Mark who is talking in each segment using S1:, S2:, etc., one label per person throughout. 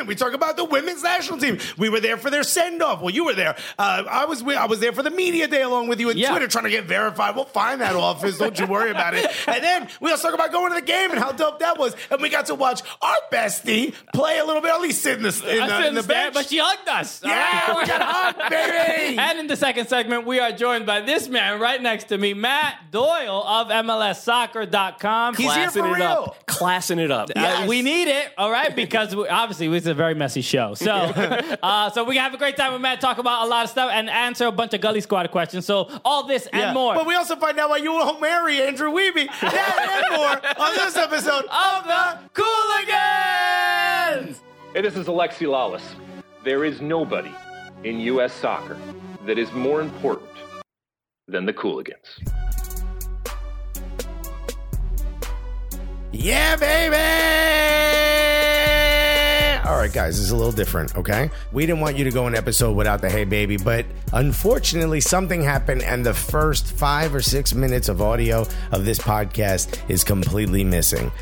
S1: First segment, we talk about the women's national team. We were there for their send off. Well, you were there. Uh, I was I was there for the media day along with you and
S2: Yeah.
S1: Twitter trying to get verified. We'll find that office. Don't you worry about it. And then we also talk about going to the game and how dope that was. And we got to watch our bestie play a little bit, at least sit in the in, the, in the
S2: stand,
S1: bench.
S2: but she hugged us.
S1: yeah,
S2: right?
S1: we got hugged, baby.
S2: And in the second segment, we are joined by this man right next to me, Matt Doyle of MLSsoccer.com.
S1: He's here for
S3: Classing it
S1: real.
S3: up. Classing it up.
S2: Uh, we need it, all right, because we, obviously it's a very messy show. So, uh, so we have a great time with Matt, talk about a lot of stuff, and answer a bunch of Gully Squad questions. So, all this and
S1: Yeah.
S2: more.
S1: But we also find out why you won't marry Andrew Wiebe. That and more on this episode
S2: of the Cooligans.
S4: Hey, this is Alexi Lalas. There is nobody in U.S. soccer that is more important than the Cooligans.
S1: Yeah, baby! All right, guys, is a little different, okay? We didn't want you to go an episode without the Hey Baby, but unfortunately, something happened, and the first five or six minutes of audio of this podcast is completely missing.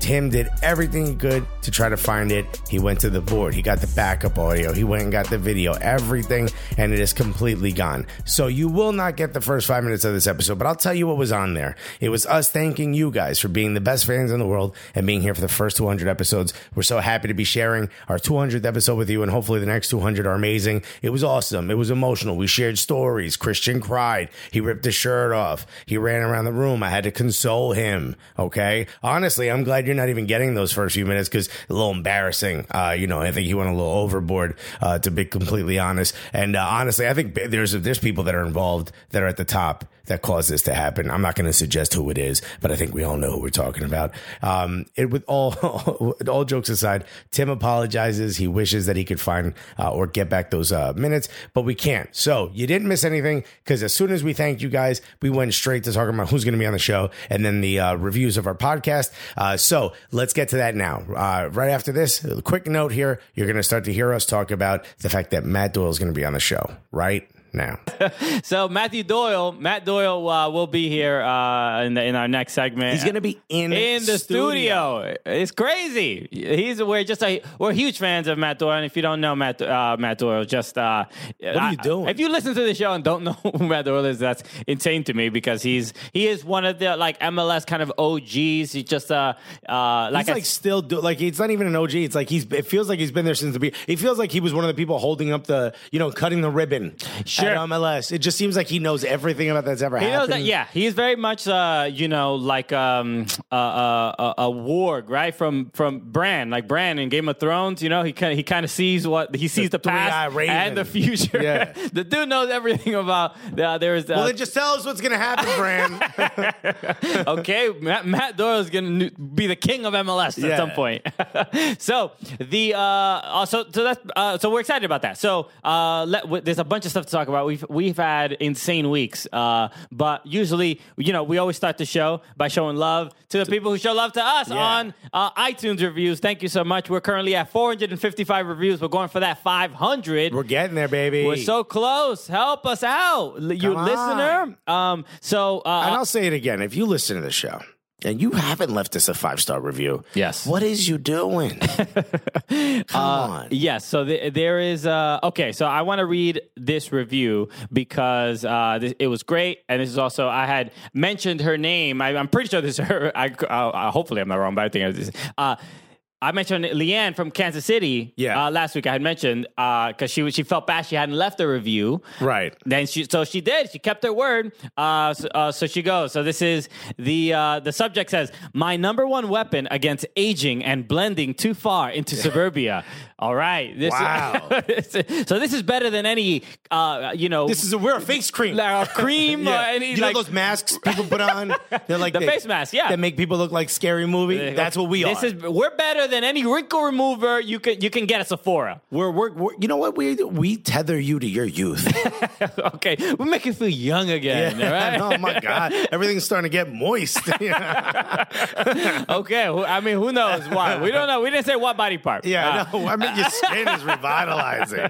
S1: Tim did everything he could to try to find it. He went to the board, he got the backup audio, he went and got the video, everything, and it is completely gone. So you will not get the first five minutes of this episode, but I'll tell you what was on there. It was us thanking you guys for being the best fans in the world and being here for the first 200 episodes. We're so happy to be sharing our 200th episode with you, and hopefully the next 200 are amazing. It was awesome. It was emotional. We shared stories. Christian cried. He ripped his shirt off. He ran around the room. I had to console him. Okay. Honestly, I'm glad you're not even getting those first few minutes because a little embarrassing. Uh, you know, I think he went a little overboard, uh, to be completely honest. And uh, honestly, I think there's there's people that are involved that are at the top that caused this to happen. I'm not going to suggest who it is, but I think we all know who we're talking about. Um, it with all all jokes aside, Tim apologizes. He wishes that he could find uh, or get back those uh, minutes, but we can't. So you didn't miss anything because as soon as we thanked you guys, we went straight to talking about who's going to be on the show and then the uh, reviews of our podcast. Uh, so let's get to that now. Uh, right after this, quick note here: you're going to start to hear us talk about the fact that Matt Doyle is going to be on the show right now.
S2: So, Matthew Doyle, Matt Doyle uh, will be here uh, in, the, in our next segment.
S1: He's going to be in
S2: in the studio. It's crazy. He's we're just a, we're huge fans of Matt Doyle. And if you don't know Matt uh, Matt Doyle, just uh, what
S1: are you doing?
S2: If you listen to the show and don't know who Matt Doyle is, that's insane to me because he's he is one of the like MLS kind of OGs. He's just uh, uh like,
S1: He's
S2: I-
S1: like still do, like it's not even an OG. It's like he's. It feels like he's been there since the beginning. It feels like he was one of the people holding up the, you know, cutting the ribbon
S2: Sure.
S1: at MLS. It just seems like he knows everything about that's ever
S2: He
S1: happened.
S2: knows that, yeah. He's very much, uh, you know, like um, uh, uh, uh, a warg, right? From from Bran, like Bran in Game of Thrones. You know, he kind he kind of sees what he sees the,
S1: three-eyed
S2: past and the future.
S1: Yeah.
S2: the dude knows everything about. Uh, there is uh,
S1: Well, then just tell us what's going to happen, Bran.
S2: okay, Matt, Matt Doyle is going to be the king of MLS at some point. so the uh, uh, so so that's uh, so we're excited about that. So uh, let, w- there's a bunch of stuff to talk about. We've we've had insane weeks, uh, but usually you know we always start the show by showing love to the people who show love to us
S1: Yeah.
S2: on uh, iTunes reviews. Thank you so much. We're currently at 455 reviews. We're going for that 500.
S1: We're getting there, baby.
S2: We're so close. Help us out, you
S1: Come
S2: listener. Um, so uh,
S1: and I'll say it again. If you listen to the show and you haven't left us a five star review,
S2: Yes.
S1: what is you doing? Come on.
S2: Yes. So th- there is. Uh, okay. So I want to read this review because uh, this, it was great, and this is also I had mentioned her name. I, I'm pretty sure this is her. I, uh, hopefully I'm not wrong, but I think it is. Uh, I mentioned Leanne from Kansas City.
S1: Yeah.
S2: Uh, last week I had mentioned because she she felt bad she hadn't left a review.
S1: Right.
S2: Then she so she did. She kept her word. Uh, so, uh, so she goes. So this is the uh, the subject says my number one weapon against aging and blending too far into suburbia. All right. This
S1: Wow.
S2: so this is better than any uh, you know
S1: This is a, we're a face cream.
S2: like a cream or any
S1: you know those masks people put on? They're like
S2: The
S1: they-
S2: face mask, yeah.
S1: That make people look like scary movie. That's what we
S2: this
S1: are.
S2: is we're better than any wrinkle remover you can you can get at Sephora.
S1: We're, we're, we're you know what we? We tether you to your youth.
S2: okay, we make you feel young again. all right?
S1: oh my god, everything's starting to get moist.
S2: okay, I mean, who knows why? We don't know. We didn't say what body part.
S1: yeah,
S2: Uh,
S1: no, I mean your skin is revitalizing.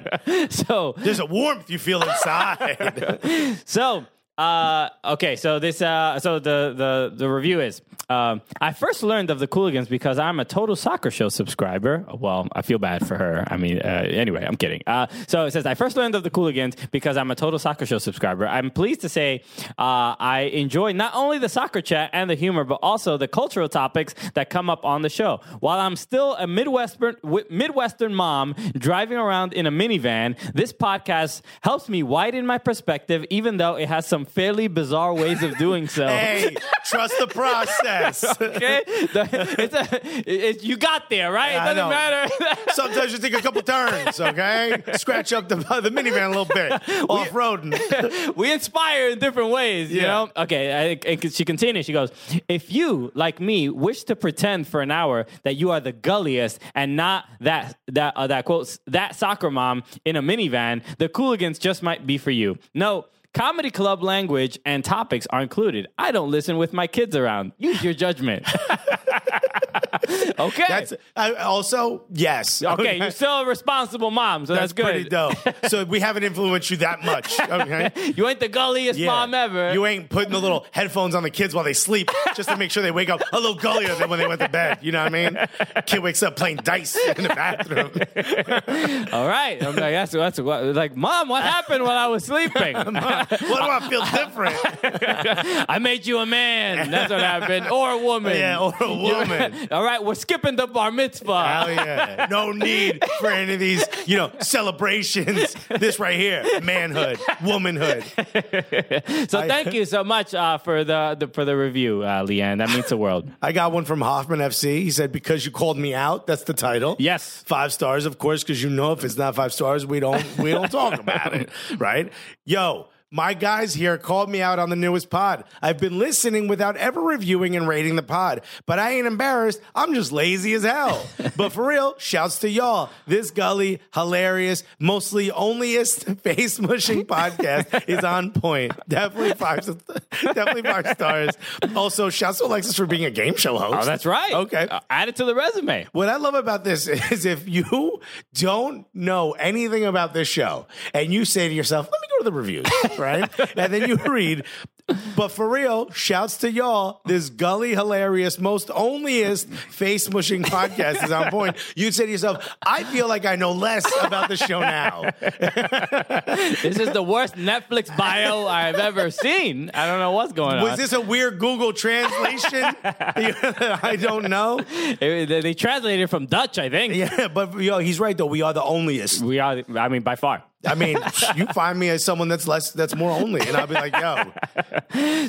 S2: So
S1: There's a warmth you feel inside.
S2: So, uh, okay, so this, uh, so the the the review is. Um, I first learned of the Cooligans because I'm a Total Soccer Show subscriber. Well, I feel bad for her. I mean, uh, anyway, I'm kidding. Uh, so it says I first learned of the Cooligans because I'm a Total Soccer Show subscriber. I'm pleased to say uh, I enjoy not only the soccer chat and the humor, but also the cultural topics that come up on the show. While I'm still a Midwestern Midwestern mom driving around in a minivan, this podcast helps me widen my perspective, even though it has some fairly bizarre ways of doing so.
S1: hey, trust the process.
S2: Okay, The- it's a, it, you got there, right?
S1: Yeah,
S2: it doesn't matter.
S1: Sometimes you take a couple turns, okay? Scratch up the, the minivan a little bit, off roading.
S2: we inspire in different ways, you
S1: Yeah.
S2: know? Okay, I, I- she continues. She goes, If you, like me, wish to pretend for an hour that you are the gulliest and not that, that, uh, that quotes, that soccer mom in a minivan, the Cooligans just might be for you. No. Comedy club language and topics are included. I don't listen with my kids around. Use your judgment. okay.
S1: That's I, also yes.
S2: okay, you're still a responsible mom, so that's,
S1: That's pretty
S2: good.
S1: dope. So we haven't influenced you that much, okay?
S2: You ain't the gulliest mom ever.
S1: You ain't putting the little headphones on the kids while they sleep just to make sure they wake up a little gullier than when they went to bed. You know what I mean? Kid wakes up playing dice in the bathroom.
S2: All right. I'm like, that's, that's what, like, mom, what happened while I was sleeping?
S1: what do I feel different?
S2: I made you a man. That's what happened. Or a woman.
S1: Yeah, or a woman.
S2: All right, we're skipping the bar mitzvah.
S1: Hell yeah. No need for any of these, you know, celebrations. This right here, manhood, womanhood.
S2: So thank you so much uh, for the, the for the review, uh, Leanne. That means the world.
S1: I got one from Hoffman FC. He said, "Because you called me out." That's the title.
S2: Yes.
S1: five stars, of course, because you know if it's not five stars, we don't we don't talk about it, right? Yo. My guys here called me out on the newest pod. I've been listening without ever reviewing and rating the pod, but I ain't embarrassed. I'm just lazy as hell. but for real, shouts to y'all. This gully, hilarious, mostly onlyest face mushing podcast is on point. Definitely five, definitely five stars. Also, shouts to Alexis for being a game show host.
S2: Oh, that's right.
S1: Okay.
S2: Uh, add it to the resume.
S1: What I love about this is if you don't know anything about this show and you say to yourself, let me go to the reviews, right? and then you read, but for real, shouts to y'all. This gully hilarious, most onlyest face mushing podcast is on point. You'd say to yourself, I feel like I know less about the show now.
S2: This is the worst Netflix bio I've ever seen. I don't know what's going on.
S1: Was this a weird Google translation? I don't know.
S2: It- they, translated it from Dutch, I think.
S1: Yeah, but yo, he's right though. We are the onlyest.
S2: We are, I mean, by far.
S1: I mean, you find me as someone that's less, that's more only, and I'll be like, yo,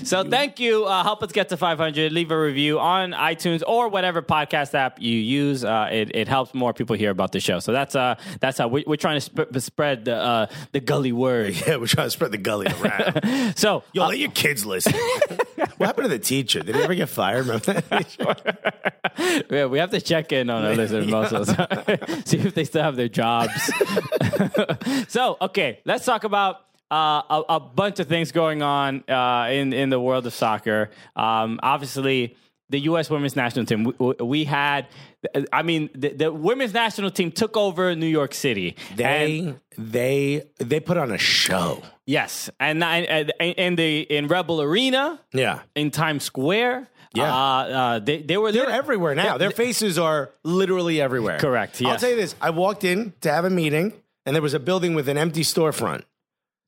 S2: So thank you. Uh, help us get to 500. Leave a review on iTunes or whatever podcast app you use. Uh, it, it helps more people hear about the show. So that's uh that's how we, we're trying to sp- spread the uh, the gully word.
S1: yeah, we're trying to spread the gully around.
S2: So
S1: Yo, let your kids listen. what happened to the teacher? Did he ever get fired?
S2: Yeah, we have to check in on our listeners also. So, see if they still have their jobs. so okay, let's talk about. Uh, a, a bunch of things going on uh, in in the world of soccer. Um, obviously, the U.S. women's national team. We, we- had, I mean, the, the women's national team took over New York City. And-
S1: They, they, they put on a show.
S2: yes, and and in the in Red Bull Arena
S1: Yeah.
S2: in Times Square.
S1: Yeah.
S2: uh, uh, they they were
S1: They're
S2: lit-
S1: everywhere now. Their faces are literally everywhere.
S2: Correct,
S1: I'll
S2: yes.
S1: tell you this. I walked in to have a meeting, and there was a building with an empty storefront.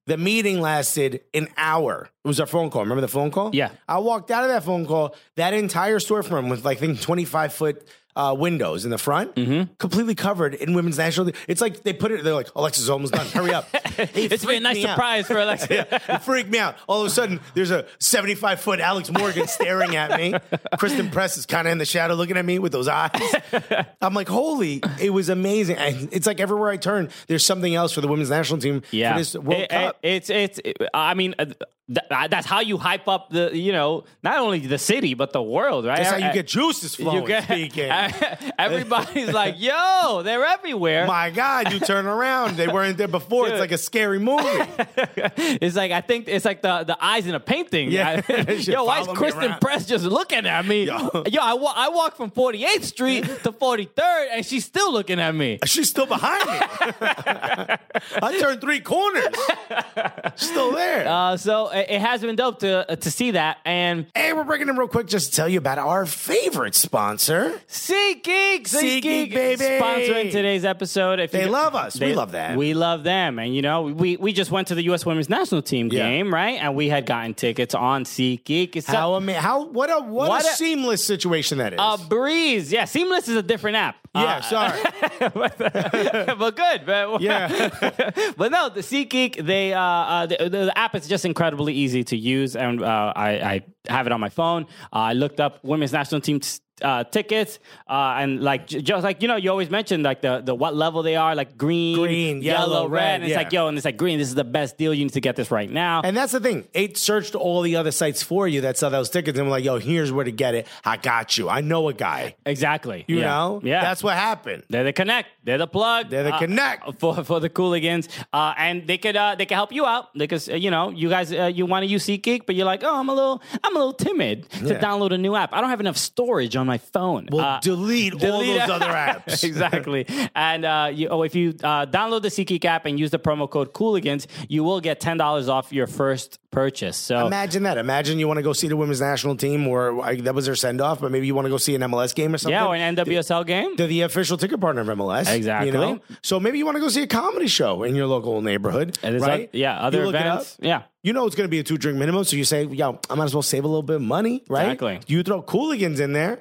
S1: The meeting lasted an hour. It was our phone call. Remember the phone call?
S2: Yeah.
S1: I walked out of that phone call. That entire storefront with like I think 25 foot uh, windows in the front,
S2: Mm-hmm.
S1: completely covered in women's national. It's like they put it. They're like, Alexa's almost done. Hurry up! It
S2: It's been a nice
S1: me out.
S2: surprise for Alexa.
S1: It freaked me out. All of a sudden, there's a 75 foot Alex Morgan staring at me. Christen Press is kind of in the shadow looking at me with those eyes. I'm like, holy, it was amazing. And it's like everywhere I turn, there's something else for the women's national team
S2: Yeah,
S1: for this World
S2: It-
S1: Cup.
S2: it- it's it's. I mean, uh, th- that's how you hype up the you know not only the city but the world, right?
S1: That's how you
S2: Uh,
S1: get juices flowing.
S2: you get-
S1: speaking.
S2: Everybody's like, "Yo, they're everywhere."
S1: My God, you turn around. They weren't there before. It's like a scary movie.
S2: It's like I think it's like the, the eyes in a painting.
S1: Yeah.
S2: I- yo, why is
S1: Christen.
S2: Press just looking at me?
S1: Yo.
S2: Yo, I, wa- I walk from 48th Street to 43rd, and she's still looking at me.
S1: She's still behind me. I turned three corners. Still there.
S2: Uh, so it, has been dope to uh, to see that. And
S1: Hey, we're breaking in real quick just to tell you about our favorite sponsor.
S2: SeatGeek,
S1: SeatGeek, baby.
S2: sponsoring today's episode. If
S1: They
S2: you-
S1: love us. We love that.
S2: We love them, and you know, we we just went to the U.S. Women's National Team
S1: Yeah.
S2: game, right? And we had gotten tickets on SeatGeek. It's
S1: How ama- how what a what,
S2: What
S1: a,
S2: a-
S1: seamless situation that is.
S2: a breeze. Yeah, Seamless is a different app.
S1: Yeah,
S2: Uh,
S1: sorry.
S2: but good. But,
S1: Yeah.
S2: but no, the SeatGeek, they uh, uh the, the app is just incredibly easy to use, and uh, I, I have it on my phone. Uh, I looked up women's national team. Uh, tickets uh, and like j- just like you know you always mention like the the what level they are like green
S1: Green, yellow, red,
S2: and it's
S1: yeah.
S2: like yo and it's like green this is the best deal you need to get this right now
S1: And that's the thing. It searched all the other sites for you that sell those tickets and we're like, yo, here's where to get it. I got you. I know a guy.
S2: exactly
S1: You
S2: yeah.
S1: know?
S2: yeah
S1: That's what happened.
S2: They're the connect. They're the plug.
S1: They're the
S2: uh,
S1: connect.
S2: for for the Cooligans, uh, and they could uh, they can help you out because uh, you know you guys uh, you want to use SeatGeek, but you're like, oh, I'm a little I'm a little timid to
S1: Yeah.
S2: download a new app. I don't have enough storage on my phone.
S1: Well,
S2: Uh,
S1: delete, all those other apps.
S2: exactly. And uh, you, oh, if you uh, download the SeatGeek app and use the promo code Cooligans, you will get ten dollars off your first purchase. So
S1: Imagine that. Imagine you want to go see the women's national team, or like, that was their send off, but maybe you want to go see an MLS game or something.
S2: yeah, or an NWSL game.
S1: They're the official ticket partner of MLS.
S2: Exactly.
S1: You know? So maybe you want to go see a comedy show in your local neighborhood. Right?
S2: yeah, other events. Yeah.
S1: You know it's going to be a two drink minimum, so you say, "Yo, I might as well save a little bit of money, right?"
S2: Exactly.
S1: You throw Cooligans in there,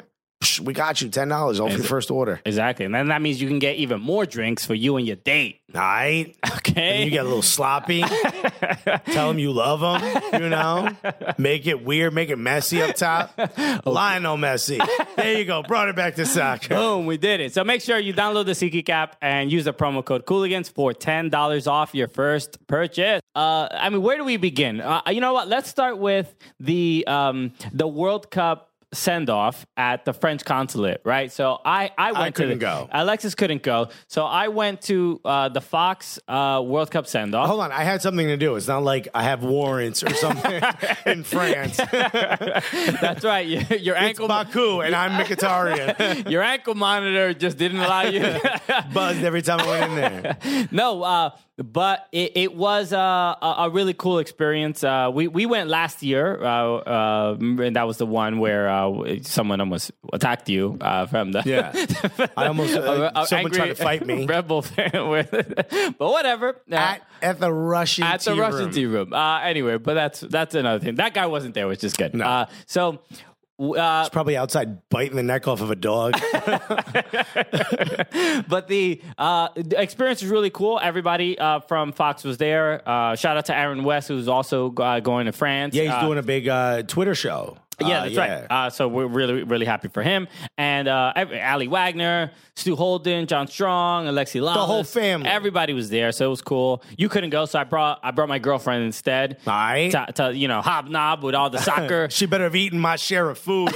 S1: we got you ten dollars off your first order.
S2: Exactly. And then that means you can get even more drinks for you and your date.
S1: All right.
S2: Okay.
S1: And you get a little sloppy. Tell them you love them. You know, make it weird, make it messy up top. Lionel Messi. There you go. Brought it back to soccer.
S2: Boom, we did it. So make sure you download the SeatGeek app and use the promo code Cooligans for $10 off your first purchase. Uh, I mean, where do we begin? Uh, you know what? Let's start with the um, the World Cup send off at the French consulate, right? So I, I went to
S1: couldn't
S2: the-
S1: go.
S2: Alexis couldn't go. So I went to uh, the Fox uh, World Cup send off.
S1: Hold on, I had something to do. It's not like I have warrants or something in France.
S2: That's right. Your, your
S1: It's
S2: ankle
S1: Baku, and I'm Mkhitaryan.
S2: your ankle monitor just didn't allow you.
S1: Buzzed every time I went in there.
S2: no, uh, but it, it was uh, a, a really cool experience. Uh, we we went last year, uh, uh, and that was the one where uh, someone almost attacked you uh, from the
S1: Yeah. I almost uh, someone tried to fight me
S2: Rebel fan, with- but whatever.
S1: At, at the Russian room.
S2: at the Russian
S1: room.
S2: tea room. Uh, anyway, but that's that's another thing. That guy wasn't there, which is good.
S1: No.
S2: Uh, so. Uh,
S1: Probably outside biting the neck off of a dog.
S2: but the, uh, the experience was really cool. Everybody uh, from Fox was there. Uh, shout out to Aaron West, who's also uh, going to France.
S1: yeah, he's
S2: Uh,
S1: doing a big uh, Twitter show.
S2: Yeah,
S1: Uh,
S2: that's right. Uh, so we're really, really happy for him. And uh, Aly Wagner, Stu Holden, John Strong, Alexi Lalas.
S1: The whole family.
S2: Everybody was there, so it was cool. You couldn't go, so I brought I brought my girlfriend instead.
S1: All right.
S2: To, to you know hobnob with all the soccer.
S1: She better have eaten my share of food.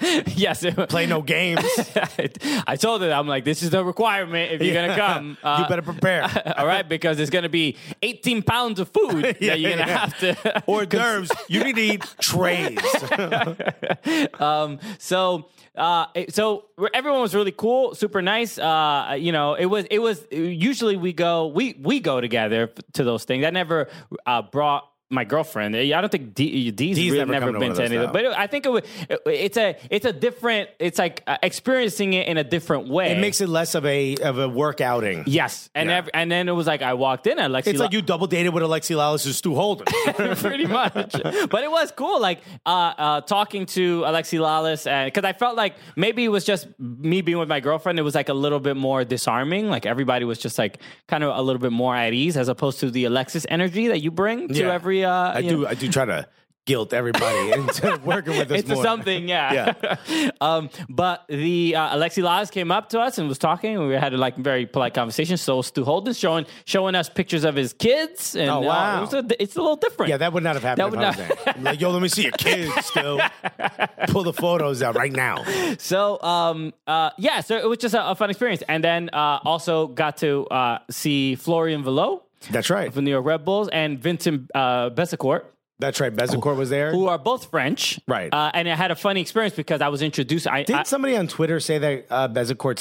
S2: yes,
S1: Play no games.
S2: I told her I'm like, this is the requirement if you're gonna come. Uh,
S1: you better prepare.
S2: all right, because it's gonna be 18 pounds of food that you're gonna
S1: yeah.
S2: have to
S1: Hors d'oeuvres. You need to eat trays.
S2: so uh, so everyone was really cool, super nice. Uh, you know, it was it was usually we go we we go together to those things. I never uh, brought. My girlfriend. I don't think D, D's,
S1: D's
S2: really
S1: never
S2: never, been to any of them. But I think it, would- it's a it's a different. It's like uh, experiencing it in a different way.
S1: It makes it less of a of a work outing.
S2: yes, and
S1: Yeah.
S2: ev- and then it was like I walked in and Lexi.
S1: It's like you double dated with Alexi Lalas and Stu Holden.
S2: pretty much. But it was cool, like uh, uh, talking to Alexi Lalas, and because I felt like maybe it was just me being with my girlfriend. It was like a little bit more disarming. Like everybody was just like kind of a little bit more at ease, as opposed to the Alexis energy that you bring to
S1: Yeah.
S2: every. Uh,
S1: I do.
S2: know-
S1: I do try to guilt everybody into working with us
S2: Into
S1: more.
S2: something, yeah. um, but the uh, Alexi Lalas came up to us and was talking. and We had a like very polite conversation. So Stu Holden showing showing us pictures of his kids. And,
S1: Oh,
S2: uh,
S1: wow.
S2: it was a, it's a little different.
S1: Yeah, that would not have happened.
S2: That would
S1: I was there. I'm like, yo, let me see your kids still. Pull the photos out right now.
S2: So, um, uh, yeah, so it was just a, a fun experience. And then uh, also got to uh, see Florian Valot
S1: That's right.
S2: from the New York Red Bulls and Vincent uh.
S1: That's right. Bezecourt was there.
S2: Who are both French,
S1: Right.
S2: Uh, and I had a funny experience because I was introduced. I,
S1: Didn't
S2: I
S1: somebody on Twitter say that uh,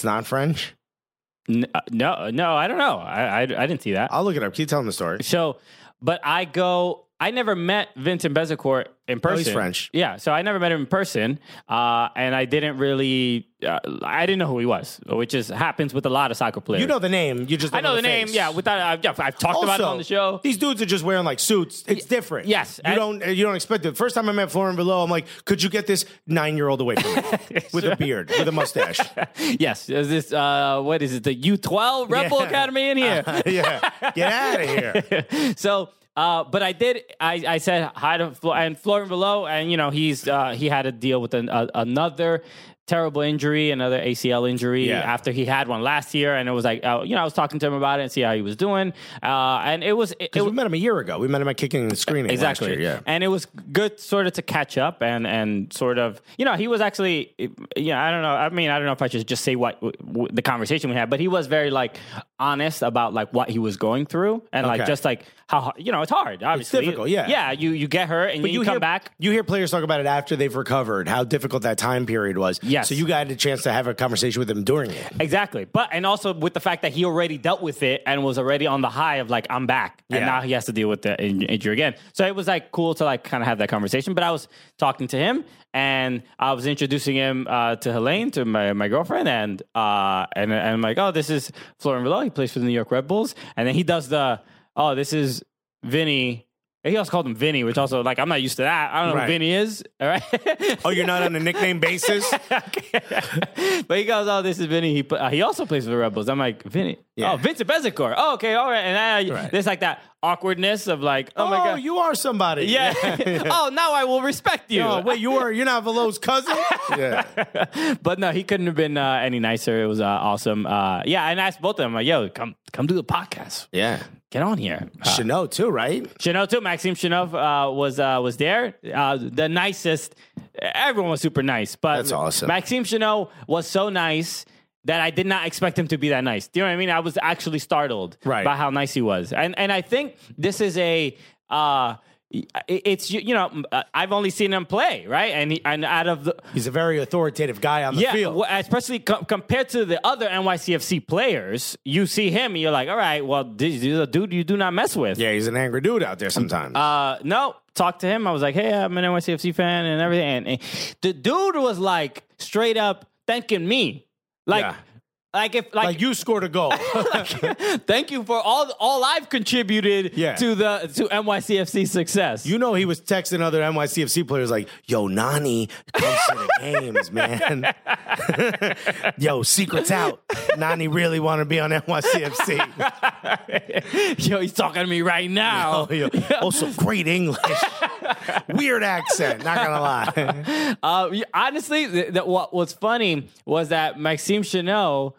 S1: not French?
S2: n- uh, no, no, I don't know. I, I, I didn't see that.
S1: I'll look it up. Keep telling the story.
S2: So, but I go. I never met Vincent Bezecourt in person.
S1: Oh, he's French.
S2: Yeah, so I never met him in person, uh, and I didn't really. Uh, I didn't know who he was, which is happens with a lot of soccer players.
S1: You know the name. You just
S2: I
S1: don't
S2: know the name.
S1: face.
S2: Yeah, without I've, yeah, I've talked about it on the show.
S1: These dudes are just wearing like suits. It's different.
S2: yes,
S1: you don't you don't expect it. First time I met Florian Valot, I'm like, could you get this nine year old away from me with a beard, with a mustache?
S2: Yes, is this uh, what is it? The U twelve Red Bull
S1: Yeah.
S2: Academy in here.
S1: yeah, get out of here.
S2: so, uh, but I did. I, I said hi to Flo- and Florian Valot, and you know he's uh, he had to deal with an, a, another terrible injury, another ACL injury
S1: Yeah.
S2: after he had one last year, and it was like uh, you know I was talking to him about it and see how he was doing, uh, and it was
S1: Because we met him a year ago. We met him at Kicking the Screening
S2: exactly
S1: year. Yeah.
S2: and it was good sort of to catch up and and sort of you know he was actually yeah i don't know i mean i don't know if i should just say what w- w- the conversation we had but he was very like honest about like what he was going through and like just like how hard- you know it's hard obviously it's
S1: difficult, yeah.
S2: yeah you you get hurt and
S1: But
S2: you,
S1: you
S2: come
S1: hear,
S2: back
S1: You hear players talk about it after they've recovered, how difficult that time period was.
S2: Yes.
S1: So you got a chance to have a conversation with him during it.
S2: Exactly. But and also with the fact that he already dealt with it and was already on the high of like I'm back and now he has to deal with the injury again. So it was like cool to like kind of have that conversation. But I was talking to him and I was introducing him uh, to Helene, to my, my girlfriend, and uh and, and I'm like, oh, this is Florian Valot. He plays for the New York Red Bulls, and then he does the oh, this is Vinny. He also called him Vinny, which also like I'm not used to that. I don't know
S1: Right.
S2: who Vinny is. All right.
S1: Oh, you're not on a nickname basis?
S2: but he goes, "Oh, this is Vinny. He uh, he also plays for the Red Bulls." I'm like, "Vinny,
S1: Yeah.
S2: oh, Vincent Bezecourt. Oh, okay, all right." And then
S1: Right.
S2: there's like that awkwardness of like, "Oh,
S1: Oh,
S2: my god,
S1: you are somebody.
S2: yeah." oh, now I will respect you.
S1: Oh, wait, you are you're not Valot's cousin? yeah.
S2: but no, he couldn't have been uh, any nicer. It was uh, awesome. Uh, yeah, and I asked both of them, like, "Yo, come come do the podcast.
S1: Yeah.
S2: Get on here." Uh,
S1: Chanot too, right?
S2: Chanot too. Maxime Chanot uh, was uh, was there. Uh, the nicest. Everyone was super nice, but
S1: That's awesome.
S2: Maxime Chanot was so nice that I did not expect him to be that nice. Do you know what I mean? I was actually startled
S1: Right.
S2: by how nice he was, and and I think this is a. Uh, it's you know I've only seen him play right and he, and out of the
S1: He's a very authoritative guy on the
S2: yeah,
S1: field.
S2: especially co- compared to the other NYCFC players, you see him, and you're like, all right, well, this is a dude you do not mess with.
S1: yeah, he's an angry dude out there sometimes.
S2: Uh, no, talked to him. I was like, hey, I'm an NYCFC fan and everything. And, and the dude was like straight up thanking me. Like,
S1: Yeah.
S2: Like if like,
S1: like you scored a goal.
S2: thank you for all all I've contributed
S1: Yeah.
S2: to the to NYCFC success.
S1: You know he was texting other NYCFC players like, "Yo, Nani comes to the games, man. Yo, secrets out. Nani really want to be on NYCFC.
S2: Yo, he's talking to me right now.
S1: Oh, yo. Also, great English, weird accent. Not gonna lie.
S2: Uh, honestly, th- th- what was funny was that Maxime Chanot,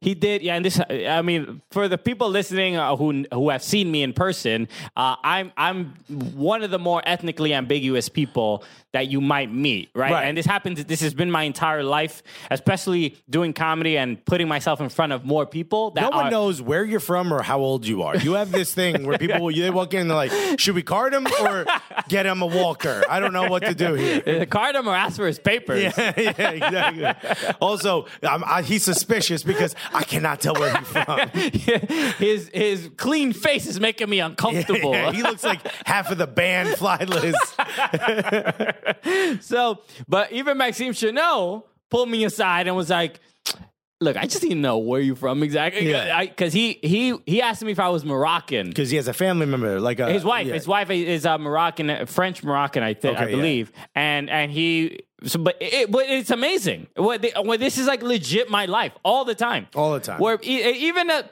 S2: he did, yeah, and this, I mean, for the people listening uh, who who have seen me in person, uh, I'm I'm one of the more ethnically ambiguous people that you might meet, right?
S1: Right.
S2: And this happens. This has been my entire life, especially doing comedy and putting myself in front of more people. That
S1: No one
S2: are,
S1: knows where you're from or how old you are. You have this thing where people they walk in and they're like, "Should we card him or get him a walker?" I don't know what to do here.
S2: Uh, card him or ask for his papers.
S1: yeah, exactly. Also, I, he's suspicious because I cannot tell where he's from.
S2: his his clean face is making me uncomfortable.
S1: Yeah, he looks like half of the band Flyliz.
S2: So, but even Maxime Chanot pulled me aside and was like, "Look, I just need to know where you from exactly."
S1: Yeah.
S2: Because he he he asked me if I was Moroccan.
S1: Because he has a family member, like a,
S2: His wife,
S1: yeah.
S2: his wife is a Moroccan, French Moroccan, I think, I
S1: Okay, yeah.
S2: believe, and and he. So, but it, but it's amazing. What, they, what this is like legit my life all the time,
S1: All the time.
S2: Where even uh,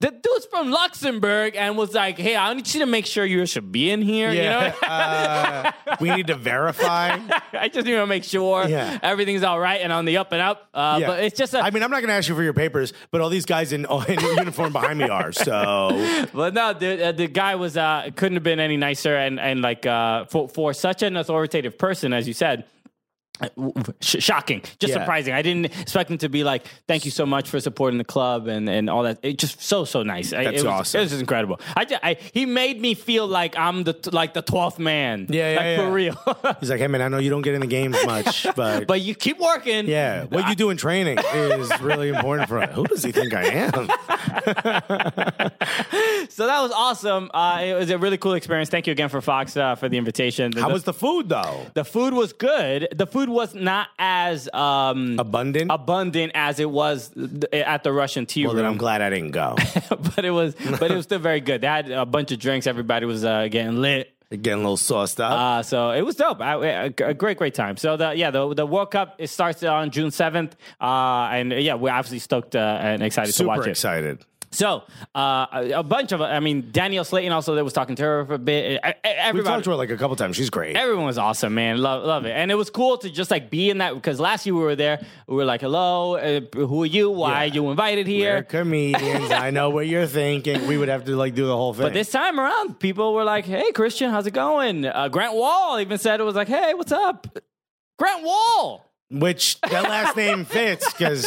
S2: the dude's from Luxembourg and was like, "Hey, I need you to make sure you should be in here." You know,
S1: uh, we need to verify.
S2: I just need to make sure
S1: Yeah.
S2: everything's all right and on the up and up. Uh,
S1: Yeah.
S2: But it's just a.
S1: I mean, I'm not going to ask you for your papers, but all these guys in, in uniform behind me are. So
S2: But no, the uh, the guy was uh, couldn't have been any nicer, and and like uh, for for such an authoritative person, as you said. W- w- sh- shocking, just
S1: Yeah.
S2: surprising. I didn't expect him to be like, "Thank you so much for supporting the club and, and all that." It just so so nice. I-
S1: That's
S2: it was,
S1: awesome.
S2: It was just incredible. I, I he made me feel like I'm the like the twelfth man.
S1: Yeah, yeah,
S2: like
S1: yeah.
S2: for real.
S1: he's like, hey, man, I know you don't get in the games much, but.
S2: but you keep working.
S1: yeah, what you do in training is really important for. Who does he think I am?
S2: So that was awesome. Uh, it was a really cool experience. Thank you again for Fox uh, for the invitation.
S1: How was the food, though?
S2: The food was good. The food was not as um,
S1: Abundant?
S2: abundant as it was at the Russian tea
S1: well, then
S2: room.
S1: I'm glad I didn't go.
S2: but it was, but it was still very good. They had a bunch of drinks. Everybody was uh, getting lit.
S1: Getting a little sauced up.
S2: Uh, so it was dope. I, a, a great, great time. So the yeah, the the World Cup it starts on June seventh, uh, and yeah, we're obviously stoked uh, and excited to watch
S1: Super
S2: it.
S1: excited.
S2: So uh, a, bunch of, I mean, Danielle Slaton also that was talking to her for a bit.
S1: We
S2: Everybody,
S1: talked to her like a couple times. She's great.
S2: Everyone was awesome, man. Love, love it, and it was cool to just like be in that because last year we were there. We were like, "Hello, uh, who are you? Why are you invited
S1: We're
S2: here?"
S1: comedians. I know what you're thinking. We would have to like do the whole thing.
S2: But this time around, people were like, "Hey, Christian, how's it going?" Uh, Grant Wahl even said it was like, "Hey, what's up?" Grant Wahl.
S1: Which that last name fits because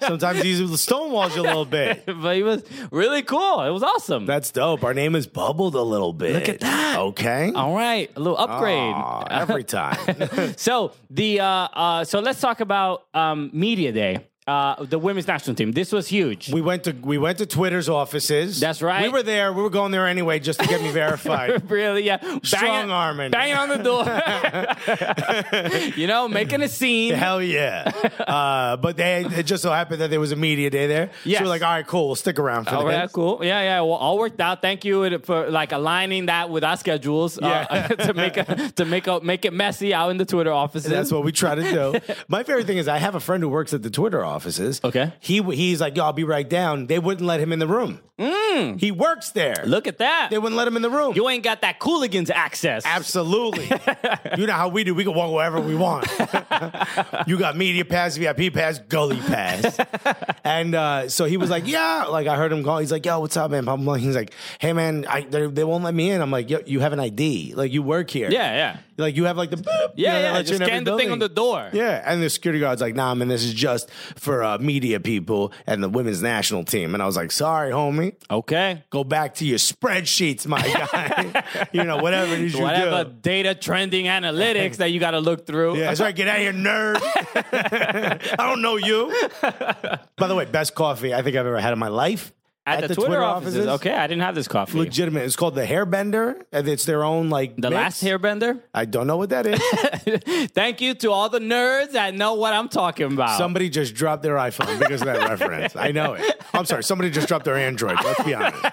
S1: sometimes he stonewalls you a little bit.
S2: but he was really cool. It was awesome.
S1: That's dope. Our name has bubbled a little bit.
S2: Look at that.
S1: Okay.
S2: All right, a little upgrade.
S1: Aw, every time.
S2: So the uh, uh, so let's talk about um, media day. Uh, the women's national team. This was huge.
S1: we went to we went to Twitter's offices.
S2: That's right.
S1: We were there. We were going there anyway just to get me verified.
S2: really, yeah.
S1: Strong
S2: Banging-
S1: arming.
S2: Banging on the door. you know, making a scene.
S1: Hell yeah. Uh, but they it just so happened that there was a media day there.
S2: Yeah.
S1: So we're like, all right, cool. We'll stick around for
S2: All right, cool. Yeah, yeah. Well, all worked out. Thank you for like aligning that with our schedules uh,
S1: Yeah.
S2: to make a, to make a, make it messy out in the Twitter offices.
S1: That's what we try to do. My favorite thing is I have a friend who works at the Twitter offices.
S2: Okay.
S1: He he's like, yo, I'll be right down. They wouldn't let him in the room. He works there.
S2: Mm. Look at that.
S1: They wouldn't let him in the room.
S2: you ain't got that Cooligans access.
S1: Absolutely. you know how we do. We can walk wherever we want. you got media pass, VIP pass, gully pass. and uh, so he was like, yeah. Like I heard him call. He's like, yo, what's up, man? I'm like, he's like, hey, man, I, they, they won't let me in. I'm like, yo, you have an ID. Like you work here.
S2: Yeah, yeah.
S1: Like you have like the boop, you
S2: Yeah,
S1: know,
S2: yeah. Just scan the thing on the door.
S1: Yeah, and the security guard's like, "Nah, man, this is just for uh, media people and the women's national team." And I was like, "Sorry, homie,
S2: Okay.
S1: go back to your spreadsheets, my guy. you know, whatever it is you
S2: Whatever
S1: do."
S2: data trending analytics that you got to look through.
S1: Yeah, that's right. Get out of here, nerd. I don't know you. By the way, best coffee I think I've ever had in my life
S2: At, the, Twitter, offices. Okay, I didn't have this coffee.
S1: Legitimate. It's called the Hairbender, and it's their own like
S2: the
S1: mix.
S2: last hairbender.
S1: I don't know what that is.
S2: Thank you to all the nerds that know what I'm talking about.
S1: Somebody just dropped their iPhone because of that reference. I know it. I'm sorry. Somebody just dropped their Android. Let's be honest.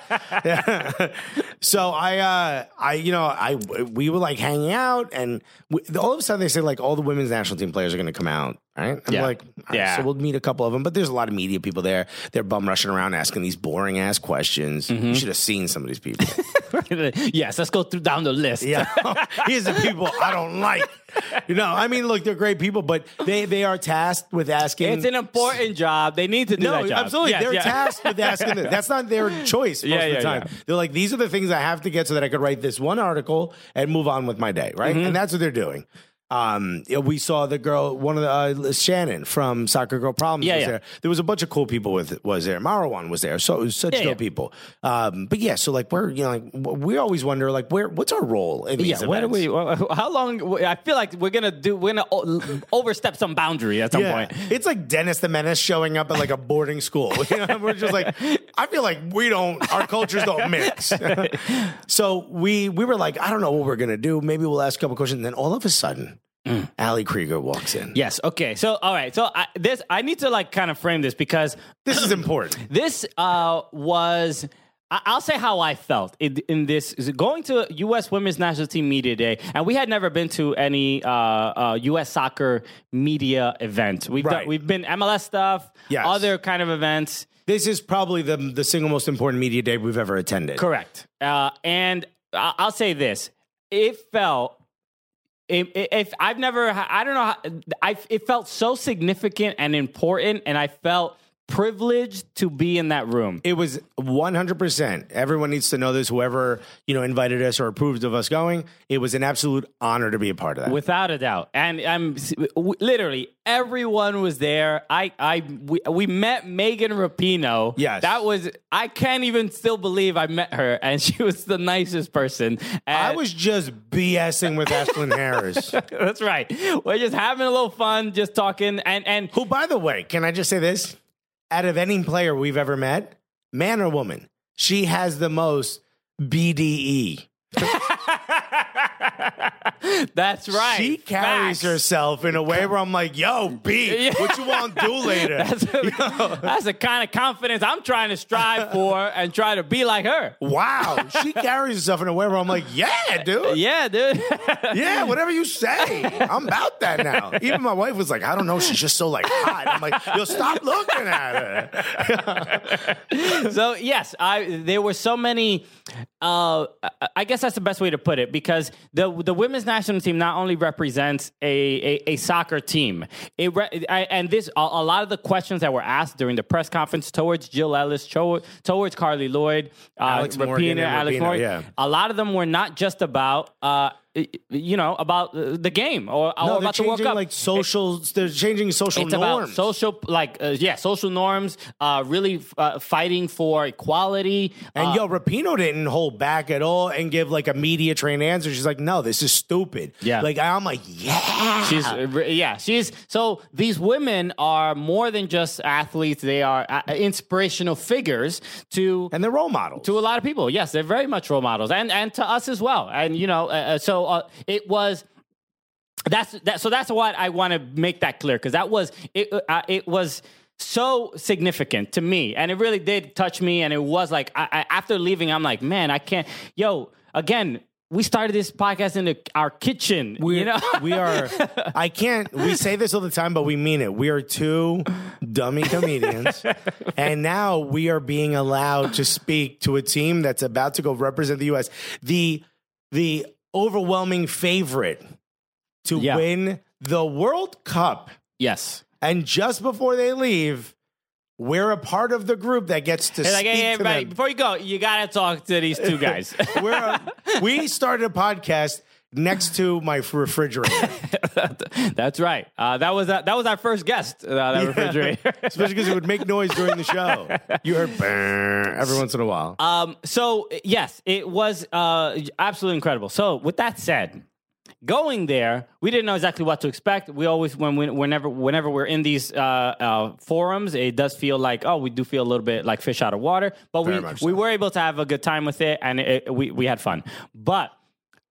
S1: Yeah. so I, uh, I, you know, I, we were like hanging out, and we, all of a sudden they say like all the women's national team players are going to come out. Right? I'm
S2: Yeah.
S1: like, right,
S2: Yeah.
S1: So we'll meet a couple of them, but there's a lot of media people there. They're bum rushing around asking these boring ass questions.
S2: Mm-hmm.
S1: You should have seen some of these people.
S2: yes, let's go through down the list.
S1: Yeah, here's the people I don't like. You know, I mean, look, they're great people, but they they are tasked with asking.
S2: It's an important job. They need to do
S1: no,
S2: that job.
S1: absolutely.
S2: Yes,
S1: they're
S2: yeah.
S1: tasked with asking this. That's not their choice most
S2: Yeah,
S1: of the
S2: yeah,
S1: time. They're like, these are the things I have to get so that I could write this one article and move on with my day, right?
S2: Mm-hmm.
S1: And that's what they're doing. Um, we saw the girl, one of the uh, Shannon from Soccer Girl Problems
S2: Yeah,
S1: was
S2: yeah.
S1: there. There was a bunch of cool people with was there. Marwan was there. So it was such
S2: Yeah,
S1: dope
S2: yeah.
S1: people. Um, but yeah, so like we're you know like we always wonder like where what's our role in these
S2: Yeah, what do we? How long? I feel like we're gonna do. We're gonna overstep some boundary at some point.
S1: It's like Dennis the Menace showing up at like a boarding school. You know, we're just like, I feel like we don't, our cultures don't mix. so we we were like, I don't know what we're gonna do. Maybe we'll ask a couple questions. And then all of a sudden, Ali Krieger walks in.
S2: Yes. Okay. So, all right. So, I, this I need to like kind of frame this because
S1: This is important.
S2: this uh, was I'll say how I felt in, in this going to U.S. Women's National Team Media Day, and we had never been to any uh, uh, U.S. soccer media event. We've
S1: Right.
S2: done, we've been MLS stuff,
S1: Yes.
S2: other kind of events.
S1: This is probably the the single most important media day we've ever attended.
S2: Correct. Uh, and I'll say this: it felt. If, if I've never, I don't know, I it felt so significant and important, and I felt privileged to be in that room.
S1: It was 100%. Everyone needs to know this. Whoever, you know, invited us or approved of us going, it was an absolute honor to be a part of that.
S2: Without a doubt, and um, I'm literally everyone was there. I, I, we, we met Megan Rapinoe.
S1: Yes.
S2: that was. I can't even still believe I met her, and she was the nicest person.
S1: I was just BSing with Ashlyn Harris.
S2: That's right. We're just having a little fun, just talking, and and
S1: Who, by the way, can I just say this? Out of any player we've ever met, man or woman, she has the most. BDE.
S2: that's right.
S1: She carries
S2: Facts.
S1: herself in a way where I'm like, yo, B, what you want to do later?
S2: That's, that's the kind of confidence I'm trying to strive for and try to be like her.
S1: wow. She carries herself in a way where I'm like, yeah, dude.
S2: Yeah, dude.
S1: Yeah, whatever you say. I'm about that now. Even my wife was like, I don't know, she's just so like hot. I'm like, yo, stop looking at her.
S2: so yes, I there were so many. Uh, I guess that's the best way to put it because the the women's national team not only represents a a, a soccer team, it re- I, and this a, a lot of the questions that were asked during the press conference towards Jill Ellis, to, towards Carli Lloyd, uh,
S1: Alex Morgan
S2: Alex
S1: Rapinoe,
S2: Morgan,
S1: yeah.
S2: a lot of them were not just about. Uh, you know about the game or, or
S1: No, they're
S2: about the World Cup.
S1: like social. They're changing social
S2: it's
S1: norms.
S2: about social, like uh, yeah, social norms. Uh, really uh, fighting for equality.
S1: and
S2: uh,
S1: yo, Rapinoe didn't hold back at all and give like a media trained answer. She's like, no, this is stupid.
S2: Yeah.
S1: Like I'm like, yeah.
S2: She's uh, yeah, she's so these women are more than just athletes. They are uh, inspirational figures to
S1: and they're role models.
S2: to a lot of people. Yes, they're very much role models, and and to us as well. And you know, uh, uh, uh, it was. That's that. So that's what I want to make that clear because that was it. Uh, it was so significant to me, and it really did touch me. And it was like I, I, after leaving, I'm like, man, I can't. Yo, again, we started this podcast in the, our kitchen.
S1: we
S2: you know,
S1: we are. I can't. We say this all the time, but we mean it. We are two dummy comedians, and now we are being allowed to speak to a team that's about to go represent the U.S. The the overwhelming favorite to
S2: Yeah.
S1: win the World Cup,
S2: yes.
S1: and just before they leave. We're a part of the group that gets to
S2: It's like,
S1: speak
S2: hey,
S1: to
S2: everybody, before you go, you gotta talk to these two guys.
S1: We're a, we started a podcast next to my refrigerator.
S2: That's right. Uh, that was that was our first guest. Uh, that refrigerator.
S1: especially because it would make noise during the show. You heard every once in a while.
S2: Um, so yes, it was uh, absolutely incredible. So with that said, going there, we didn't know exactly what to expect. We always when we, whenever whenever we're in these uh, uh, forums, it does feel like oh, we do feel a little bit like fish out of water. But
S1: Very
S2: we we
S1: so.
S2: were able to have a good time with it, and it, we we had fun. But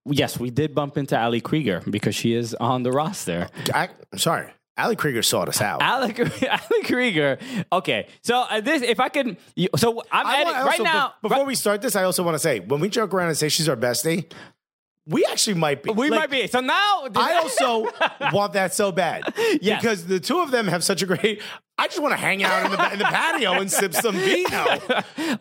S2: yes, we did bump into Ali Krieger because she is on the roster.
S1: I, sorry. Ali Krieger sought us out.
S2: Ali, Alec Krieger. Okay, so uh, this, if I can, so I'm
S1: I
S2: edit-
S1: want-
S2: right now.
S1: be- before we start this, I also want to say when we joke around and say she's our bestie, we actually might be.
S2: we
S1: like,
S2: might be. So now,
S1: I also want that so bad
S2: Yes.
S1: because the two of them have such a great. I just want to hang out in the, in the patio and sip some vino.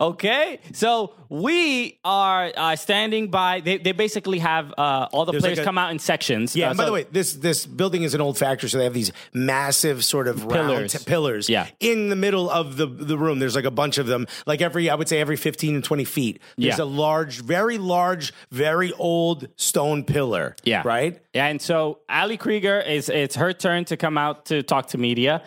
S2: okay. So we are uh, standing by. They, they basically have uh, all the
S1: There's
S2: players
S1: like a-
S2: come out in sections.
S1: Yeah,
S2: Uh,
S1: and by
S2: so-
S1: the way, this this building is an old factory, so they have these massive sort of
S2: Pillars.
S1: t- pillars
S2: Yeah.
S1: in the middle of the the room. There's like a bunch of them, like every I would say every 15 and 20 feet. There's
S2: Yeah.
S1: a large, very large, very old stone pillar.
S2: Yeah.
S1: right. Yeah.
S2: And so Ali Krieger is it's her turn to come out to talk to media.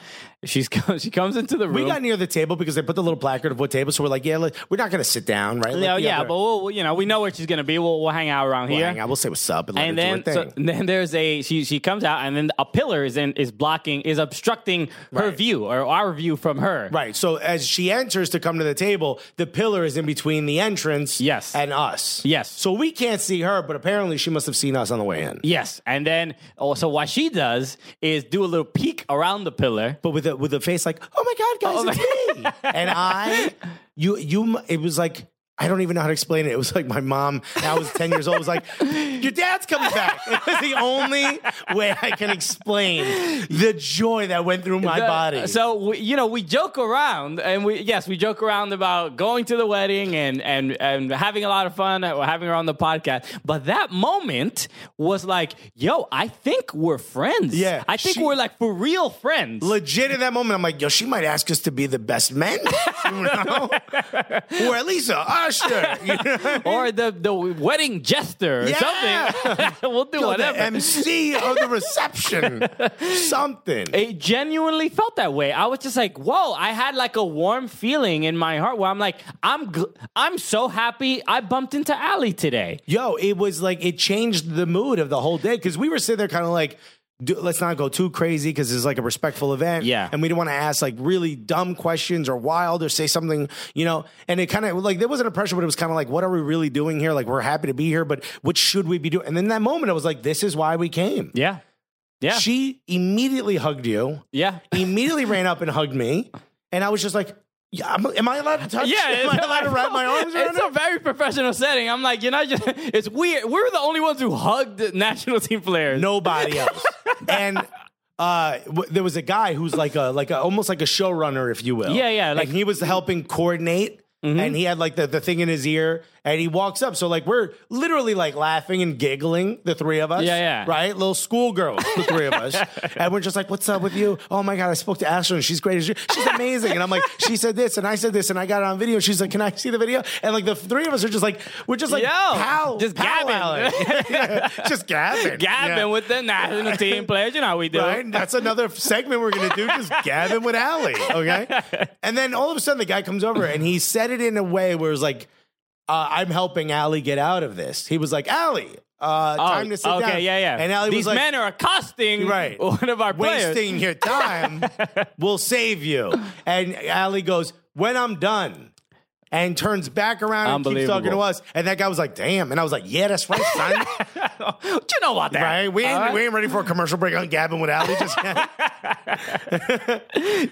S2: She's she comes into the room.
S1: We got near the table because they put the little placard of what table, so we're like, yeah, we're not going to sit down, right? Let
S2: oh,
S1: yeah,
S2: yeah,
S1: other-
S2: but we'll, you know we know where she's gonna be. We'll, we'll hang out around
S1: we'll
S2: here.
S1: hang out. We'll say what's up and
S2: and then, so,
S1: thing.
S2: then there's a she she comes out and then a pillar is in is blocking is obstructing her
S1: Right.
S2: view or our view from her.
S1: Right. So as she enters to come to the table, the pillar is in between the entrance
S2: Yes.
S1: and us.
S2: Yes.
S1: So we can't see her, but apparently she must have seen us on the way in.
S2: Yes, and then oh, also what she does is do a little peek around the pillar.
S1: But with a with a face like, "Oh my god, guys,
S2: Oh
S1: it's me!" and I, you, you, it was like I don't even know how to explain it. It was like my mom, I was 10 years old, was like, Your dad's coming back. It was the only way I can explain the joy that went through my
S2: The-
S1: body.
S2: So we, you know, we joke around, and we yes, we joke around about going to the wedding and and and having a lot of fun, uh, having her on the podcast. But that moment was like, yo, I think we're friends.
S1: Yeah,
S2: I think
S1: she-
S2: we're like for real friends.
S1: Legit in that moment, I'm like, yo, she might ask us to be the best men, you know? or at least a usher, you know?
S2: or the the wedding jester or
S1: Yeah.
S2: something. we'll do
S1: Yo,
S2: whatever.
S1: The MC of the reception, something.
S2: it genuinely felt that way. I was just like, "Whoa!" I had like a warm feeling in my heart where I'm like, "I'm, gl- I'm so happy I bumped into Ali today."
S1: Yo, it was like it changed the mood of the whole day because we were sitting there kind of like, do, let's not go too crazy because it's like a respectful event.
S2: Yeah.
S1: and we didn't want to ask like really dumb questions or wild or say something, you know. And it kind of like there wasn't a pressure, but it was kind of like, what are we really doing here? Like we're happy to be here, but what should we be doing? And then that moment, I was like, this is why we came.
S2: Yeah, yeah,
S1: She immediately hugged you.
S2: yeah.
S1: Immediately ran up and hugged me, and I was just like, yeah, am, am I allowed to touch?
S2: Yeah,
S1: am I allowed to wrap my arms around
S2: It's
S1: it?
S2: a very professional setting. I'm like, you know, just it's weird. We're the only ones who hugged national team players.
S1: nobody else. and uh, w- there was a guy who's like a like a, almost like a showrunner, if you will.
S2: Yeah, yeah, like-
S1: Like he was helping coordinate. And he had like the, the thing in his ear, and he walks up. So like we're literally like laughing and giggling, the three of us.
S2: Yeah, yeah.
S1: Right, little schoolgirls, the three of us, and we're just like, "What's up with you?" Oh my god, I spoke to Ashley, and she's great. She's amazing. And I'm like, she said this, and I said this, and I got it on video. She's like, "Can I see the video?" And like the three of us are just like, we're just like,
S2: Yo,
S1: pal,
S2: just gabbing.
S1: Yeah, just gabbing,
S2: Gabbing
S1: Yeah.
S2: with the national team players. You know how we do.
S1: Right? That's another segment we're gonna do, just gabbing with Allie. Okay. And then all of a sudden the guy comes over and he said it in a way where it was like, uh, I'm helping Allie get out of this. He was like, Allie, uh,
S2: Oh,
S1: time to sit
S2: okay,
S1: down.
S2: yeah, yeah.
S1: And Allie
S2: These
S1: was like,
S2: men are accosting
S1: Right.
S2: one of our players.
S1: wasting your time will save you. And Allie goes, when I'm done. And turns back around and keeps talking to us. And that guy was like, damn. And I was like, yeah, that's right, son.
S2: What you know about that?
S1: right? We ain't,
S2: right?
S1: we ain't ready for a commercial break on Gabbing with Allie just yet.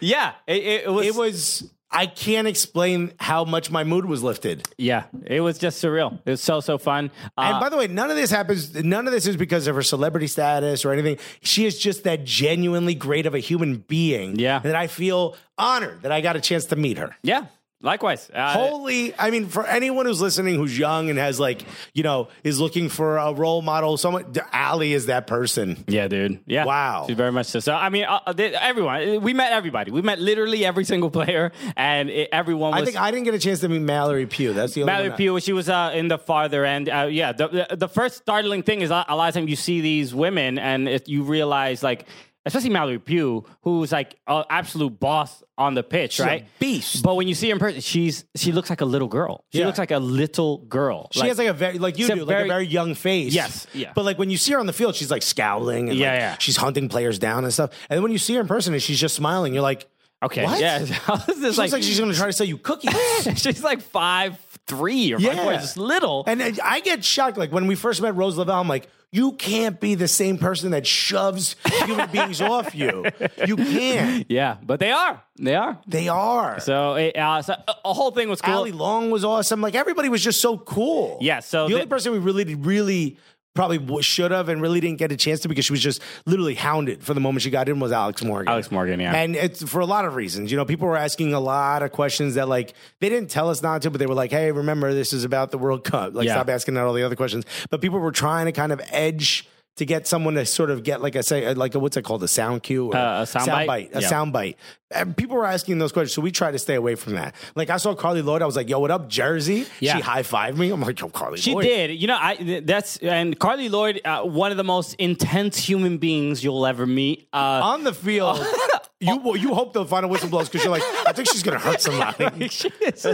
S2: Yeah, it, it was.
S1: it was I can't explain how much my mood was lifted.
S2: Yeah, it was just surreal. It was so so fun.
S1: And
S2: Uh,
S1: by the way, none of this happens. None of this is because of her celebrity status or anything. She is just that genuinely great of a human being.
S2: Yeah.
S1: that I feel honored that I got a chance to meet her.
S2: yeah, likewise. Uh,
S1: Holy, I mean, for anyone who's listening who's young and has like, you know, is looking for a role model, someone, Allie is that person.
S2: Yeah, dude. Yeah.
S1: Wow.
S2: She's very much so. So, I mean, uh, they- everyone, we met everybody. We met literally every single player, and it, everyone was.
S1: I think I didn't get a chance to meet Mallory Pugh. That's the only
S2: Mallory
S1: one I-
S2: Pugh, she was uh, in the farther end. Uh, yeah, the, the the first startling thing is a a lot of times you see these women and it, you realize like, especially Mallory Pugh, who's like an absolute boss on the pitch,
S1: a
S2: right?
S1: beast.
S2: But when you see her in person, she's she looks like a little girl. She
S1: Yeah.
S2: looks like a little girl.
S1: She has like a very like you
S2: She's
S1: do, like a
S2: very-
S1: very young face.
S2: Yes, yeah.
S1: But like when you see her on the field, she's like scowling and
S2: Yeah,
S1: like,
S2: yeah.
S1: she's hunting players down and stuff. And then when you see her in person and she's just smiling, you're like,
S2: okay,
S1: what?
S2: yeah. this
S1: She
S2: is
S1: looks like she's gonna try to sell you cookies.
S2: she's like five three or
S1: Yeah.
S2: four, just little.
S1: and I- get shocked. Like when we first met Rose Lavelle, I'm like, you can't be the same person that shoves human beings off you. You can't.
S2: yeah, but they are. They are.
S1: They are.
S2: So, it, uh, so a whole thing was cool.
S1: Allie Long was awesome. Like everybody was just so cool.
S2: Yeah, so
S1: the
S2: the-
S1: only person we really, really probably should have and really didn't get a chance to because she was just literally hounded for the moment she got in was Alex Morgan.
S2: Alex Morgan, yeah.
S1: And it's for a lot of reasons. You know, people were asking a lot of questions that like they didn't tell us not to, but they were like, "Hey, remember this is about the World Cup. Like,
S2: Yeah.
S1: stop asking that all the other questions." But people were trying to kind of edge. To get someone to sort of get like I say like a, what's it called a sound cue or
S2: Uh, a sound bite?
S1: a
S2: Yeah.
S1: sound bite. And people were asking those questions, so we try to stay away from that. Like I saw Carli Lloyd, I was like, "Yo, what up, Jersey?"
S2: Yeah.
S1: She high fived me. I'm like, "Yo, Carli
S2: She
S1: Lloyd."
S2: did. You know, I that's and Carli Lloyd, uh, one of the most intense human beings you'll ever meet. Uh,
S1: on the field. you oh. well, you hope they'll find a whistleblower because you're like, I think she's gonna hurt somebody.
S2: she is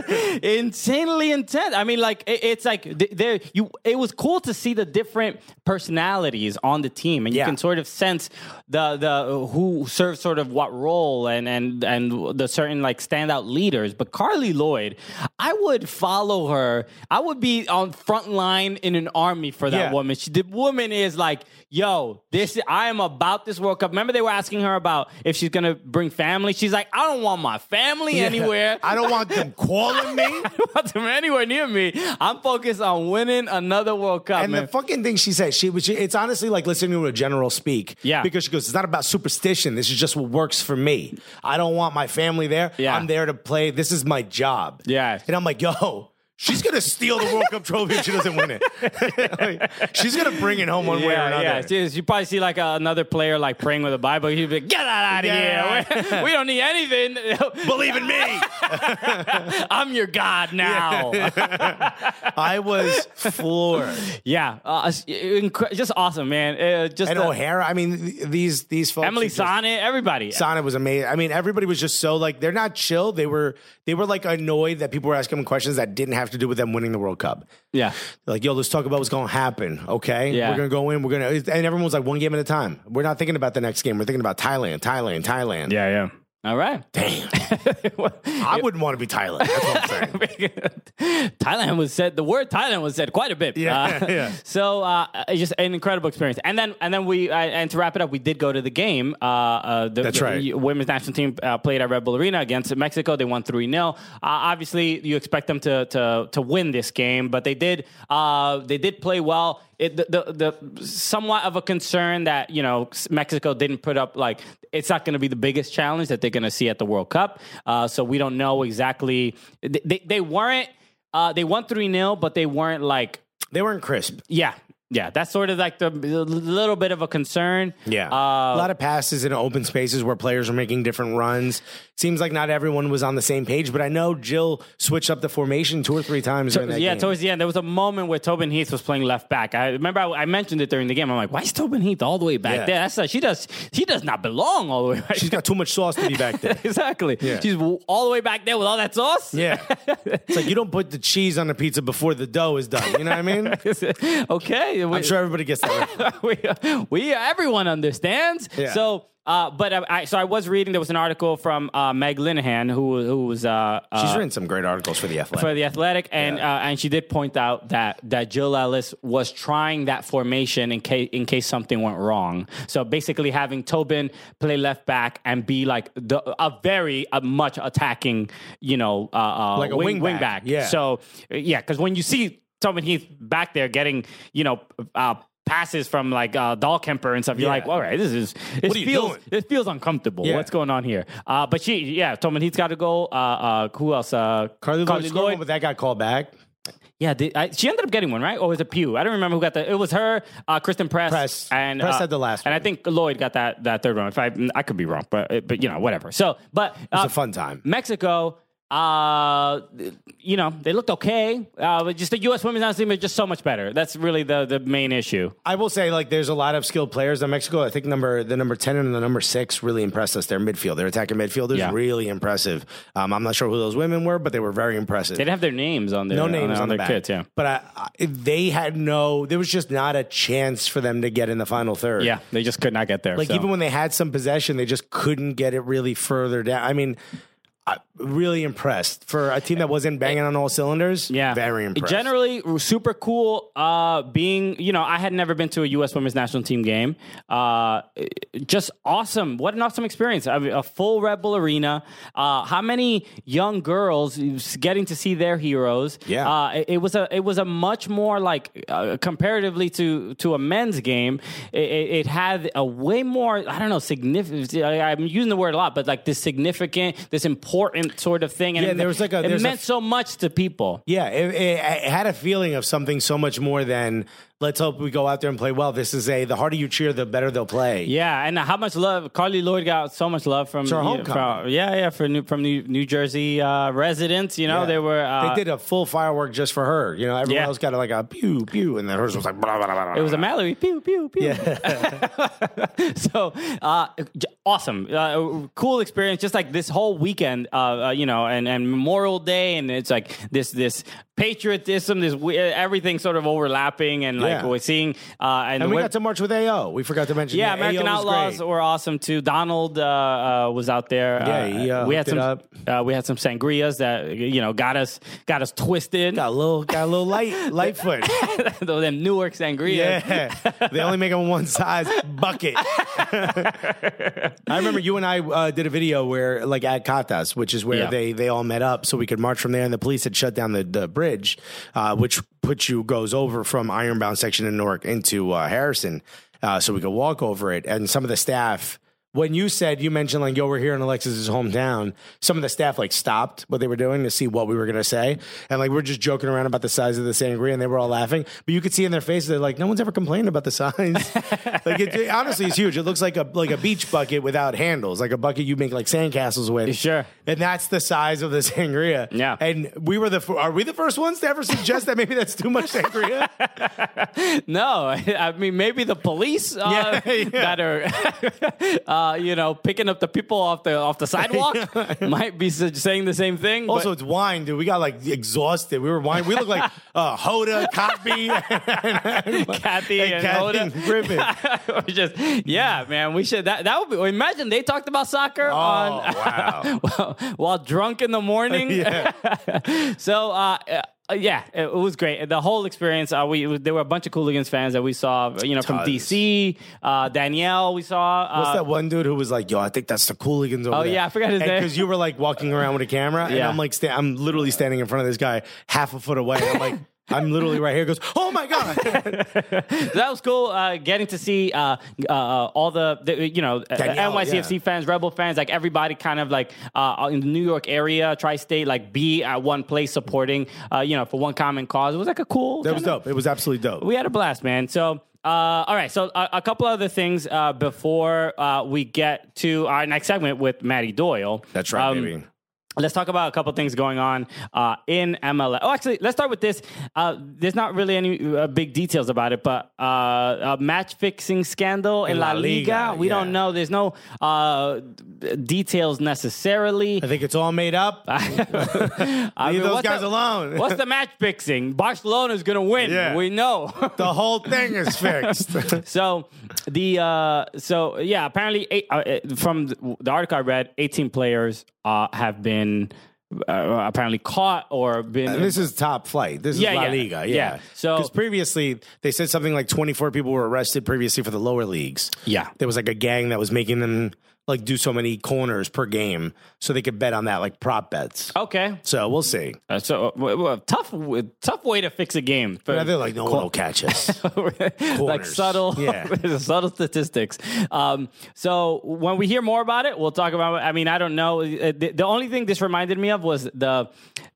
S2: insanely intense. I mean, like it, it's like th- there you. It was cool to see the different personalities on the team, and you
S1: Yeah.
S2: can sort of sense the the who serves sort of what role, and and and the certain like standout leaders. But Carli Lloyd, I would follow her. I would be on front line in an army for that
S1: Yeah.
S2: woman. She, the woman is like, yo, this I am about this World Cup. Remember they were asking her about if she's gonna bring family. She's like, I don't want my family anywhere.
S1: I don't want them calling me.
S2: I don't want them anywhere near me. I'm focused on winning another World Cup.
S1: And
S2: man.
S1: the fucking thing she said, she was. It's honestly like listening to a general speak.
S2: Yeah.
S1: Because she goes, it's not about superstition. This is just what works for me. I don't want my family there.
S2: Yeah.
S1: I'm there to play. This is my job.
S2: Yeah.
S1: And I'm like, yo. She's gonna steal the World Cup trophy if she doesn't win it. Like, she's gonna bring it home one way or another.
S2: yeah. You, you probably see like uh, another player like praying with a Bible. He'd be like, "Get that out of
S1: Yeah.
S2: here! We, don't need anything.
S1: Believe in me.
S2: I'm your God now."
S1: I was floored.
S2: yeah, uh, inc- just awesome, man. Uh, just
S1: And
S2: the-
S1: O'Hara, I mean, th- these these folks.
S2: Emily
S1: just-
S2: Sonnett, everybody.
S1: Sonnett was amazing. I mean, everybody was just so like they're not chill. They were they were like annoyed that people were asking them questions that didn't have to do with them winning the World Cup.
S2: yeah,
S1: Like, yo, let's talk about what's going to happen. Okay,
S2: Yeah.
S1: we're gonna go in. We're gonna, and everyone was like one game at a time. We're not thinking about the next game. We're thinking about Thailand, Thailand, Thailand.
S2: yeah, yeah. All right.
S1: Damn, I wouldn't want to be Thailand. That's what I'm saying.
S2: Thailand was said. The word Thailand was said quite a bit.
S1: Yeah,
S2: Uh,
S1: yeah.
S2: So uh, it's just an incredible experience. And then and then we uh, and to wrap it up, we did go to the game. Uh, uh, the,
S1: That's
S2: the
S1: right.
S2: women's national team uh, played at Red Bull Arena against Mexico. They won three 0 uh, Obviously, you expect them to to to win this game, but they did. Uh, they did play well. It, the, the the somewhat of a concern that you know Mexico didn't put up like it's not going to be the biggest challenge that they're going to see at the World Cup. Uh, so we don't know exactly. They they, they weren't. Uh, they won three 0 but they weren't like
S1: They weren't crisp.
S2: yeah yeah. That's sort of like the little bit of a concern.
S1: Yeah,
S2: Uh,
S1: a lot of passes in open spaces where players are making different runs. Seems like not everyone was on the same page, but I know Jill switched up the formation two or three times during that
S2: yeah,
S1: game.
S2: towards the end, there was a moment where Tobin Heath was playing left back. I remember I, I mentioned it during the game. I'm like, why is Tobin Heath all the way back
S1: Yeah.
S2: there? That's not, she does. She does not belong all the way back.
S1: She's got too much sauce to be back there.
S2: exactly.
S1: Yeah.
S2: She's all the way back there with all that sauce.
S1: Yeah. It's like you don't put the cheese on the pizza before the dough is done. You know what I mean?
S2: okay.
S1: I'm sure everybody gets that.
S2: we, we everyone understands.
S1: Yeah.
S2: So, uh, but I, I, so I was reading. There was an article from uh, Meg Linehan, who who was uh,
S1: She's
S2: uh,
S1: written some great articles for the Athletic.
S2: for the Athletic, and
S1: Yeah.
S2: uh, and she did point out that that Jill Ellis was trying that formation in case in case something went wrong. So basically, having Tobin play left back and be like the a very a much attacking, you know, uh, uh,
S1: Like a
S2: wing,
S1: wing
S2: wing
S1: back,
S2: back.
S1: yeah.
S2: So yeah, because when you see Tobin Heath back there getting, you know. Uh, Passes from like uh, Dahlkemper and stuff. You're
S1: Yeah.
S2: like, all right, this is this
S1: What are you
S2: feels
S1: doing?
S2: this feels uncomfortable.
S1: Yeah.
S2: What's going on here? Uh, but she, yeah, Tobin Heath's got to go. Uh, uh, who else? Uh,
S1: Carli Lloyd scored one, but that got called back.
S2: yeah, did, I, she ended up getting one, right? Or was it Pugh? I don't remember who got the. It was her, uh, Christen Press,
S1: Press.
S2: and
S1: Press
S2: uh,
S1: had the last
S2: and
S1: one.
S2: I think Lloyd got that that third one. If I I could be wrong, but but you know whatever. So, but uh,
S1: was a fun time.
S2: Mexico, uh, you know, they looked okay, uh, but just the U.S. women's national team is just so much better. That's really the the main issue.
S1: I will say, like, there's a lot of skilled players in Mexico. I think number the number ten and the number six really impressed us. Their midfield, their attacking midfield is
S2: Yeah.
S1: really impressive. Um, I'm not sure who those women were, but they were very impressive.
S2: They didn't have their names on their
S1: no names on,
S2: their
S1: the back.
S2: kits. Yeah,
S1: but I, I, they had no. There was just not a chance for them to get in the final third.
S2: yeah, they just could not get there.
S1: Like
S2: so.
S1: even when they had some possession, they just couldn't get it really further down. I mean, I, really impressed for a team that wasn't banging on all cylinders.
S2: Yeah,
S1: very impressed.
S2: Generally, super cool. Uh, being, you know, I had never been to a U.S. Women's National Team game. Uh, just awesome. What an awesome experience. I mean, a full Red Bull arena. Uh, how many young girls getting to see their heroes?
S1: Yeah.
S2: Uh, it, it was a it was a much more like uh, comparatively to to a men's game. It, it, it had a way more. I don't know significant. I'm using the word a lot, but like this significant, this important sort of thing. And
S1: Yeah,
S2: it,
S1: there was like a-
S2: it
S1: there's a
S2: meant so much to people.
S1: Yeah, it, it, it had a feeling of something so much more than let's hope we go out there and play well. This is a the harder you cheer, the better they'll play.
S2: Yeah, and how much love Carli Lloyd got so much love from, you
S1: homecoming.
S2: from- yeah, yeah, for New, from New, New Jersey uh, residents. You know,
S1: Yeah.
S2: they were. Uh,
S1: they did a full firework just for her. You know, everyone
S2: Yeah.
S1: else got like a pew pew, and then hers was like blah blah blah. blah
S2: It was a. Mallory. Pew pew pew. so uh, j- awesome, uh, cool experience. Just like this whole weekend, uh, uh, you know, and, and Memorial Day, and it's like this this patriotism, this everything sort of overlapping, and like
S1: Yeah.
S2: we're seeing, uh, and,
S1: And we got to march with AO. We forgot to mention.
S2: yeah. American
S1: AO
S2: Outlaws were awesome too. Donald uh, uh, was out there.
S1: Yeah, he, uh,
S2: we had some. Uh, we had some sangrias that you know got us got us twisted.
S1: got a little, got a little light, light foot.
S2: Those them Newark sangrias.
S1: Yeah, they only make them one size bucket. I remember you and I uh, did a video where, like, at Catas, which is where
S2: Yeah.
S1: they they all met up, so we could march from there. And the police had shut down the, the bridge, uh, which puts you goes over from Ironbound section in Newark into uh, Harrison, uh, so we could walk over it. And some of the staff. When you said you mentioned like yo we're here in Alexis's hometown, some of the staff like stopped what they were doing to see what we were gonna say, and like we're just joking around about the size of the sangria, and they were all laughing. But you could see in their faces they're like, no one's ever complained about the size. like it, it- honestly, it's huge. It looks like a like a beach bucket without handles, like a bucket you make like sandcastles with.
S2: Sure.
S1: and that's the size of the sangria.
S2: Yeah.
S1: and we were the are we the first ones to ever suggest that maybe that's too much sangria?
S2: No, I mean maybe the police uh,
S1: Yeah, yeah.
S2: that are, uh, you know, picking up the people off the off the sidewalk might be saying the same thing. but-
S1: Also, it's wine, dude. We got like exhausted. We were wine. We look like uh, Hoda, Copy,
S2: Kathy and,
S1: Kathy
S2: Hoda.
S1: Griffin.
S2: Just yeah, man. We should that that would be. Imagine they talked about soccer
S1: Oh,
S2: on
S1: wow.
S2: while drunk in the morning.
S1: Yeah.
S2: so uh, uh, yeah, it, it was great. The whole experience. Uh, we there were a bunch of Cooligans fans that we saw. You know, from
S1: Tons.
S2: DC. Uh, Danielle, we saw. Uh,
S1: What's that one dude who was like, "Yo, I think that's the Cooligans over
S2: Oh,
S1: there."
S2: yeah, I forgot his name.
S1: Because you were like walking around with a camera, and I'm like, sta- I'm literally standing in front of this guy half a foot away. I'm like, I'm literally right here. Goes, "Oh my god!"
S2: that was cool. Uh, getting to see uh, uh, all the, the you know uh,
S1: Danielle,
S2: NYCFC
S1: yeah.
S2: fans, Rebel fans, like everybody, kind of like uh, in the New York area, tri-state, like be at one place supporting, uh, you know, for one common cause. It was like a cool.
S1: that was
S2: kinda-
S1: dope. It was absolutely dope.
S2: We had a blast, man. So. Uh, all right, so a, a couple other things uh, before uh, we get to our next segment with Matty Doyle.
S1: That's right,
S2: Um,
S1: baby.
S2: Let's talk about a couple things going on uh, in MLS. Oh, actually, let's start with this. Uh, there's not really any uh, big details about it, but uh, a match fixing scandal in,
S1: In
S2: La Liga.
S1: Liga,
S2: we
S1: yeah.
S2: don't know. There's no uh, details necessarily.
S1: I think it's all made up.
S2: I
S1: Leave those
S2: what's
S1: guys
S2: the-
S1: alone.
S2: What's the match fixing? Barcelona's going to win.
S1: Yeah.
S2: We know.
S1: the whole thing is fixed.
S2: So the uh, so yeah, apparently eight, from the the article I read, 18 players uh, have been uh, apparently caught or been.
S1: And this is top flight. This is
S2: Yeah,
S1: La
S2: yeah.
S1: Liga.
S2: Yeah.
S1: Yeah.
S2: So-
S1: because previously they said something like 24 people were arrested previously for the lower leagues.
S2: Yeah.
S1: There was like a gang that was making them like do so many corners per game so they could bet on that like prop bets.
S2: okay,
S1: So we'll see.
S2: uh, so uh, w- w- tough, w- tough way to fix a game. For,
S1: Yeah, they're like, no one will catch us.
S2: like subtle,
S1: Yeah.
S2: subtle statistics. Um, so when we hear more about it, we'll talk about. it. I mean, I don't know. Uh, The, the only thing this reminded me of was the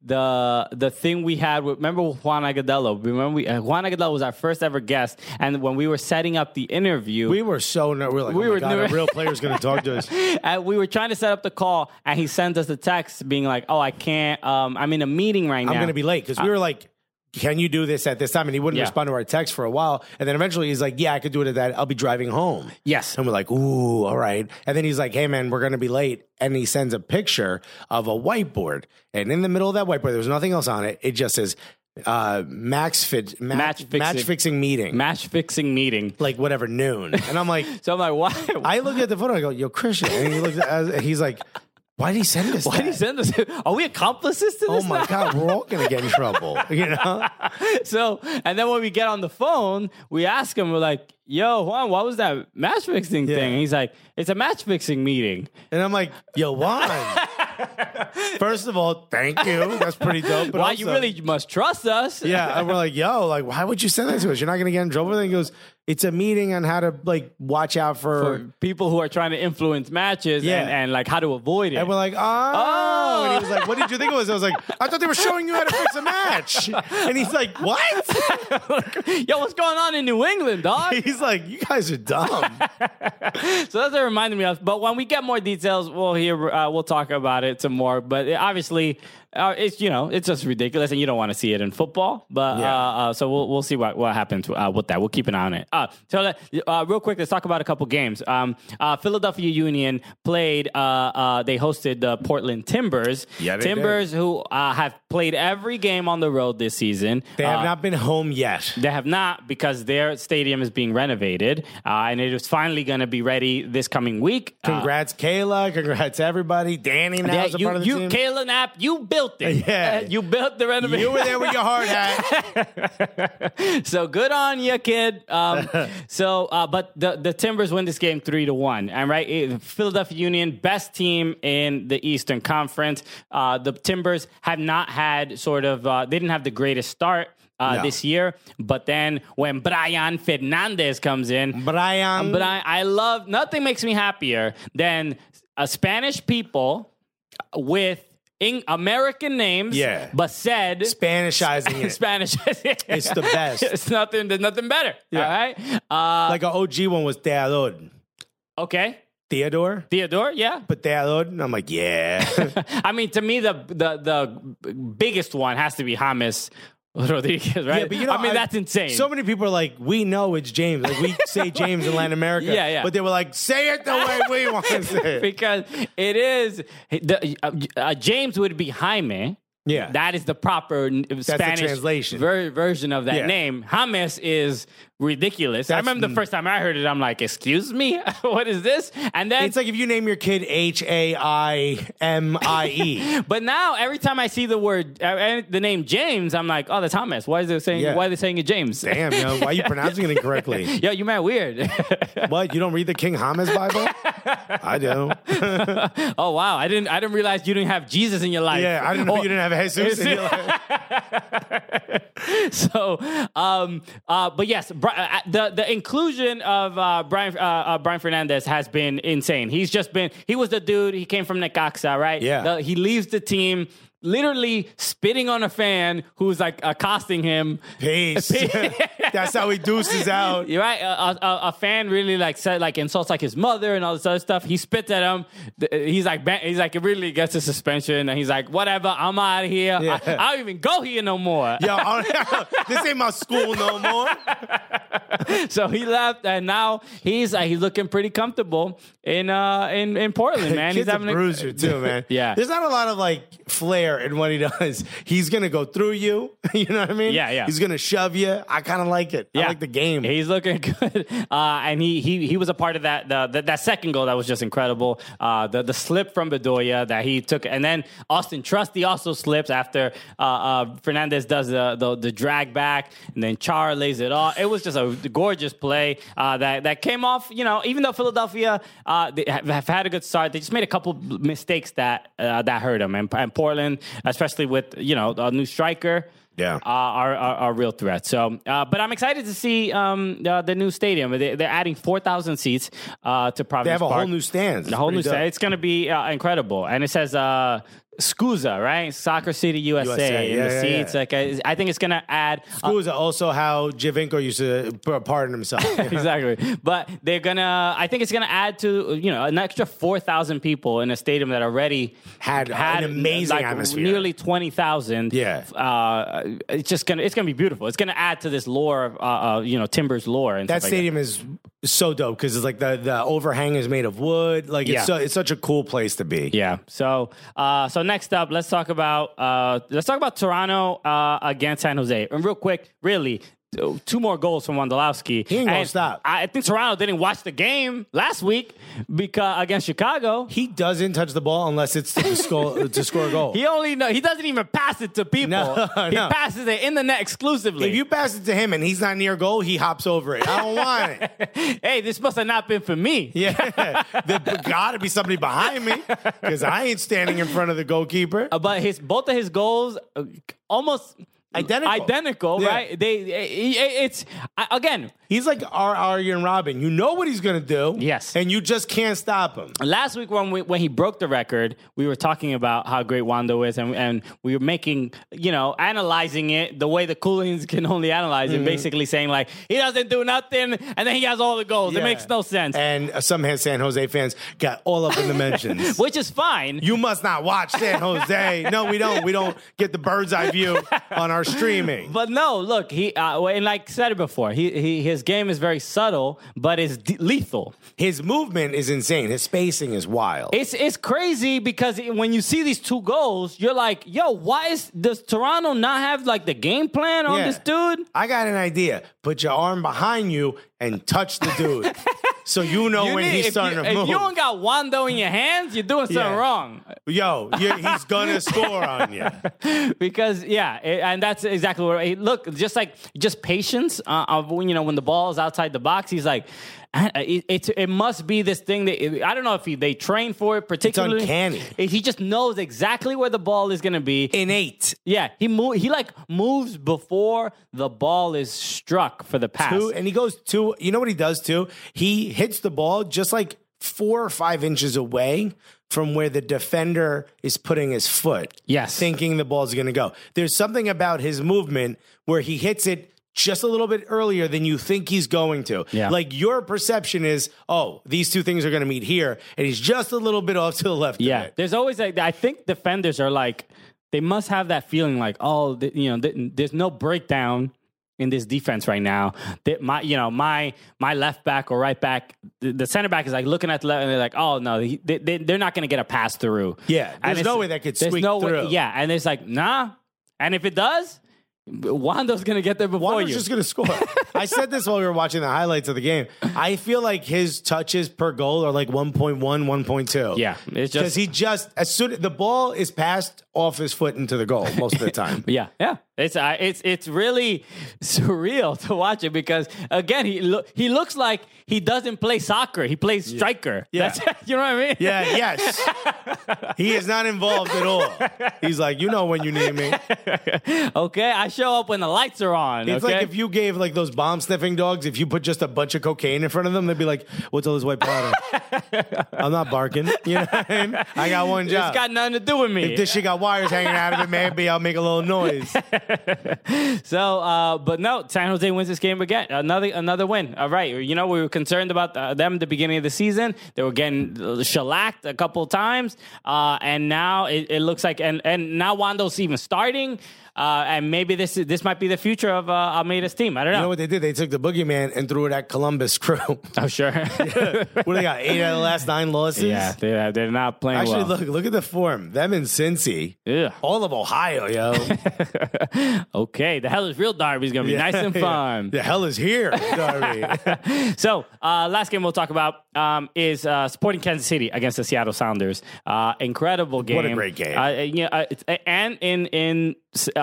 S2: the the thing we had. With, remember Juan Agudelo? Remember we, uh, Juan Agudelo was our first ever guest, and when we were setting up the interview,
S1: we were so ner- we were like,
S2: We
S1: oh
S2: were
S1: God, a real player's going to talk to us.
S2: and we were trying to set up the call, and he sends us a text being like, "Oh, I can't. Um, I'm in a meeting right now.
S1: I'm going to be late because we were like, can you do this at this time? And he wouldn't
S2: Uh, Yeah.
S1: respond to our text for a while. And then eventually he's like, yeah, I could do it at that. I'll be driving home.
S2: Yes.
S1: And we're like, ooh, all right. And then he's like, hey, man, we're going to be late. And he sends a picture of a whiteboard. And in the middle of that whiteboard, there's nothing else on it. It just says, uh, max fit, ma-
S2: Match fixing.
S1: match fixing meeting.
S2: match fixing meeting."
S1: like whatever, noon. And I'm like,
S2: So I'm like, "Why?
S1: I look at the photo. I go, yo, Christian. And he looks at, he's like, why did he send us
S2: Why did he send us? Are we accomplices to this?
S1: Oh my
S2: now?
S1: God, we're all to get in trouble. You know?
S2: so and then when we get on the phone, we ask him, we're like, "Yo, Juan, what was that match fixing
S1: Yeah.
S2: thing?" And he's like, "It's a match fixing meeting."
S1: And I'm like, yo, why? First of all, thank you. That's pretty dope. But
S2: Why
S1: also,
S2: you really must trust us?
S1: Yeah, and we're like, yo, like, why would you send that to us? You're not going to get in trouble. And he goes, it's a meeting on how to like watch out for.
S2: For people who are trying to influence matches
S1: Yeah.
S2: and, and like how to avoid it.
S1: and we're like, oh.
S2: Oh.
S1: And he was like, what did you think it was? I was like, I thought they were showing you how to fix a match. And he's like, what?
S2: Yo, what's going on in New England, dog?
S1: He's like, you guys are dumb.
S2: so that's what it reminded me of. But when we get more details, we'll hear, uh, we'll talk about it some more. But uh, obviously, uh, it's you know it's just ridiculous, and you don't want to see it in football. But
S1: Yeah.
S2: uh, uh, so we'll we'll see what what happens uh, with that. We'll keep an eye on it. Uh, so let- uh, real quick, let's talk about a couple games. Um, uh, Philadelphia Union played. Uh, uh, they hosted the Portland Timbers.
S1: Yeah,
S2: Timbers who uh, have played every game on the road this season.
S1: They have not been home yet.
S2: they have not because their stadium is being renovated, uh, and it is finally going to be ready this coming week.
S1: Congrats, Kayla. Congrats, everybody. Danny now
S2: yeah,
S1: is a
S2: you,
S1: part of the
S2: you
S1: team.
S2: Kayla Knapp, you built it.
S1: Yeah.
S2: You built the renovation.
S1: you were there with your hard hat.
S2: so good on you, kid. Um, so, uh, but the the Timbers win this game three to one, and right, Philadelphia Union, best team in the Eastern Conference. Uh, the Timbers have not had sort of uh, they didn't have the greatest start. Uh,
S1: No.
S2: This year, but then when Brian Fernandez comes in,
S1: Brian.
S2: but I, I love nothing makes me happier than a Spanish people with in American names,
S1: Yeah.
S2: but said
S1: Spanishizing it.
S2: Spanish.
S1: It's the best.
S2: it's nothing. There's nothing better.
S1: Yeah.
S2: All right. Uh,
S1: like an OG one was Theodore.
S2: okay.
S1: Theodore?
S2: Theodore. Yeah.
S1: But Theodore? And I'm like, yeah.
S2: I mean, to me, the the the biggest one has to be James Rodriguez, right?
S1: Yeah, but you know,
S2: I mean, that's insane.
S1: So many people are like, we know it's James. Like we say James in Latin America.
S2: Yeah, yeah.
S1: But they were like, say it the way we want to say it.
S2: because it is the, uh, uh, James would be Jaime.
S1: Yeah.
S2: That is the proper Spanish
S1: translation.
S2: ver- version of that
S1: Yeah.
S2: name. James is ridiculous. I remember the first time I heard it, I'm like, "Excuse me, what is this?" And then
S1: It's like if you name your kid H A I M I E.
S2: But now every time I see the word, uh, the name James, I'm like, oh, that's Thomas. Why is it saying?
S1: Yeah.
S2: Why are they saying it James?
S1: Damn, yo, why are you pronouncing it incorrectly?
S2: Yo, you mad weird.
S1: What? You don't read the King James Bible? I do.
S2: oh wow, I didn't. I didn't realize you didn't have Jesus in your life.
S1: Yeah, I didn't know
S2: Oh,
S1: you didn't have Jesus in your life.
S2: so, um, uh, but yes, uh, the the inclusion of uh, Brian uh, uh, Brian Fernandez has been insane. He's just been he was the dude. He came from Necaxa, right?
S1: Yeah.
S2: The- he leaves the team. Literally spitting on a fan who's like accosting him.
S1: Peace. That's how he deuces out.
S2: You're right. A, a, a fan really like said like insults like his mother and all this other stuff. He spits at him. He's like he's like it really gets a suspension and he's like whatever. I'm out of here.
S1: Yeah.
S2: I, I don't even go here no more.
S1: Yo, this ain't my school no more.
S2: so he left and now he's uh, he's looking pretty comfortable in uh in in Portland, man. He's
S1: a bruiser too, man.
S2: Yeah.
S1: There's not a lot of like flair in what he does. He's gonna go through you. You know what I mean?
S2: Yeah, yeah.
S1: He's gonna shove you. I kind of like it. I like the game.
S2: He's looking good, uh, and he he he was a part of that the, the, that second goal that was just incredible. Uh, the the slip from Bedoya that he took, and then Austin Trusty also slips after uh, uh, Fernandez does the, the the drag back, and then Char lays it off. It was just a gorgeous play uh, that that came off. You know, even though Philadelphia uh, they have, had a good start, they just made a couple mistakes that uh, that hurt them, and, and Portland, especially with you know a new striker
S1: Yeah.
S2: uh, are, are, are real threats. So, uh, but I'm excited to see um, the, the new stadium. They, they're adding 4,000 seats uh, to Providence
S1: They have a
S2: Park.
S1: whole new stand.
S2: The whole new stand. It's going to be uh, incredible. And it says uh, SCUSA, right? Soccer City USA,
S1: USA,
S2: in
S1: yeah,
S2: the
S1: yeah,
S2: seats.
S1: yeah.
S2: Like uh, I think it's going to add. uh,
S1: also how Giovinco used to pardon himself.
S2: exactly. But they're gonna. I think it's gonna add to you know an extra four thousand people in a stadium that already
S1: Had had an amazing
S2: like,
S1: atmosphere.
S2: nearly twenty thousand.
S1: Yeah.
S2: uh, it's just gonna it's gonna be beautiful. It's gonna add to this lore, uh, uh, you know, Timbers lore and
S1: That
S2: stuff like
S1: stadium is so dope because it's like the, the overhang is made of wood. Like it's so, it's such a cool place to be.
S2: Yeah. So, uh, so next up, let's talk about uh, let's talk about Toronto uh, against San Jose. And real quick, really. T- Two more goals from Wondolowski.
S1: He ain't gonna
S2: And
S1: stop.
S2: I think Toronto didn't watch the game last week because against Chicago.
S1: He doesn't touch the ball unless it's to score to score a goal.
S2: He only know he doesn't even pass it to people.
S1: No,
S2: he
S1: no.
S2: passes it in the net exclusively.
S1: if you pass it to him and he's not near goal, he hops over it. I don't want it.
S2: hey, this must have not been for me.
S1: Yeah, there got to be somebody behind me because I ain't standing in front of the goalkeeper.
S2: Uh, But his both of his goals uh, almost
S1: Identical.
S2: identical,
S1: Yeah.
S2: right? They, it- it's again.
S1: He's like our Arjen Robben. You know what he's going to do.
S2: Yes.
S1: And you just can't stop him.
S2: Last week when we, when he broke the record, we were talking about how great Wondo is, and and we were making you know analyzing it the way the Cooligans can only analyze
S1: Mm-hmm.
S2: it, basically saying like he doesn't do nothing, and then he has all the goals. It
S1: Yeah.
S2: makes no sense,
S1: And some San Jose fans got all up in the mentions.
S2: which is fine.
S1: You must not watch San Jose. No, we don't. We don't get the bird's eye view on our streaming.
S2: But no, look, he uh, and like I said it before, he, he his game is very subtle, but it's d- lethal.
S1: His movement is insane. His spacing is wild.
S2: It's it's crazy because when you see these two goals, you're like, yo, why is does Toronto not have like the game plan on
S1: Yeah.
S2: this dude?
S1: I got an idea. Put your arm behind you and touch the dude, so you know
S2: You
S1: when
S2: need-
S1: he's
S2: if
S1: starting
S2: you,
S1: to
S2: if
S1: move.
S2: you don't got Wondo in your hands, you're doing something
S1: Yeah.
S2: wrong.
S1: Yo, he's gonna score on you.
S2: because yeah, it- and that's exactly what. It, look, just like just patience uh, of when you know when the ball is outside the box, he's like. "Uh, It, it, it must be this thing that I don't know if he, they train for it particularly.
S1: It's uncanny.
S2: He just knows exactly where the ball is going to be.
S1: Innate.
S2: yeah, he move. He like moves before the ball is struck for the pass.
S1: Two, and he goes two. You know what he does too? He hits the ball just like four or five inches away from where the defender is putting his foot.
S2: Yes.
S1: Thinking the ball's going to go. There's something about his movement where he hits it just a little bit earlier than you think he's going to.
S2: Yeah.
S1: Like your perception is, oh, these two things are going to meet here, and he's just a little bit off to the left.
S2: Yeah, there's always like I think defenders are like they must have that feeling like oh th- you know th- there's no breakdown in this defense right now. That my you know my my left back or right back the, the center back is like looking at the left and they're like oh no he, they, they, they're not going to get a pass through.
S1: Yeah, there's no way that could
S2: there's
S1: squeak
S2: no way- yeah, and it's like nah, and if it does, Wondo's going to get there before
S1: Wondo's
S2: you.
S1: just going to score. I said this while we were watching the highlights of the game. I feel like his touches per goal are like 1.1, 1.2.
S2: yeah, it's
S1: Because he just, as soon the ball is passed off his foot into the goal most of the time.
S2: Yeah, yeah. It's uh, it's it's really surreal to watch it because again he lo- he looks like he doesn't play soccer. He plays striker.
S1: Yeah.
S2: That's, you know what I mean?
S1: Yeah, yes. he is not involved at all. He's like, you know when you need me.
S2: Okay, I show up when the lights are on.
S1: It's
S2: okay?
S1: like if you gave like those bomb sniffing dogs, if you put just a bunch of cocaine in front of them, they'd be like, what's all this white powder? I'm not barking. You know what I mean? I got one
S2: it's
S1: job.
S2: got nothing to do with me.
S1: if this shit got wires hanging out of it, maybe I'll make a little noise.
S2: So, uh, but no, San Jose wins this game again. Another another win. All right, you know we were concerned about them at the beginning of the season. They were getting shellacked a couple times, uh, and now it, it looks like and and now Wondo's even starting. Uh, and maybe this this might be the future of uh, Almeyda's team. I don't know.
S1: You know what they did? They took the boogeyman and threw it at Columbus Crew.
S2: oh, sure.
S1: what do they got? Eight out of the last nine losses?
S2: yeah, they, they're not playing
S1: Actually,
S2: well.
S1: look look at the form. Them and Cincy.
S2: Yeah.
S1: All of Ohio, yo.
S2: Okay, the hell is real derby is going to be nice and fun.
S1: The hell is here, Darby?
S2: So, uh, last game we'll talk about um, is uh, Sporting Kansas City against the Seattle Sounders. Uh, incredible game.
S1: What a great game.
S2: Uh, yeah, uh, it's, and in in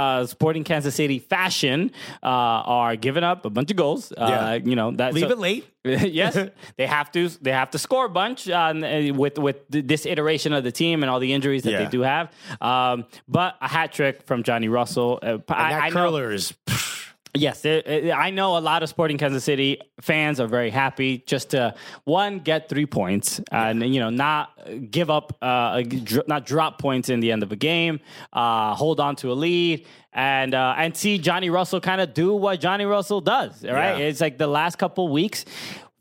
S2: uh, Sporting Kansas City fashion, uh, are giving up a bunch of goals. Uh,
S1: Yeah.
S2: You know that
S1: Leave
S2: so-
S1: it late.
S2: yes, they have to. They have to score a bunch uh, uh, with with this iteration of the team and all the injuries that
S1: Yeah.
S2: they do have. Um, but a hat trick from Johnny Russell. Uh, I,
S1: that
S2: I know-
S1: curler is.
S2: Yes, it, it- I know a lot of Sporting Kansas City fans are very happy just to one get three points and you know not give up, uh, not drop points in the end of a game, uh, hold on to a lead, and uh, and see Johnny Russell kind of do what Johnny Russell does. Right?
S1: Yeah.
S2: It's like the last couple weeks,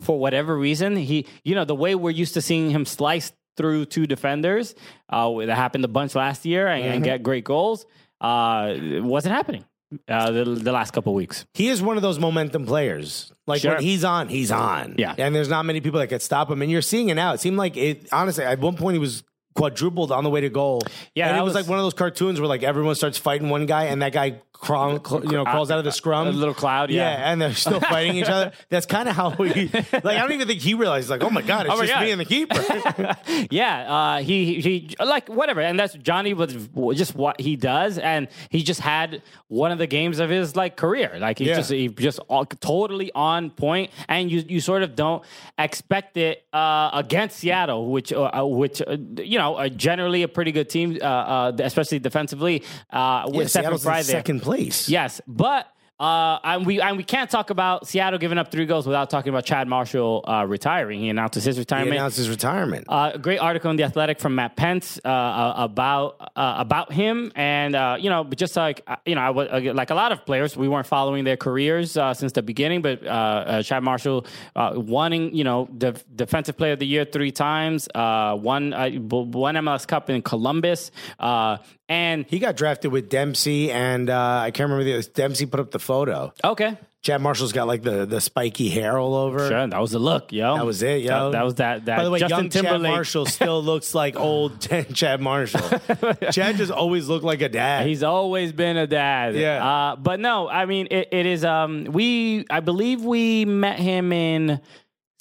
S2: for whatever reason, he you know the way we're used to seeing him slice through two defenders, uh, that happened a bunch last year and,
S1: Mm-hmm.
S2: and get great goals. Uh, it wasn't happening. Uh, the, the last couple weeks.
S1: He is one of those momentum players. Like
S2: Sure.
S1: when he's on, he's on.
S2: Yeah.
S1: And there's not many people that could stop him. And you're seeing it now. It seemed like it, honestly, at one point he was quadrupled on the way to goal.
S2: Yeah,
S1: And it was,
S2: was-
S1: like one of those cartoons where like everyone starts fighting one guy and that guy crawl, cl- you know, crawls out of the scrum.
S2: A little cloud, yeah.
S1: and they're still fighting each other. That's kind of how we, like, I don't even think he realized, like, oh my God, it's
S2: Oh my
S1: just
S2: God.
S1: me and the keeper.
S2: Yeah, uh, he he like whatever, and that's Johnny was just what he does, and he just had one of the games of his like career. Like he
S1: Yeah.
S2: just he just all, totally on point, and you you sort of don't expect it uh, against Seattle, which uh, uh, which uh, you know are generally a pretty good team, uh, uh, especially defensively. Uh,
S1: Yeah,
S2: with Stefan
S1: Frei
S2: there.
S1: second place.
S2: Yes, but uh, and we and we can't talk about Seattle giving up three goals without talking about Chad Marshall uh, retiring. He announces his retirement.
S1: He announced his retirement.
S2: Uh, a great article in the Athletic from Matt Pentz uh, uh, about uh, about him, and uh, you know, just like you know, I was like a lot of players, we weren't following their careers uh, since the beginning. But uh, uh, Chad Marshall, uh, winning, you know, the defensive player of the year three times, uh, won uh, one MLS Cup in Columbus, uh, and
S1: he got drafted with Dempsey, and uh, I can't remember the Dempsey put up the photo.
S2: okay,
S1: Chad Marshall's got like the, the spiky hair all over.
S2: sure, that was the look, yo.
S1: That was it, yo.
S2: That, that was that. That
S1: By the way,
S2: Justin
S1: young Chad
S2: Timberlake.
S1: Marshall still looks like old Chad Marshall. Chad just always looked like a dad.
S2: He's always been a dad.
S1: Yeah.
S2: Uh, but no, I mean, it, it is. Um, we, I believe we met him in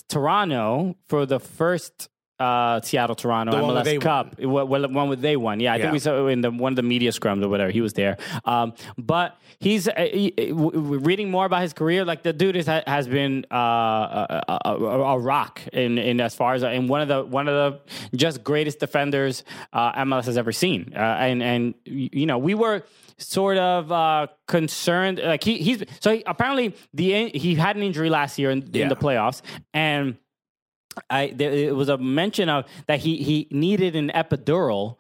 S2: Toronto for the first uh, Seattle Toronto
S1: The
S2: MLS Cup. Well, one where they won. Yeah, I
S1: Yeah.
S2: think we saw in the one of the media scrums or whatever. He was there. Um, but he's uh, he, uh, reading more about his career. Like the dude is, has been uh, a, a, a, rock in, in as far as in one of the one of the just greatest defenders uh, MLS has ever seen. Uh, and and you know we were sort of uh, concerned. Like he he's so he, apparently the he had an injury last year in,
S1: Yeah.
S2: in the playoffs and. I there it was a mention of that he he needed an epidural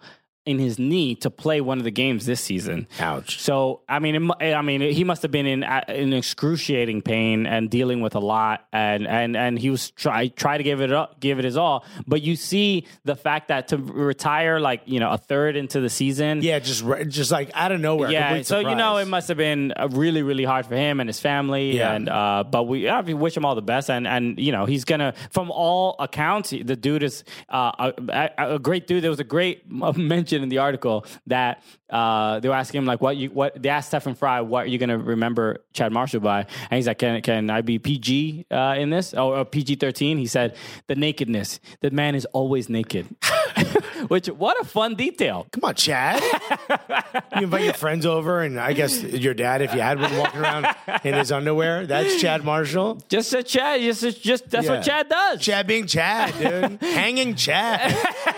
S2: in his knee to play one of the games this season.
S1: Ouch.
S2: So I mean, it, I mean, he must have been in in excruciating pain and dealing with a lot, and and and he was try try to give it up, give it his all. But you see the fact that to retire like you know a third into the season,
S1: yeah, just just like out of nowhere.
S2: yeah, so you know it must have been uh, really, really hard for him and his family.
S1: Yeah.
S2: And uh, but we yeah, we wish him all the best. And and you know he's gonna, from all accounts, the dude is uh, a, a- a great dude. There was a great mention in the article that uh, they were asking him like, what you what they asked Stefan Frei, what are you gonna remember Chad Marshall by? And he's like, can can I be PG uh, in this or, PG thirteen? He said the nakedness. The man is always naked. Which what a fun detail.
S1: Come on, Chad. you invite your friends over, and I guess your dad, if you had one walking around in his underwear, that's Chad Marshall.
S2: Just a Chad. Just, just that's
S1: Yeah.
S2: what Chad does.
S1: Chad being Chad, dude. Hanging Chad.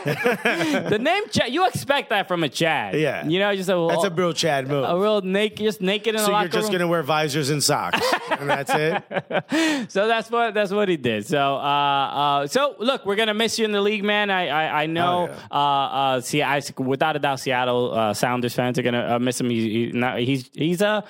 S2: The name Chad. You expect that from a Chad.
S1: Yeah.
S2: You know, just a
S1: That's a real Chad move.
S2: a real naked, just naked in
S1: so
S2: the
S1: you're just
S2: room.
S1: gonna wear visors and socks, and that's it.
S2: So that's what that's what he did. So uh, uh, so look, we're gonna miss you in the league, man. I I, I know.
S1: Oh,
S2: uh, uh, see, I without a doubt, Seattle uh, Sounders fans are gonna uh, miss him. He, he, not, he's he's a.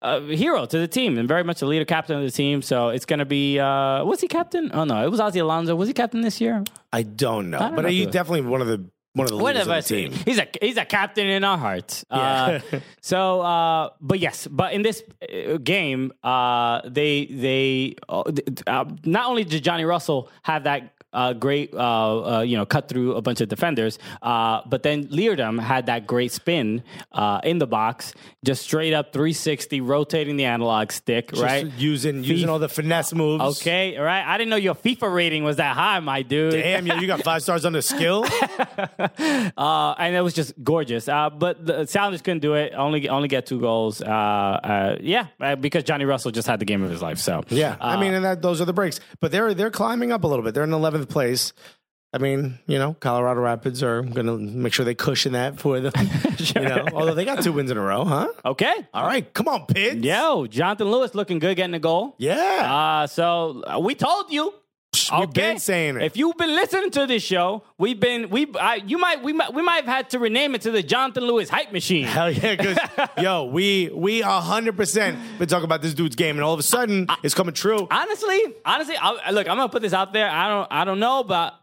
S2: A hero to the team and very much a leader captain of the team. So it's going to be, uh, was he captain? Oh, no, it was Ozzie Alonso. Was he captain this year?
S1: I don't know,
S2: don't
S1: but
S2: know
S1: he's definitely one of the one of the.
S2: I
S1: of team.
S2: He's a he's a captain in our hearts. Uh, so, uh, but yes, but in this uh, game, uh, they they uh, uh, not only did Johnny Russell have that. Uh, great, uh, uh, you know, cut through a bunch of defenders. Uh, but then Leardom had that great spin uh, in the box, just straight up 360, rotating the analog stick,
S1: Just
S2: right?
S1: using using all the finesse moves.
S2: Okay, all right. I didn't know your FIFA rating was that high, my dude.
S1: Damn, yo, you got five stars on the skill.
S2: uh, and it was just gorgeous. Uh, but the Sounders couldn't do it. Only only get two goals. Uh, uh, yeah, because Johnny Russell just had the game of his life. So
S1: Yeah, I mean, and that those are the breaks. But they're they're climbing up a little bit. They're in place. I mean, you know, Colorado Rapids are going to make sure they cushion that for them. You know, although they got two wins in a row, huh?
S2: okay.
S1: All right, come on, Pids.
S2: Yo, Jonathan Lewis looking good getting a goal.
S1: yeah.
S2: Uh, so uh, we told you.
S1: We've been saying it.
S2: If you've been listening to this show, we've been we I, you might we might we might have had to rename it to the Jonathan Lewis hype machine.
S1: Hell yeah, because yo, we we hundred percent been talking about this dude's game, and all of a sudden it's coming true.
S2: honestly, honestly, I, look, I'm gonna put this out there. I don't, I don't know, but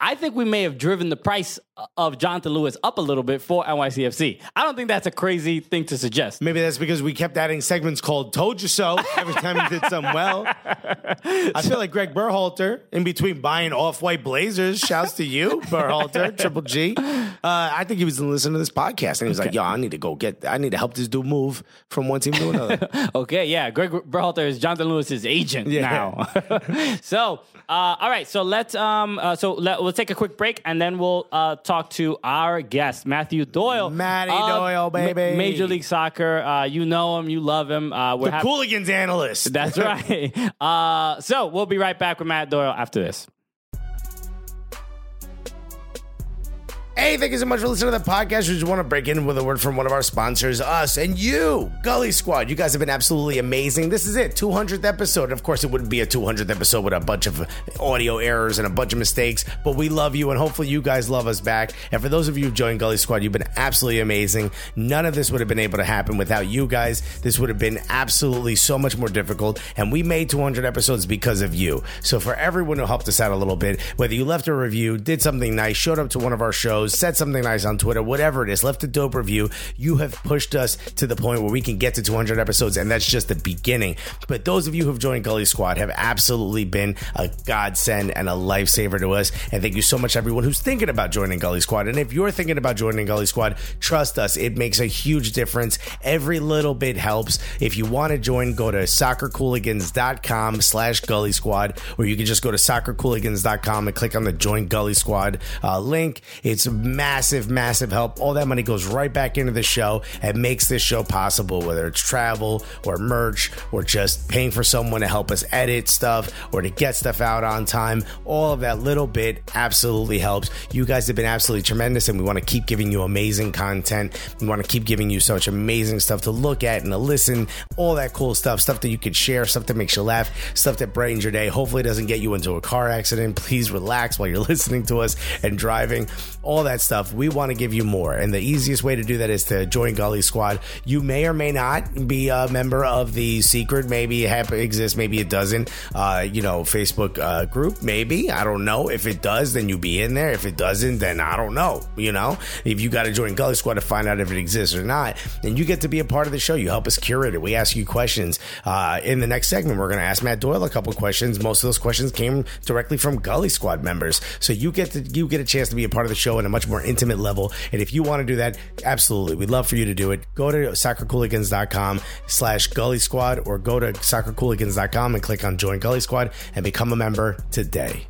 S2: I think we may have driven the price of Jonathan Lewis up a little bit for NYCFC. I don't think that's a crazy thing to suggest.
S1: Maybe that's because we kept adding segments called "Told You So" every time he did something well. I feel like Greg Berhalter, in between buying off-white Blazers, shouts to you, Berhalter, Triple G. Uh, I think he was listening to this podcast, and he was like, "Yo, I need to go get, I need to help this dude move from one team to another."
S2: Okay, yeah, Greg Berhalter is Jonathan Lewis's agent
S1: Yeah.
S2: now. so, uh, all right, so let's um, uh, so let, we'll take a quick break and then we'll uh, talk to our guest Matthew Doyle,
S1: Matty Doyle,
S2: Ma-
S1: baby.
S2: Major League Soccer. Uh, you know him, you love him. Uh, we're
S1: the Cooligans analyst.
S2: That's right. Uh, so we'll be right back with Matt Doyle after this.
S1: Hey, thank you so much for listening to the podcast. We just want to break in with a word from one of our sponsors, us and you, Gully Squad. You guys have been absolutely amazing. This is it, 200th episode. Of course, it wouldn't be a 200th episode with a bunch of audio errors and a bunch of mistakes, but we love you and hopefully you guys love us back. And for those of you who joined Gully Squad, you've been absolutely amazing. None of this would have been able to happen without you guys. This would have been absolutely so much more difficult. And we made 200 episodes because of you. So for everyone who helped us out a little bit, whether you left a review, did something nice, showed up to one of our shows, said something nice on Twitter, whatever it is, left a dope review, you have pushed us to the point where we can get to 200 episodes, and that's just the beginning. But those of you who've joined Gully Squad have absolutely been a godsend and a lifesaver to us. And thank you so much, everyone who's thinking about joining Gully Squad. And if you're thinking about joining Gully Squad, trust us, it makes a huge difference. Every little bit helps. If you want to join, go to soccercooligans.com slash Gully Squad, or you can just go to soccercooligans.com and click on the Join Gully Squad uh, link. It's massive, massive help. All that money goes right back into the show and makes this show possible, whether it's travel or merch or just paying for someone to help us edit stuff or to get stuff out on time. All of that little bit absolutely helps. You guys have been absolutely tremendous, and we want to keep giving you amazing content. We want to keep giving you such amazing stuff to look at and to listen, all that cool stuff, stuff that you could share, stuff that makes you laugh, stuff that brightens your day. Hopefully, it doesn't get you into a car accident. Please relax while you're listening to us and driving, all that stuff. We want to give you more. And the easiest way to do that is to join Gully Squad. You may or may not be a member of the secret, maybe it exists, maybe it doesn't, uh, you know, Facebook uh, group, maybe. I don't know. If it does, then you be in there. If it doesn't, then I don't know. You know, if you got to join Gully Squad to find out if it exists or not, then you get to be a part of the show. You help us curate it. We ask you questions. Uh, in the next segment, we're going to ask Matt Doyle a couple questions. Most of those questions came directly from Gully Squad members. So you get to you get a chance to be a part of the show in a much more intimate level. And if you want to do that, absolutely, we'd love for you to do it. Go to soccercooligans.com slash Gully Squad or go to soccercooligans.com and click on Join Gully Squad and become a member today.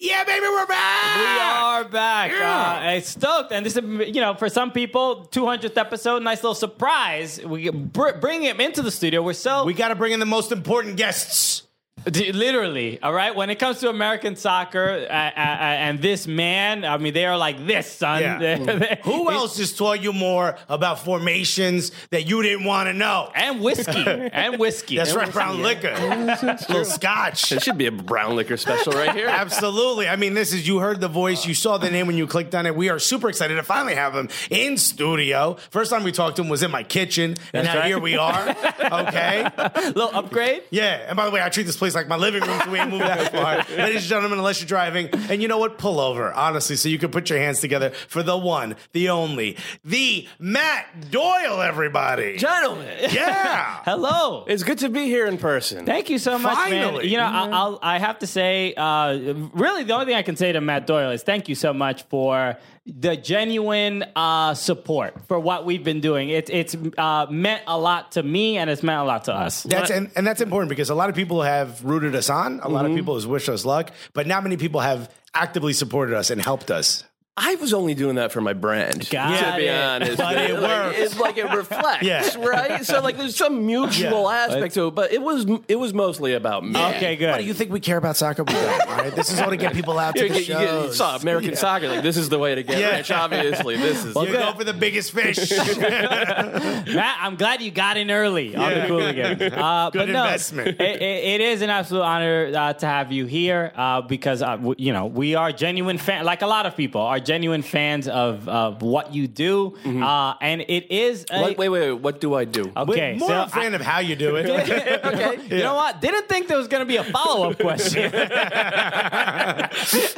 S1: Yeah, baby, we're back.
S2: We are back.
S1: Yeah.
S2: Uh, it's stoked, and this is you know for some people, 200th episode, nice little surprise. We br- bring him into the studio. We're so
S1: We got to bring in the most important guests.
S2: D- Literally, all right. When it comes to American soccer, uh, uh, uh, and this man, I mean, they are like this, son.
S1: Yeah.
S2: They're- they're-
S1: Who else has taught you more about formations that you didn't want to know?
S2: And whiskey, and whiskey.
S1: That's
S2: And
S1: right,
S2: whiskey.
S1: brown liquor, a little scotch.
S3: It should be a brown liquor special right here.
S1: Absolutely. I mean, this is you heard the voice, you saw the name when you clicked on it. We are super excited to finally have him in studio. First time we talked to him was in my kitchen, and now
S2: right.
S1: here we are. Okay.
S2: Little upgrade.
S1: Yeah. And by the way, I treat this place like my living room, so we ain't moved that far. Ladies and gentlemen, unless you're driving, and you know what? Pull over, honestly, so you can put your hands together for the one, the only, the Matt Doyle, everybody.
S3: Gentlemen,
S1: Yeah.
S2: Hello.
S3: it's good to be here in person.
S2: Thank you so much, man.
S1: Finally.
S2: You know, I'll, I'll, I have to say, uh, really, the only thing I can say to Matt Doyle is thank you so much for the genuine uh, support for what we've been doing. It, it's uh, meant a lot to me, and it's meant a lot to us.
S1: That's and, and that's important because a lot of people have rooted us on. A lot of people has wished us luck, but not many people have actively supported us and helped us.
S3: I was only doing that for my brand.
S2: Got
S3: to be
S2: it.
S3: honest,
S1: But it
S3: like,
S1: works.
S3: It's like it reflects,
S1: Yeah.
S3: right? So like, there's some mutual
S1: Yeah.
S3: aspect to it, but it was it was mostly about me.
S2: Okay, good.
S1: What do you think we care about soccer? We don't, all right? This is all to get people out to
S3: You,
S1: the
S3: get- you, get- you
S1: shows.
S3: saw American
S1: Yeah.
S3: soccer. Like this is the way to get
S1: Yeah.
S3: rich. Obviously, this is.
S1: You go for the biggest fish.
S2: Matt, I'm glad you got in early on the
S1: Yeah.
S2: again. Uh,
S1: Good
S2: but no,
S1: investment.
S2: It, it, it is an absolute honor uh, to have you here uh, because uh, w- you know we are genuine fan, like a lot of people are genuine fans of, of what you do, uh, and it is. A,
S3: Wait, wait, wait. What do I do?
S2: Okay,
S1: More
S2: so
S1: a fan of how you do it.
S2: okay. You know what? Didn't think there was going to be a follow up question.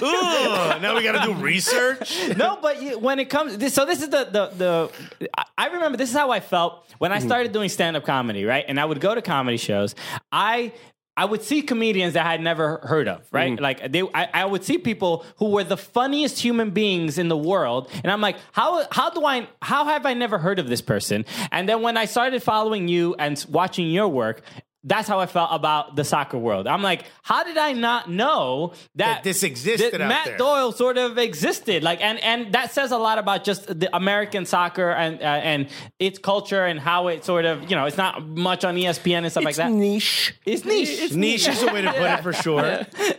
S1: Ooh, now we got to do research.
S2: no, but you, when it comes, this, so this is the the the. I- I remember this is how I felt when I started doing stand up comedy, right? And I would go to comedy shows. I. I would see comedians that I had never heard of, right? Mm-hmm. Like they, I, I would see people who were the funniest human beings in the world, and I'm like, how, how do I, how have I never heard of this person? And then when I started following you and watching your work, that's how I felt about the soccer world. I'm like, how did I not know that,
S1: That this existed
S2: that
S1: out
S2: Matt
S1: there.
S2: Doyle sort of existed? Like, and and that says a lot about just the American soccer and uh, and its culture and how it sort of you know it's not much on ESPN and stuff like that.
S3: niche.
S2: It's niche.
S1: Niche is a way to put it for sure.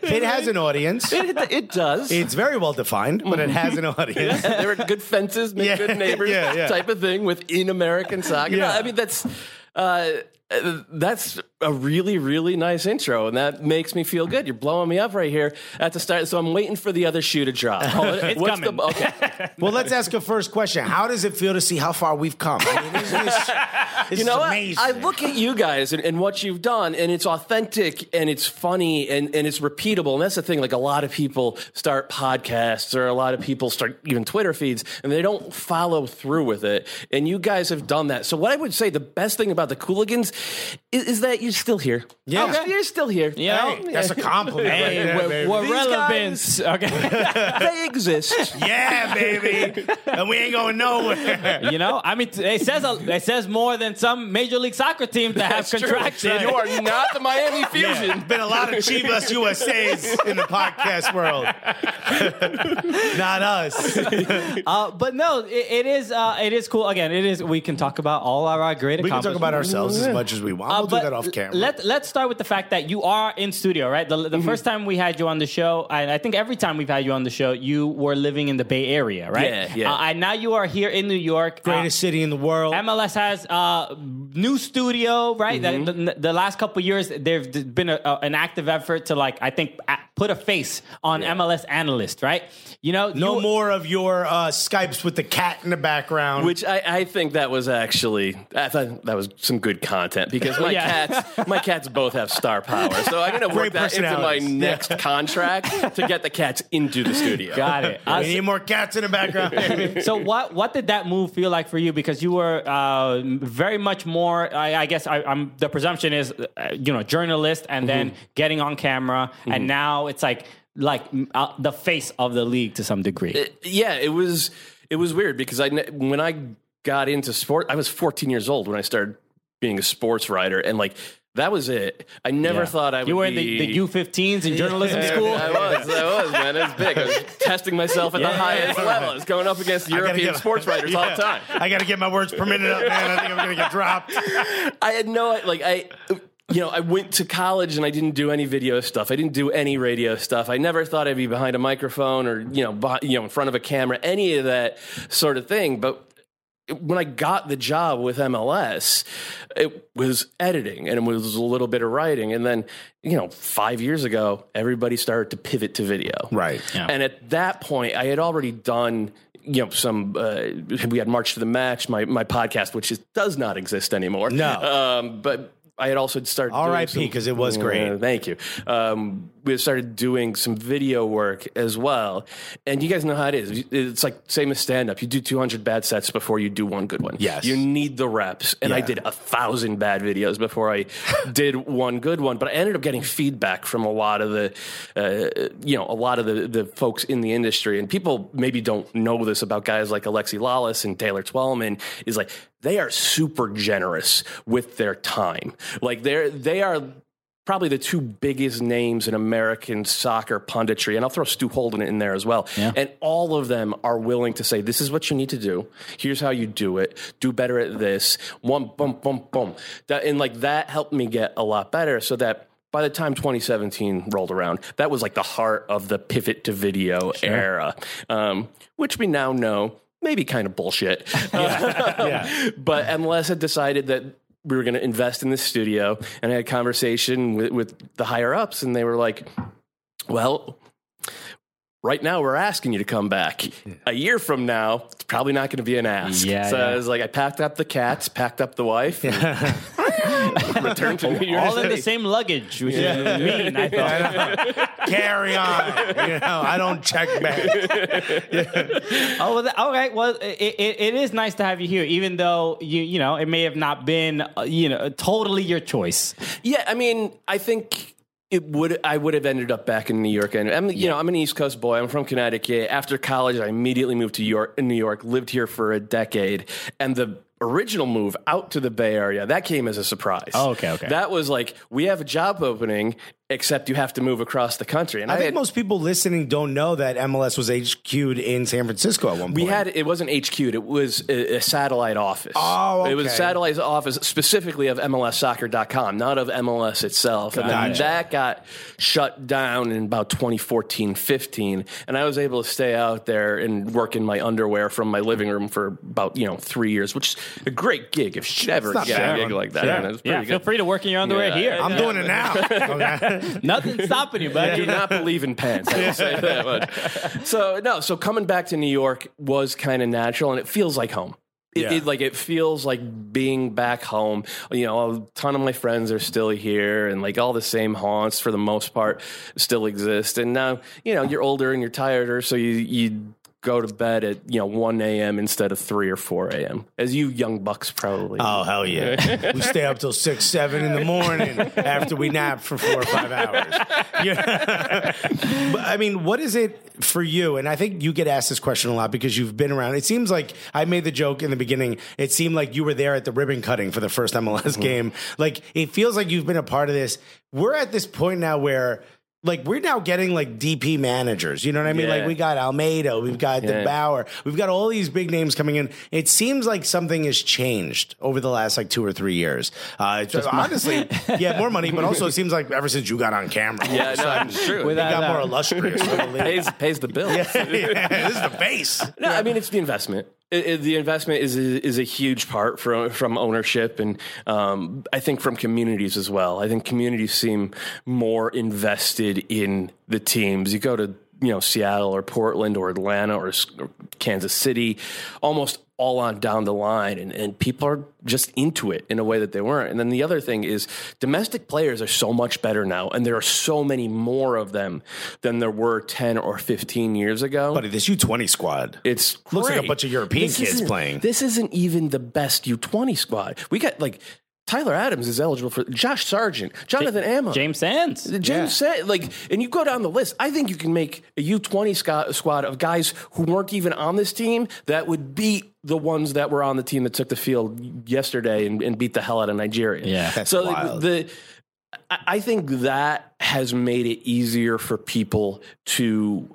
S1: It has an audience.
S3: It, it does.
S1: It's very well defined, but it has an audience.
S3: there are good fences, make
S1: Yeah,
S3: good neighbors,
S1: yeah, yeah.
S3: type of thing within American soccer.
S1: Yeah.
S3: I mean, that's uh, uh, that's a really, really nice intro, and that makes me feel good. You're blowing me up right here at the start, so I'm waiting for the other shoe to drop.
S2: it's
S3: What's
S2: coming.
S3: The, okay,
S1: Well, let's ask a first question. How does it feel to see how far we've come? I mean, this is, this
S3: you know
S1: is
S3: what? I look at you guys and, and what you've done, and it's authentic and it's funny and, and it's repeatable. And that's the thing. Like a lot of people start podcasts or a lot of people start even Twitter feeds, and they don't follow through with it. And you guys have done that. So what I would say, the best thing about the Cooligans is, is that you're still here.
S1: Yeah.
S3: Okay. you're still here.
S2: Yeah.
S1: Hey, that's a compliment. right
S2: Hey,
S1: there,
S2: we're,
S1: baby.
S2: we're
S3: These
S2: relevant. Okay.
S3: they exist.
S1: yeah, baby. And we ain't going nowhere.
S2: you know, I mean, it says a, it says more than some Major League Soccer teams that have
S3: That's true.
S2: contracted.
S3: You are not the Miami Fusion.
S1: Yeah. Been a lot of Chivas USA's in the podcast world. Not us.
S2: Uh, but no, it, it is uh, it is cool. Again, it is. We can talk about all of our great
S1: We can talk about ourselves as much as we want.
S2: Uh,
S1: We'll do that off camera.
S2: Let Let's start with the fact that you are in studio, right? The, the first time we had you on the show, and I think every time we've had you on the show, you were living in the Bay Area, right?
S3: Yeah, yeah.
S2: Uh, and now you are here in New York. Uh,
S1: Greatest city in the world.
S2: MLS has uh, new studio, right?
S1: Mm-hmm.
S2: The, the, the last couple of years, there's been a, a, an active effort to like, I think, a- put a face on MLS analyst, right? You know,
S1: no
S2: you-
S1: more of your uh, Skypes with the cat in the background.
S3: Which I, I think that was actually I thought that was some good content because my
S2: Yeah.
S3: cats my cats both have star power, so I'm gonna
S1: Great
S3: work that into my
S1: personalities.
S3: next contract to get the cats into the studio.
S2: Got it. Uh,
S1: we need more cats in the background.
S2: so what what did that move feel like for you? Because you were uh, very much more. I, I guess I, I'm. The presumption is, uh, you know, journalist, and then getting on camera, and now it's like like uh, the face of the league to some degree.
S3: Yeah, it was it was weird because I when I got into sport, I was 14 years old when I started being a sports writer, and like that was it. I never
S2: Yeah.
S3: thought I would
S2: you were in
S3: be
S2: the, the U15s in journalism school.
S3: I was, I was, man. It was big. I was testing myself at the
S2: Yeah.
S3: highest level. I was going up against European
S1: get-
S3: sports writers all the time.
S1: I got to get my words per minute up, man. I think I'm going to get dropped.
S3: I had no like I you know, I went to college and I didn't do any video stuff. I didn't do any radio stuff. I never thought I'd be behind a microphone or you know, behind, you know, in front of a camera, any of that sort of thing. But when I got the job with MLS, it was editing and it was a little bit of writing. And then, you know, five years ago, everybody started to pivot to video.
S1: Right.
S2: Yeah.
S3: And at that point, I had already done. You know, some uh, we had March to the Match, my my podcast, which is, does not exist anymore.
S1: No.
S3: um, but I had also started.
S1: R.I.P., 'cause it was great.
S3: Yeah, thank you. Um, we had started doing some video work as well, and you guys know how it is. It's like same as stand up. You do 200 bad sets before you do one good one.
S1: Yes.
S3: you need the reps, and I did a thousand bad videos before I did one good one. But I ended up getting feedback from a lot of the, uh, you know, a lot of the the folks in the industry, and people maybe don't know this about guys like Alexi Lalas and Taylor Twellman. Is like they are super generous with their time. Like they're they are probably the two biggest names in American soccer punditry, and I'll throw Stu Holden in there as well.
S2: Yeah.
S3: And all of them are willing to say, "This is what you need to do. Here's how you do it. Do better at this. One, boom, boom, boom." That, and like that helped me get a lot better, so that. By the time 2017 rolled around, that was like the heart of the pivot to video era, um, which we now know maybe kind of bullshit.
S1: Um, yeah.
S3: But MLS had decided that we were going to invest in this studio, and I had a conversation with, with the higher ups, and they were like, "Well." Right now, we're asking you to come back. A year from now, it's probably not going to be an ask.
S2: Yeah,
S3: so
S2: yeah.
S3: I was like, I packed up the cats, packed up the wife, and returned to New York
S2: All in the same luggage, which is mean. I thought.
S1: Carry on. You know, I don't check back.
S2: Oh, well, all right. Well, it, it, it is nice to have you here, even though you you know it may have not been uh, you know totally your choice.
S3: Yeah, I mean, I think it would. I would have ended up back in New York, and I'm, you know, I'm an East Coast boy. I'm from Connecticut. After college, I immediately moved to York, in New York. Lived here for a decade, and the original move out to the Bay Area, that came as a surprise.
S2: Oh, okay, okay.
S3: That was like, we have a job opening, except you have to move across the country. And
S1: I think
S3: had-
S1: most people listening don't know that MLS was HQ'd in San Francisco at one point.
S3: We had it wasn't HQ'd. It was a, a satellite office.
S1: Oh,
S3: it was a satellite office specifically of MLSsoccer.com, not of MLS itself. And then that got shut down in about 2014, 15, and I was able to stay out there and work in my underwear from my living room for about you know three years, which is a great gig. If you ever get a gig like that,
S1: Sure.
S3: and it was pretty
S2: Yeah, feel free to work in your underwear
S3: Yeah,
S2: here.
S1: I'm doing it now.
S2: Nothing's stopping you,
S3: I do
S2: buddy.
S3: not believe in pants. I will say that much. So no, so coming back to New York was kind of natural, and it feels like home. It,
S1: Yeah.
S3: it, like it feels like being back home. You know, a ton of my friends are still here, and like all the same haunts for the most part still exist. And now, you know, you're older and you're tireder, so you you go to bed at you know one a.m. instead of three or four a.m. As you young bucks probably.
S1: Oh hell yeah! we stay up till six, seven in the morning after we nap for four or five hours. Yeah. but I mean, what is it for you? And I think you get asked this question a lot because you've been around. It seems like I made the joke in the beginning. It seemed like you were there at the ribbon cutting for the first MLS mm-hmm. game. Like it feels like you've been a part of this. We're at this point now where. Like we're now getting like DP managers, you know what I mean?
S3: Yeah.
S1: Like we got Almeyda, we've got
S3: Yeah.
S1: de Boer, we've got all these big names coming in. It seems like something has changed over the last like two or three years. Uh, it's just, honestly, yeah, more money, but also it seems like ever since you got on camera,
S3: yeah, no, it's true.
S1: it
S2: Without
S1: got more illustrious.
S3: Pays pays the bills.
S1: yeah, this is the base.
S3: No, I mean it's the investment. The investment is is a huge part from from ownership, and um, I think from communities as well. I think communities seem more invested in the teams. You go to you know Seattle or Portland or Atlanta or Kansas City, almost all on down the line, and, and people are just into it in a way that they weren't. And then the other thing is domestic players are so much better now, and there are so many more of them than there were ten or fifteen years ago.
S1: Buddy, this U20 squad.
S3: It's
S1: Looks like a bunch of European
S3: This
S1: kids playing.
S3: This isn't even the best U twenty squad. We got like Tyler Adams is eligible for Josh Sargent, Jonathan Amma,
S2: James Sands.
S3: James said like, and you go down the list. I think you can make a U twenty squad of guys who weren't even on this team that would beat the ones that were on the team that took the field yesterday and, and beat the hell out of Nigeria.
S2: Yeah.
S1: That's
S3: so
S1: wild.
S3: the I I think that has made it easier for people to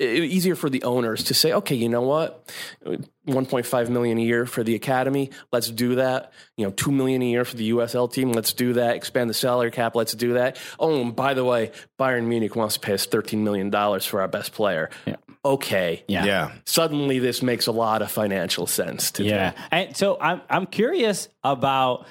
S3: easier for the owners to say, okay, you know what, 1.5 million a year for the academy, let's do that. You know, two million a year for the USL team, let's do that. Expand the salary cap, let's do that. Oh, and by the way, Bayern Munich wants to pay us 13 million dollars for our best player.
S2: Yeah.
S3: Okay,
S2: Yeah.
S1: Yeah.
S3: Suddenly, this makes a lot of financial sense to
S2: Yeah, and so I'm I'm curious about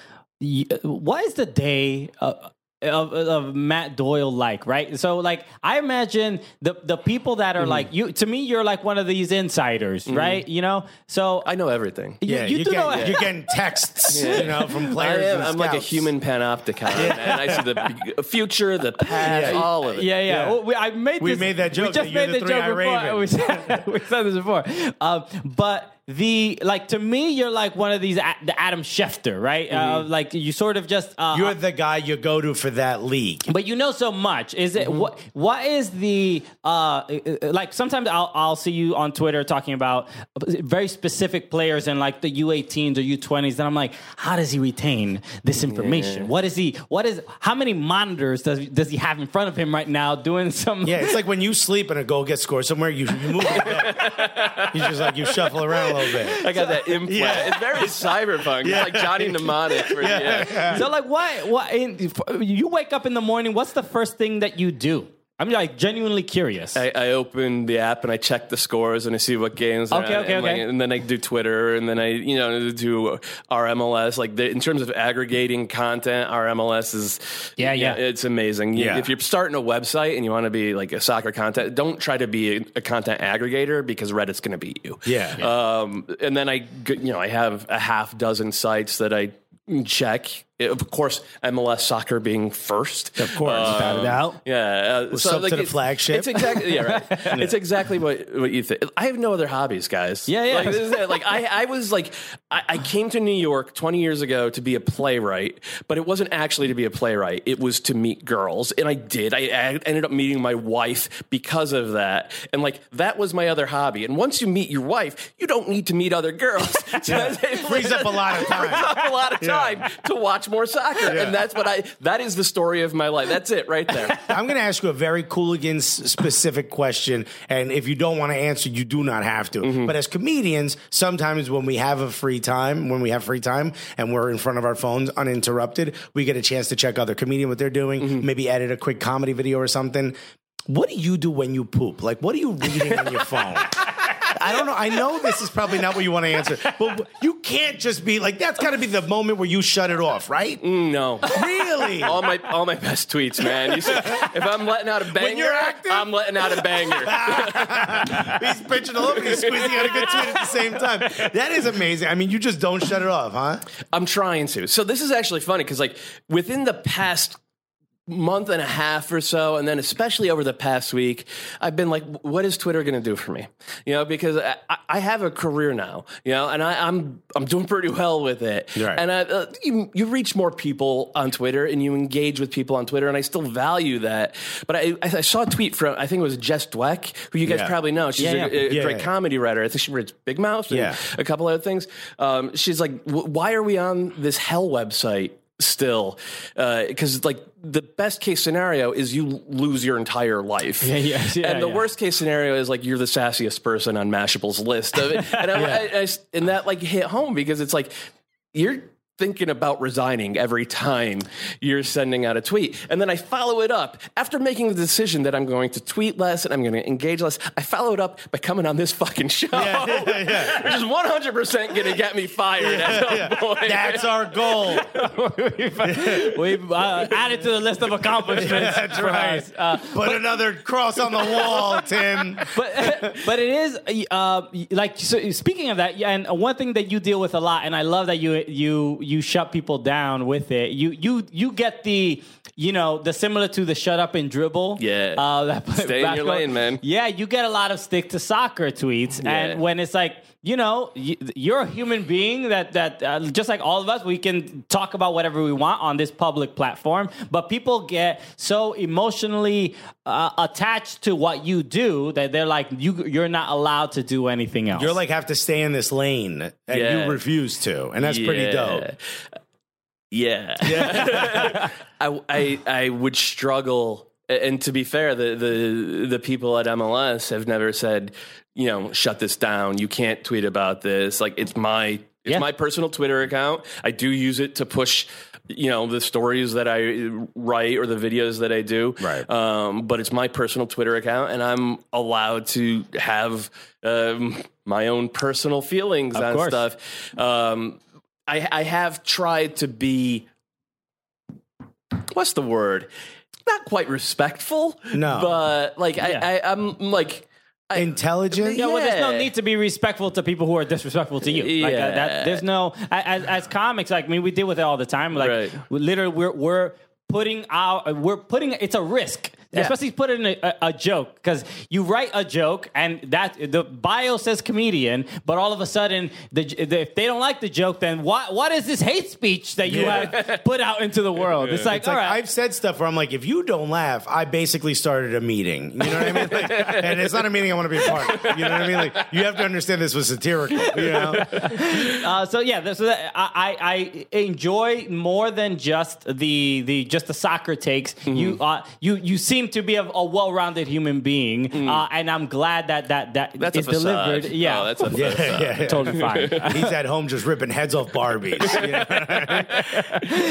S2: what is the day of, of, of Matt Doyle like, right? So, like, I imagine the the people that
S1: Mm-hmm.
S2: are like you. To me, you're like one of these insiders, right? You know, so
S3: I know everything.
S2: you,
S1: Yeah,
S2: you
S1: you
S2: do
S1: get,
S2: know.
S1: you're getting texts, you know, from
S3: I
S1: players.
S3: am,
S1: and
S3: I'm like a human panopticon, man. I see the future, the past, all of it.
S2: Yeah, yeah.
S1: Yeah.
S2: Well, we, I made
S1: We
S2: this,
S1: made that joke. We just
S2: made
S1: the
S2: the joke before. We said, we said this before. Um, but the like to me, you're like one of these the Adam Schefter, right? Uh, like you sort of just uh,
S1: You're the guy you go to for that league.
S2: but you know so much. Is
S1: Mm-hmm.
S2: it what? What is the uh, like? Sometimes I'll I'll see you on Twitter talking about very specific players and like the U18s or U20s, and I'm like, how does he retain this information? What is he? What is? How many monitors does does he have in front of him right now doing some?
S1: Yeah, it's like when you sleep and a goal gets scored somewhere, you, you move the bed. You just like you shuffle around a little bit.
S3: I got that implant.
S1: Yeah.
S3: It's very cyberpunk. It's like Johnny Mnemonic. For, yeah.
S2: So like, what? What? In, you wake up in the morning. What's the first thing that you do? I'm like genuinely curious.
S3: I, I open the app and I check the scores and I see what games. are
S2: Okay,
S3: on,
S2: okay,
S3: and, like,
S2: okay.
S3: and then I do Twitter and then I, you know, do our MLS. Like the, in terms of aggregating content, our MLS is
S2: Yeah, yeah.
S3: it's amazing.
S1: Yeah.
S3: If you're starting a website and you want to be like a soccer content, don't try to be a, a content aggregator because Reddit's going to beat you.
S1: Yeah.
S3: Um, and then I, you know, I have a half dozen sites that I check of course, MLS soccer being first.
S1: Of course.
S3: Uh,
S2: Without a doubt.
S3: Yeah, uh,
S1: sub to the
S3: it-
S1: flagship.
S3: It's exactly yeah, right. It's exactly what what you think. I have no other hobbies, guys.
S2: Yeah, yeah.
S3: Like, this is like I, I was like, I, I came to New York 20 years ago to be a playwright, but it wasn't actually to be a playwright. It was to meet girls, and I did. I, I ended up meeting my wife because of that, and like that was my other hobby. And once you meet your wife, you don't need to meet other girls. So it
S1: Frees up a lot of time.
S3: Frees up a lot of time to watch more soccer, and that's what I. That is the story of my life. That's it right there.
S1: I'm going to ask you a very Cooligans specific question, and if you don't want to answer, you do not have to.
S3: Mm-hmm.
S1: But as comedians, sometimes when we have a free time, when we have free time, and we're in front of our phones uninterrupted, we get a chance to check other comedian what they're doing,
S3: Mm-hmm.
S1: maybe edit a quick comedy video or something. What do you do when you poop? Like, what are you reading on your phone? I don't know. I know this is probably not what you want to answer, but you can't just be like, that's got to be the moment where you shut it off, right?
S3: Mm, no.
S1: Really?
S3: all my all my best tweets, man. You see, if I'm letting out a banger,
S1: you're active?
S3: I'm letting out a banger.
S1: he's pitching a little, he's squeezing out a good tweet at the same time. That is amazing. I mean, you just don't shut it off, huh?
S3: I'm trying to. So this is actually funny because like within the past month and a half or so, and then especially over the past week, I've been like, what is Twitter going to do for me? You know, because I, I have a career now, you know, and I, I'm I'm doing pretty well with it.
S1: Right.
S3: And I, uh, you you reach more people on Twitter and you engage with people on Twitter, and I still value that. But I I saw a tweet from I think it was Jess Dweck, who you guys
S1: Yeah.
S3: probably know. She's
S2: Yeah,
S3: a,
S2: yeah.
S3: a
S1: Yeah,
S3: great comedy writer. I think she writes Big Mouth and
S1: Yeah.
S3: a couple other things. Um, she's like, why are we on this hell website still? Uh, because like the best case scenario is you lose your entire life.
S2: Yeah, yeah, yeah,
S3: and the
S2: yeah.
S3: worst case scenario is like you're the sassiest person on Mashable's list of it. And, I, I- I and that like hit home because it's like you're thinking about resigning every time you're sending out a tweet. And then I follow it up after making the decision that I'm going to tweet less and I'm going to engage less. I follow it up by coming on this fucking show, which is 100% going to get me fired at some point.
S1: That's our goal.
S2: We've uh, added to the list of accomplishments.
S1: That's right.
S2: Uh,
S1: Put another cross on the wall, Tim.
S2: but but it is uh, like so speaking of that, yeah, and one thing that you deal with a lot, and I love that you you you shut people down with it. You you you get the you know the similar to the shut up and dribble.
S3: Yeah.
S2: uh, that
S3: Stay in your lane, man.
S2: Yeah, you get a lot of stick to soccer tweets,
S3: Yeah.
S2: and when it's like. You know, you- you're a human being that that uh, just like all of us, we can talk about whatever we want on this public platform. But people get so emotionally uh, attached to what you do that they're like, you you're not allowed to do anything else.
S1: You're like have to stay in this lane, and
S3: Yeah.
S1: you refuse to, and that's pretty dope.
S3: Yeah. I, I I would struggle and to be fair, the, the the people at MLS have never said, you know, shut this down. You can't tweet about this. Like it's my it's
S2: Yeah.
S3: my personal Twitter account. I do use it to push you know the stories that I write or the videos that I do.
S1: Right.
S3: Um, but it's my personal Twitter account, and I'm allowed to have um, my own personal feelings
S2: Of
S3: on
S2: course.
S3: stuff. Um, I, I have tried to be what's the word? Not quite respectful.
S1: No.
S3: but like
S2: Yeah.
S3: I, I, I'm like
S1: Intelligent.
S2: Yeah, well, there's no need to be respectful to people who are disrespectful to you. Like, uh,
S3: Yeah.
S2: that, there's no as, as comics. Like, I mean, we deal with it all the time. Like,
S3: Right.
S2: we literally, we're we're putting out, we're putting. It's a risk. Especially put it in a, a, a joke because you write a joke and that the bio says comedian, but all of a sudden, the, the, if they don't like the joke, then what what is this hate speech that you have put out into the world? It's like,
S1: It's
S2: all
S1: like
S2: right,
S1: I've said stuff where I'm like, if you don't laugh, I basically started a meeting. You know what I mean? Like, and it's not a meeting I want to be a part of. You know what I mean? Like, you have to understand this was satirical. You know?
S2: Uh, so yeah, so that, I, I enjoy more than just the the just the soccer takes.
S1: Mm-hmm.
S2: You uh, you you seem to be a, a well-rounded human being, uh, and I'm glad that that that
S3: Mm. That's
S2: is delivered. Yeah,
S3: Oh, that's a
S1: Yeah,
S3: facade.
S1: yeah, yeah.
S2: totally fine.
S1: He's at home just ripping heads off Barbies. you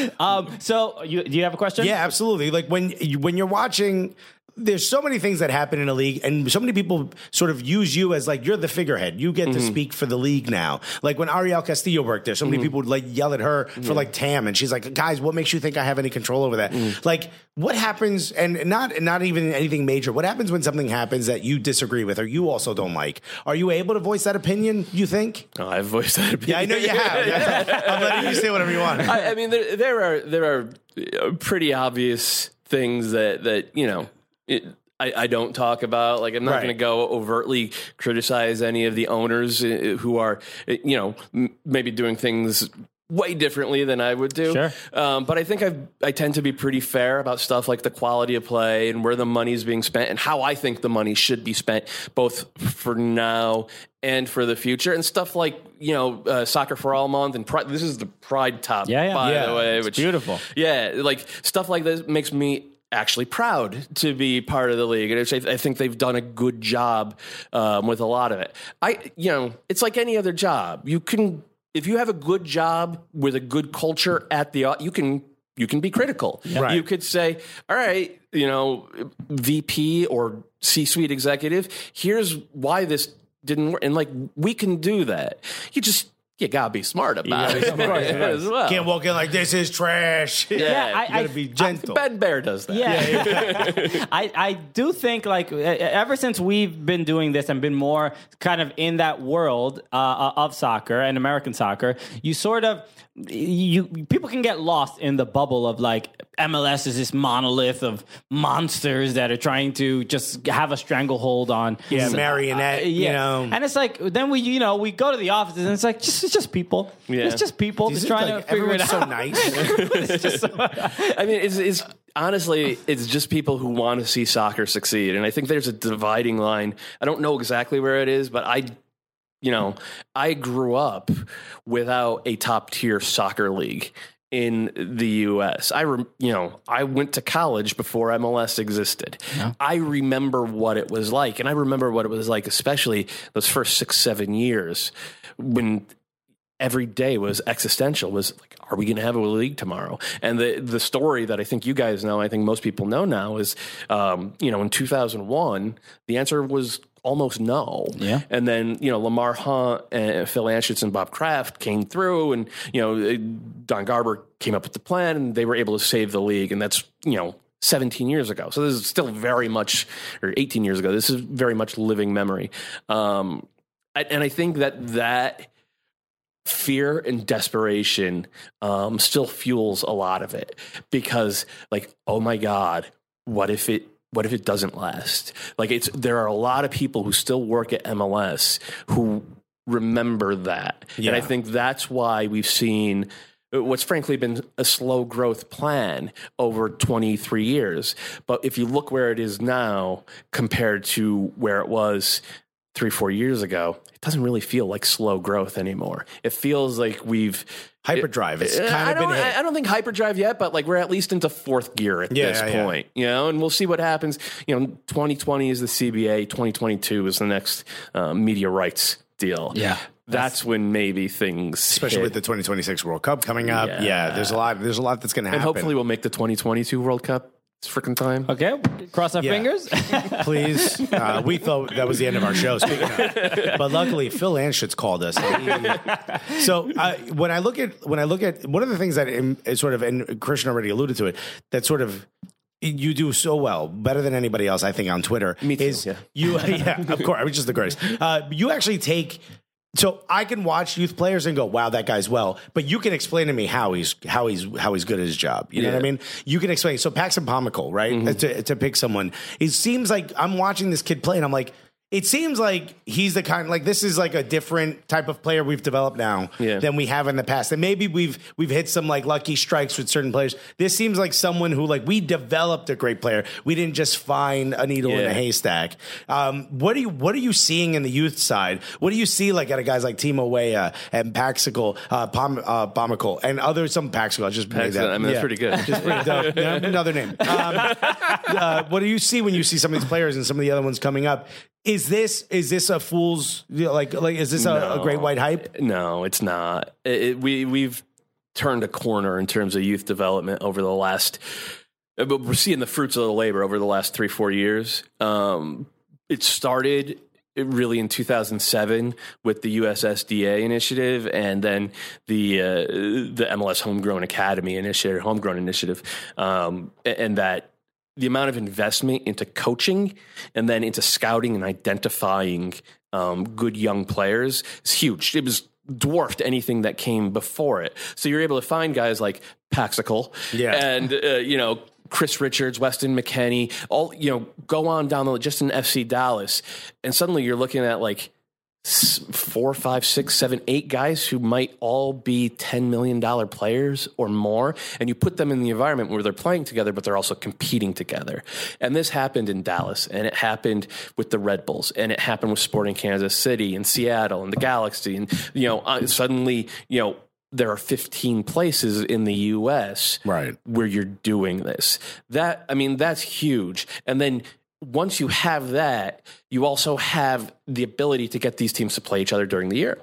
S1: know?
S2: um, so you do you have a question?
S1: Yeah, absolutely. Like when when you're watching there's so many things that happen in a league, and so many people sort of use you as like you're the figurehead. You get to mm-hmm. speak for the league now. Like when Arielle Castillo worked there, so many mm-hmm. people would like yell at her for like TAM, and she's like, "Guys, what makes you think I have any control over that?" Mm. Like, what happens? And not not even anything major. What happens when something happens that you disagree with or you also don't like? Are you able to voice that opinion? You think?
S3: Oh, I've voiced that opinion.
S1: Yeah, I know you have. I'm letting you say whatever you want.
S3: I, I mean, there, there are there are pretty obvious things that that you know. It, I, I don't talk about like I'm not
S1: Right.
S3: going to go overtly criticize any of the owners uh, who are uh, you know m- maybe doing things way differently than I would do.
S2: Sure.
S3: Um, but I think I I tend to be pretty fair about stuff like the quality of play and where the money is being spent and how I think the money should be spent, both for now and for the future, and stuff like you know uh, soccer for all month and Pride, this is the Pride top,
S2: Yeah, yeah.
S3: by
S1: Yeah,
S3: the way,
S2: it's
S3: which
S2: beautiful.
S3: Yeah, like stuff like this makes me actually proud to be part of the league, and I think they've done a good job um, with a lot of it. I, you know, it's like any other job. You can, if you have a good job with a good culture at the, you can. You can be critical.
S1: Right.
S3: You could say, "All right, you know, VP or C-suite executive, here's why this didn't work," and like we can do that. You just you gotta be smart about it as well.
S1: Can't walk in like this is trash.
S2: Yeah, I-
S1: you gotta
S2: I-
S1: be gentle.
S3: Ben Bear does that.
S2: Yeah, I, I do think like uh, ever since we've been doing this and been more kind of in that world uh, of soccer and American soccer, you sort of you people can get lost in the bubble of like MLS is this monolith of monsters that are trying to just have a stranglehold on
S1: Yeah,
S2: So-
S1: marionette,
S2: uh,
S1: you know.
S2: and it's like then we you know we go to the offices and it's like just it's just people,
S3: Yeah.
S2: it's just people just trying
S1: like
S2: to figure it
S1: everyone's
S2: out.
S1: so nice.
S2: It's just so-
S3: I mean, it's, it's honestly, it's just people who want to see soccer succeed, and I think there's a dividing line. I don't know exactly where it is, but I, you know, I grew up without a top tier soccer league in the U.S. I, rem, you know, I went to college before MLS existed. I remember what it was like, and I remember what it was like, especially those first six, seven years when every day was existential was like are we going to have a league tomorrow and the the story that i think you guys know i think most people know now is um, you know in 2001 the answer was almost no
S2: Yeah.
S3: and then you know lamar hunt and phil anschutz and bob kraft came through and you know don garber came up with the plan and they were able to save the league and that's you know 17 years ago. So this is still very much, or 18 years ago. This is very much living memory. Um, and I think that that fear and desperation um, still fuels a lot of it because like oh my god what if it what if it doesn't last? Like it's there are a lot of people who still work at mls who remember that. And i think that's why we've seen what's frankly been a slow growth plan over 23 years. But if you look where it is now compared to where it was three, four years ago, it doesn't really feel like slow growth anymore. It feels like we've
S1: Hyperdrive is
S3: Uh,
S1: kind
S3: I
S1: of
S3: don't,
S1: been hit.
S3: I don't think hyperdrive yet, but like we're at least into fourth gear at
S1: Yeah,
S3: this
S1: yeah.
S3: point, you know, and we'll see what happens. You know, 2020 is the CBA, 2022 is the next uh, media rights deal.
S2: Yeah.
S3: that's when maybe things,
S1: especially
S3: hit.
S1: with the 2026 World Cup coming up. Yeah,
S3: Yeah.
S1: there's a lot. There's a lot that's going to happen.
S3: and hopefully we'll make the 2022 World Cup. It's freaking time.
S2: Okay, cross our
S1: Yeah.
S2: fingers.
S1: please. Uh, we thought that was the end of our show. Speaking of, but luckily Phil Anschutz called us. so uh, when I look at when I look at one of the things that is sort of and Christian already alluded to it that sort of. You do so well, better than anybody else, I think, on Twitter.
S3: Me too,
S1: Is
S3: yeah.
S1: you? Yeah, of course. I was just the greatest. Uh, you actually take. So I can watch youth players and go, "Wow, that guy's well," but you can explain to me how he's how he's how he's good at his job. You know what I mean? You can explain. So Paxton Pomykal, right?
S3: Mm-hmm.
S1: To, to pick someone, it seems like I'm watching this kid play, and I'm like, it seems like he's the kind like this is like a different type of player we've developed now
S3: Yeah.
S1: than we have in the past. And maybe we've we've hit some like lucky strikes with certain players. This seems like someone who like we developed a great player. We didn't just find a needle in a haystack. Um, what are you what are you seeing in the youth side? What do you see like out of guys like Timo Weah and Paxical, uh, Pom, uh, Pomykal, and other Some Paxical. I just
S3: Paxical,
S1: that.
S3: I mean, that's pretty good.
S1: Just pretty dope. Yeah, another name. Um, uh, what do you see when you see some of these players and some of the other ones coming up? Is this is this a fool's like like is this a, a great white hype?
S3: No, it's not. It, it- we we've turned a corner in terms of youth development over the last uh, but we're seeing the fruits of the labor over the last three, four years. Um, it started really in 2007 with the USSDA initiative, and then the uh, the MLS Homegrown Academy initiative, Homegrown Initiative, um, and that the amount of investment into coaching and then into scouting and identifying um, good young players is huge. It was dwarfed anything that came before it. So you're able to find guys like Paxical
S1: Yeah.
S3: and uh, you know Chris Richards, Weston McKennie, all you know, go on down the just in FC Dallas, and suddenly you're looking at like four, five, six, seven, eight guys who might all be ten million dollar players or more, and you put them in the environment where they're playing together, but they're also competing together. And this happened in Dallas, and it happened with the Red Bulls, and it happened with Sporting Kansas City and Seattle and the Galaxy, and you know, uh, suddenly, you know. There are 15 places in the U.S.
S1: Right.
S3: where you're doing this. That I mean, that's huge. And then once you have that, you also have the ability to get these teams to play each other during the year.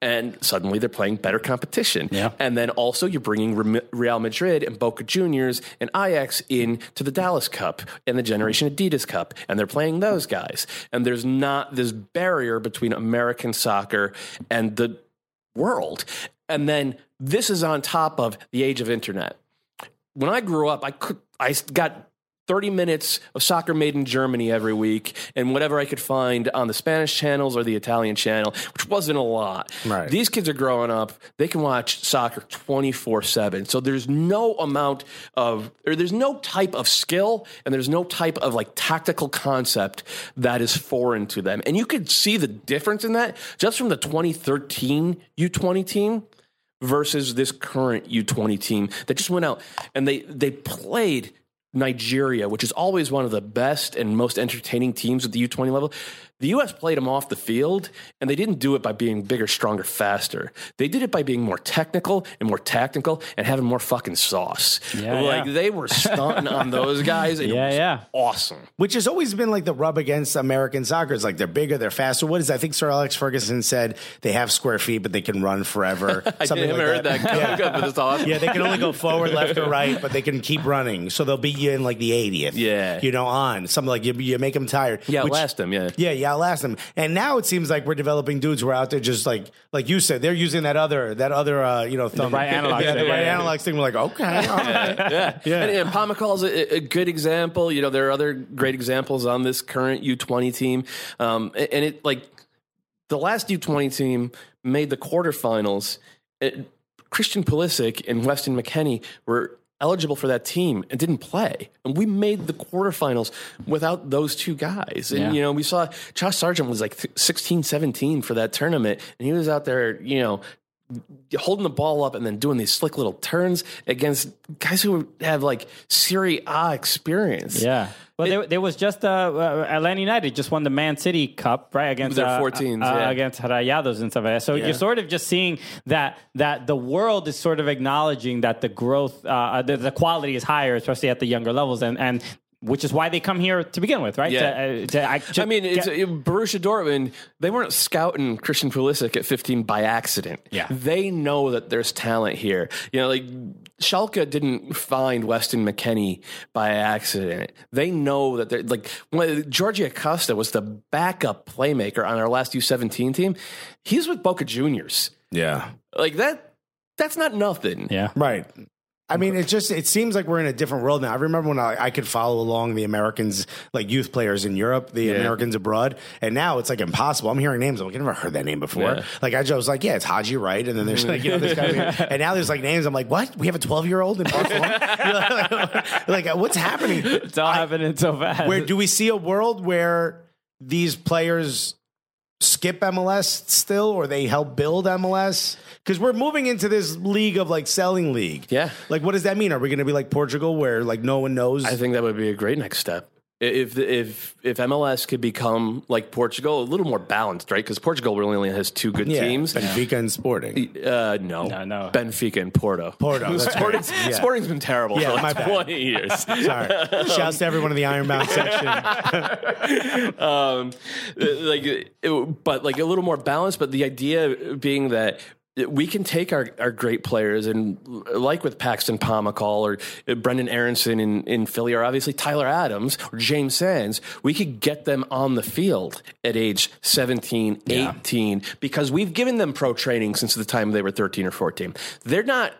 S3: And suddenly they're playing better competition.
S2: Yeah.
S3: And then also you're bringing Real Madrid and Boca Juniors and Ajax in to the Dallas Cup and the Generation Adidas Cup. And they're playing those guys. And there's not this barrier between American soccer and the world. And then this is on top of the age of internet when I grew up, I could I got 30 minutes of soccer made in Germany every week and whatever I could find on the Spanish channels or the Italian channel, which wasn't a lot.
S1: Right.
S3: These kids are growing up, they can watch soccer 24/7. So there's no amount of or there's no type of skill and there's no type of like tactical concept that is foreign to them. And you could see the difference in that just from the 2013 U20 team versus this current U20 team that just went out and they they played Nigeria, which is always one of the best and most entertaining teams at the U20 level. The US played them off the field and they didn't do it by being bigger, stronger, faster. They did it by being more technical and more tactical and having more fucking sauce.
S2: Yeah,
S3: like
S2: yeah.
S3: they were stunting on those guys. And
S2: Yeah,
S3: it was
S2: yeah.
S3: awesome.
S1: Which has always been like the rub against American soccer. It's like they're bigger, they're faster. What is I think Sir Alex Ferguson said they have square feet, but they can run forever.
S3: I
S1: Something
S3: haven't
S1: like
S3: heard that,
S1: Yeah.
S3: come up, but it's awesome.
S1: Yeah, they can only go forward, left, or right, but they can keep running. So they'll beat you in like the 80th.
S3: Yeah.
S1: You know, on. Something like you, you make them tired.
S3: Yeah,
S1: which-
S3: last them, yeah.
S1: Yeah, yeah, last them. And now it seems like we're developing dudes who are out there just like, like you said, they're using that other, that other, uh, you know, thumb.
S2: right analog
S1: Yeah, the right
S2: yeah, yeah.
S1: thing. We're like, okay, all right.
S3: yeah,
S1: Yeah.
S3: And, and Pomykal's a, a good example. You know, there are other great examples on this current U twenty team, um, and and it like the last U twenty team made the quarterfinals. It, Christian Pulisic and Weston McKennie were eligible for that team and didn't play. And we made the quarterfinals without those two guys. And,
S2: Yeah.
S3: you know, we saw Josh Sargent was like 16, 17 for that tournament. And he was out there, you know, holding the ball up and then doing these slick little turns against guys who have like Serie A experience.
S2: Yeah. Well, there, there was just uh, uh, Atlanta United just won the Man City Cup, right? Against
S3: Their
S2: uh,
S3: 14s,
S2: uh,
S3: yeah.
S2: against Rayados and stuff like that. So you're sort of just seeing that that the world is sort of acknowledging that the growth, uh, the, the quality is higher, especially at the younger levels, and and which is why they come here to begin with, right?
S3: Yeah.
S2: To, uh, to act-
S3: I mean, it's,
S2: get-
S3: it, Borussia Dortmund, they weren't scouting Christian Pulisic at 15 by accident.
S2: Yeah.
S3: They know that there's talent here. You know, like Schalke didn't find Weston McKennie by accident. They know that they're like when Georgie Acosta was the backup playmaker on our last U17 team. He's with Boca Juniors.
S1: Yeah.
S3: Like that, that's not nothing.
S2: yeah.
S1: Right. I mean, it just it seems like we're in a different world now. I remember when I, I could follow along the Americans, like youth players in Europe, the
S3: Yeah.
S1: Americans abroad, and now it's like impossible. I'm hearing names. I'm like, I never heard that name before.
S3: Yeah.
S1: Like I just was like, yeah, it's Haji Wright, and then there's like, you know, this guy, and now there's like names. I'm like, what? We have a 12 year old in Barcelona? like, what's happening?
S2: It's all happening so fast.
S1: Where do we see a world where these players skip MLS still, or they help build MLS? Because we're moving into this league of like selling league.
S3: Yeah.
S1: Like, what does that mean? Are we going to be like Portugal, where like no one knows?
S3: I think that would be a great next step. If if if MLS could become like Portugal, a little more balanced, right? Because Portugal really only has two good
S1: yeah,
S3: teams.
S1: Benfica and Sporting.
S3: Uh, no,
S2: No, no.
S3: Benfica and Porto.
S1: Porto,
S3: Sporting's,
S1: right. Yeah.
S3: Sporting's been terrible
S1: Yeah,
S3: for
S1: my
S3: like
S1: bad.
S3: twenty years.
S1: Sorry. Shouts to everyone in the Ironbound section.
S3: um, like, it, but like a little more balanced. But the idea being that we can take our, our great players and like with Paxton Pomykal or Brenden Aaronson in, in Philly or obviously Tyler Adams or James Sands, we could get them on the field at age 17, 18 because we've given them pro training since the time they were 13 or 14. They're not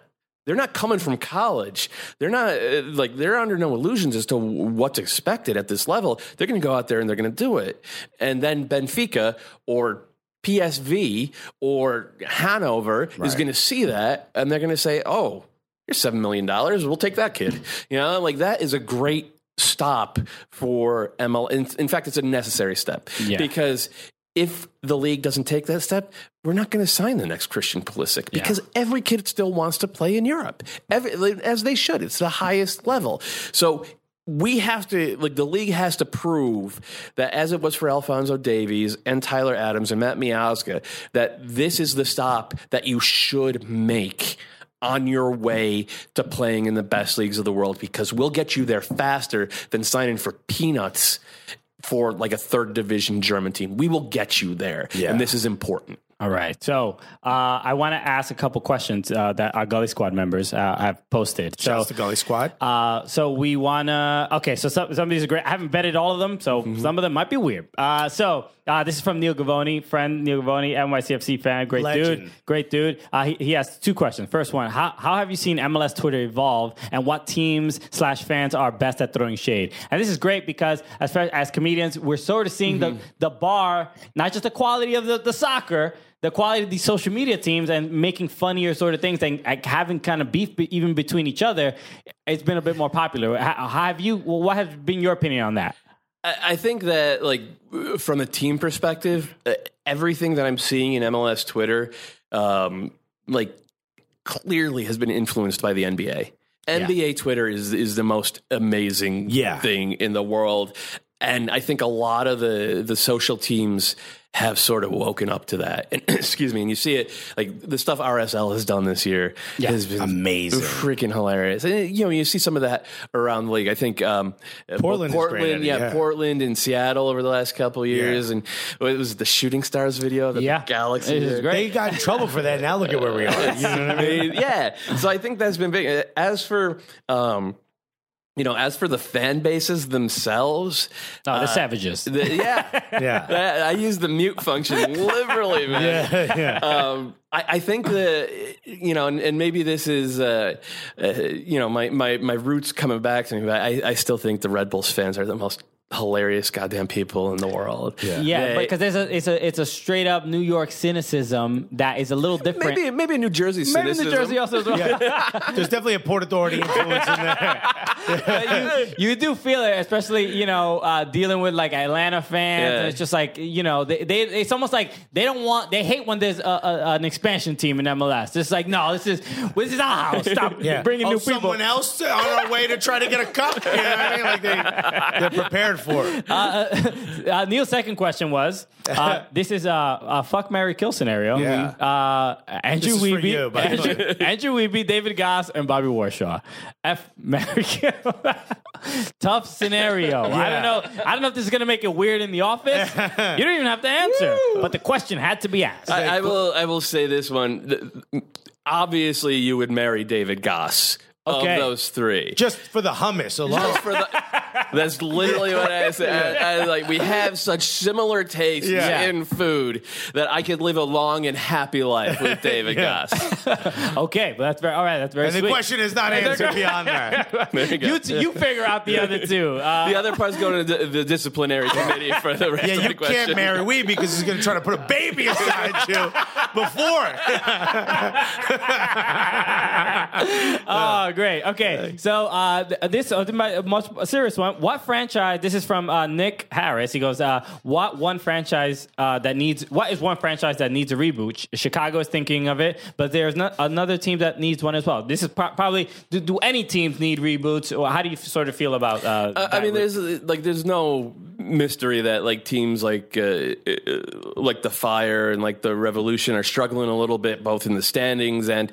S3: they're not coming from college. They're not uh, like they're under no illusions as to what's expected at this level. They're going to go out there and they're going to do it. And then Benfica or PSV or Hanover is going to see that and they're going to say, "Oh, you're seven million dollars. We'll take that kid." You know, like that is a great stop for ML. In, in fact, it's a necessary step
S2: Yeah.
S3: because if the league doesn't take that step, we're not going to sign the next Christian Pulisic because every kid still wants to play in Europe, every, as they should. It's the highest level. So we have to, like, the league has to prove that, as it was for Alphonso Davies and Tyler Adams and Matt Miazga, that this is the stop that you should make on your way to playing in the best leagues of the world because we'll get you there faster than signing for peanuts for like a third division German team. We will get you there.
S1: Yeah.
S3: And this is important.
S2: All right. So uh, I want to ask a couple questions uh, that our Gully Squad members uh, have posted. So,
S1: Shouts to Gully Squad.
S2: uh, so we want to. Okay. So some, some of these are great. I haven't vetted all of them, so
S1: Mm-hmm.
S2: some of them might be weird. Uh, so uh, this is from Neil Gavoni, friend Neil Gavoni, NYCFC fan, great
S1: Legend.
S2: dude, great dude. Uh, he, he has two questions. First one: How how have you seen MLS Twitter evolve, and what teams slash fans are best at throwing shade? And this is great because as far, as comedians, we're sort of seeing
S1: Mm-hmm.
S2: the the bar, not just the quality of the, the soccer. The quality of these social media teams and making funnier sort of things and like, having kind of beef be- even between each other, it's been a bit more popular. Ha- have you? Well, what has been your opinion on that?
S3: I I think that, like, from a team perspective, uh, everything that I'm seeing in MLS Twitter, um, like, clearly has been influenced by the NBA. NBA Twitter is is the most amazing
S1: Yeah.
S3: thing in the world, and I think a lot of the the social teams have sort of woken up to that. And, excuse me, and you see it like the stuff RSL has done this year has been
S1: Amazing.
S3: freaking hilarious. And you know, you see some of that around the league. I think um,
S1: Portland is great
S3: Portland,
S1: it,
S3: yeah,
S1: yeah.
S3: Portland and Seattle over the last couple of years, and it was the Shooting Stars video, the
S2: Yeah.
S3: Galaxy.
S2: It is great.
S1: They got in trouble for that. Now look at where we are. You know what I mean?
S3: yeah. So I think that's been big. As for um, you know, as for the fan bases themselves,
S2: Oh, the
S3: uh,
S2: savages.
S3: the- yeah,
S1: Yeah.
S3: That- I use the mute function liberally, man.
S1: Yeah, yeah.
S3: Um, I, I think that you know, and, and maybe this is uh, uh, you know my, my my roots coming back to me, but I, I still think the Red Bulls fans are the most hilarious goddamn people in the world.
S1: Yeah.
S2: Yeah,
S3: They-
S2: because there's a it's a it's a straight up New York cynicism that is a little different.
S3: maybe maybe a New Jersey cynicism. Maybe.
S2: New Jersey also as well.
S1: There's definitely a Port Authority influence in there.
S2: you, you do feel it, especially you know uh, dealing with like Atlanta fans.
S3: Yeah.
S2: It's just like you know they, they it's almost like they don't want they hate when there's a, a, an expansion team in MLS. It's like no, this is this is our house. Stop bringing
S1: oh,
S2: new people.
S1: someone else on our way to try to get a cup. You know what I mean? Like they, they're prepared for it.
S2: Uh, Neil's second question was: uh, This is a, a fuck Mary kill scenario.
S1: Yeah.
S2: Uh, Andrew
S1: This is
S2: Wiebe,
S1: you,
S2: Andrew, Andrew Wiebe, David Gass, and Bobby Warshaw. F Mary kill. Tough scenario. I don't know. I don't know if this is gonna make it weird in the office. you don't even have to answer, but the question had to be asked.
S3: I, I will. I will say this one. Obviously, you would marry David Gass
S2: Okay.
S3: of those three.
S1: Just for the hummus alone.
S3: Just for the, that's literally what I said. I, I, like we have such similar tastes
S1: Yeah.
S3: in food that I could live a long and happy life with David Gass.
S2: okay, but that's very all right. That's very
S1: And the
S2: sweet.
S1: question is not answered beyond that.
S3: There you go.
S2: you, t- you figure out the other two. Uh,
S3: the other part's going to the, the disciplinary committee for the rest
S1: Yeah,
S3: of
S1: you
S3: the question.
S1: Yeah, you can't marry we because he's going to try to put a baby inside you before.
S2: Oh, great. Okay, so uh, th- this uh, my most serious one. What franchise? This is from uh, Nick Harris. He goes, uh, "What one franchise uh, that needs? What is one franchise that needs a reboot? Chicago is thinking of it, but there's not another team that needs one as well. This is pro- probably do, do any teams need reboots? Or how do you sort of feel about? Uh,
S3: I mean,
S2: re-
S3: there's like there's no mystery that like teams like uh, uh, like the Fire and like the Revolution are struggling a little bit, both in the standings and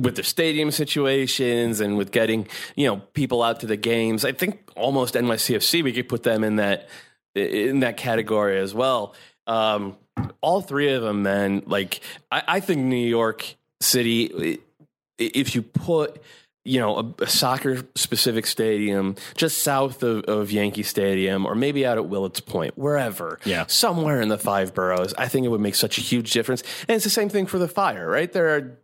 S3: with the stadium situations and with getting you know people out to the games. I think almost NYCFC we could put them in that in that category as well. Um, all three of them, man. Like I, I think New York City, if you put you know a, a soccer specific stadium just south of, of Yankee Stadium, or maybe out at Willets Point, wherever,
S2: Yeah.
S3: somewhere in the five boroughs, I think it would make such a huge difference. And it's the same thing for the fire, right? There are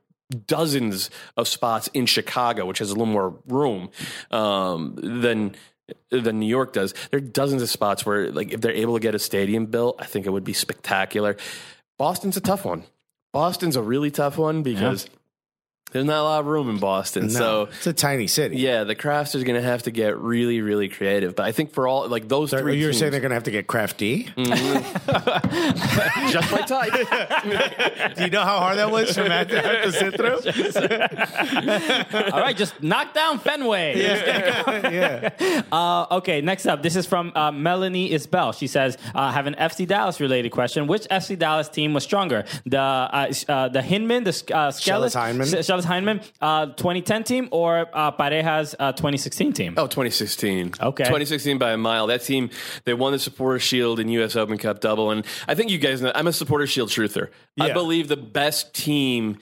S3: dozens of spots in Chicago, which has a little more room um, than than New York does. There are dozens of spots where, like, if they're able to get a stadium built, I think it would be spectacular. Boston's a tough one. Boston's a really tough one because there's not a lot of room in Boston.
S1: No,
S3: So.
S1: it's a tiny city.
S3: Yeah, the Krafts are going to have to get really, really creative. But I think for all like those
S1: They're-
S3: three,
S1: You're
S3: teams,
S1: saying they're going to have to get crafty?
S3: just my type.
S1: Do you know how hard that was for Matt to have to sit through?
S2: All right, just knock down Fenway.
S1: yeah.
S2: Uh, okay, next up, this is from uh, Melanie Isbell. She says, uh, "I have an FC Dallas related question. Which FC Dallas team was stronger? The uh, uh, the Hyndman, the uh,
S1: Schellas
S2: Schellas Hyndman, uh, 2010 team, or uh, Pareja's uh, 2016 team?
S3: Oh, 2016.
S2: Okay.
S3: 2016 by a mile. That team, they won the Supporter Shield and U.S. Open Cup double. And I think you guys know, I'm a Supporter Shield truther. I believe the best team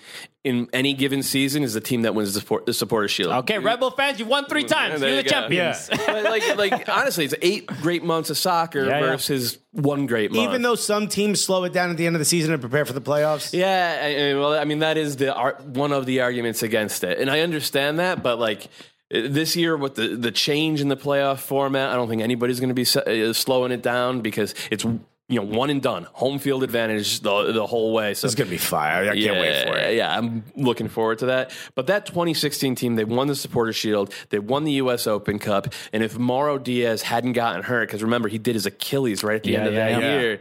S3: in any given season is the team that wins the, support, the Supporter Shield.
S2: Okay, Red Bull fans, you won three times.
S3: There
S2: You're the
S3: go.
S2: champions.
S3: But like, like honestly, it's eight great months of soccer
S2: Yeah, yeah.
S3: versus one great month.
S1: Even though some teams slow it down at the end of the season to prepare for the playoffs.
S3: Yeah, I, I- well, I mean that is the ar- one of the arguments against it, and I understand that. But like this year, with the the change in the playoff format, I don't think anybody's going to be uh, slowing it down because it's you know one and done, home field advantage the the whole way. So
S1: It's going to be fire. I can't wait for it.
S3: yeah, I'm looking forward to that. But that 2016 team, they won the Supporter Shield, they won the U.S. Open Cup, and if Mauro Diaz hadn't gotten hurt, because remember he did his Achilles right at the
S2: Yeah,
S3: end of
S2: yeah,
S3: that
S2: yeah.
S3: year.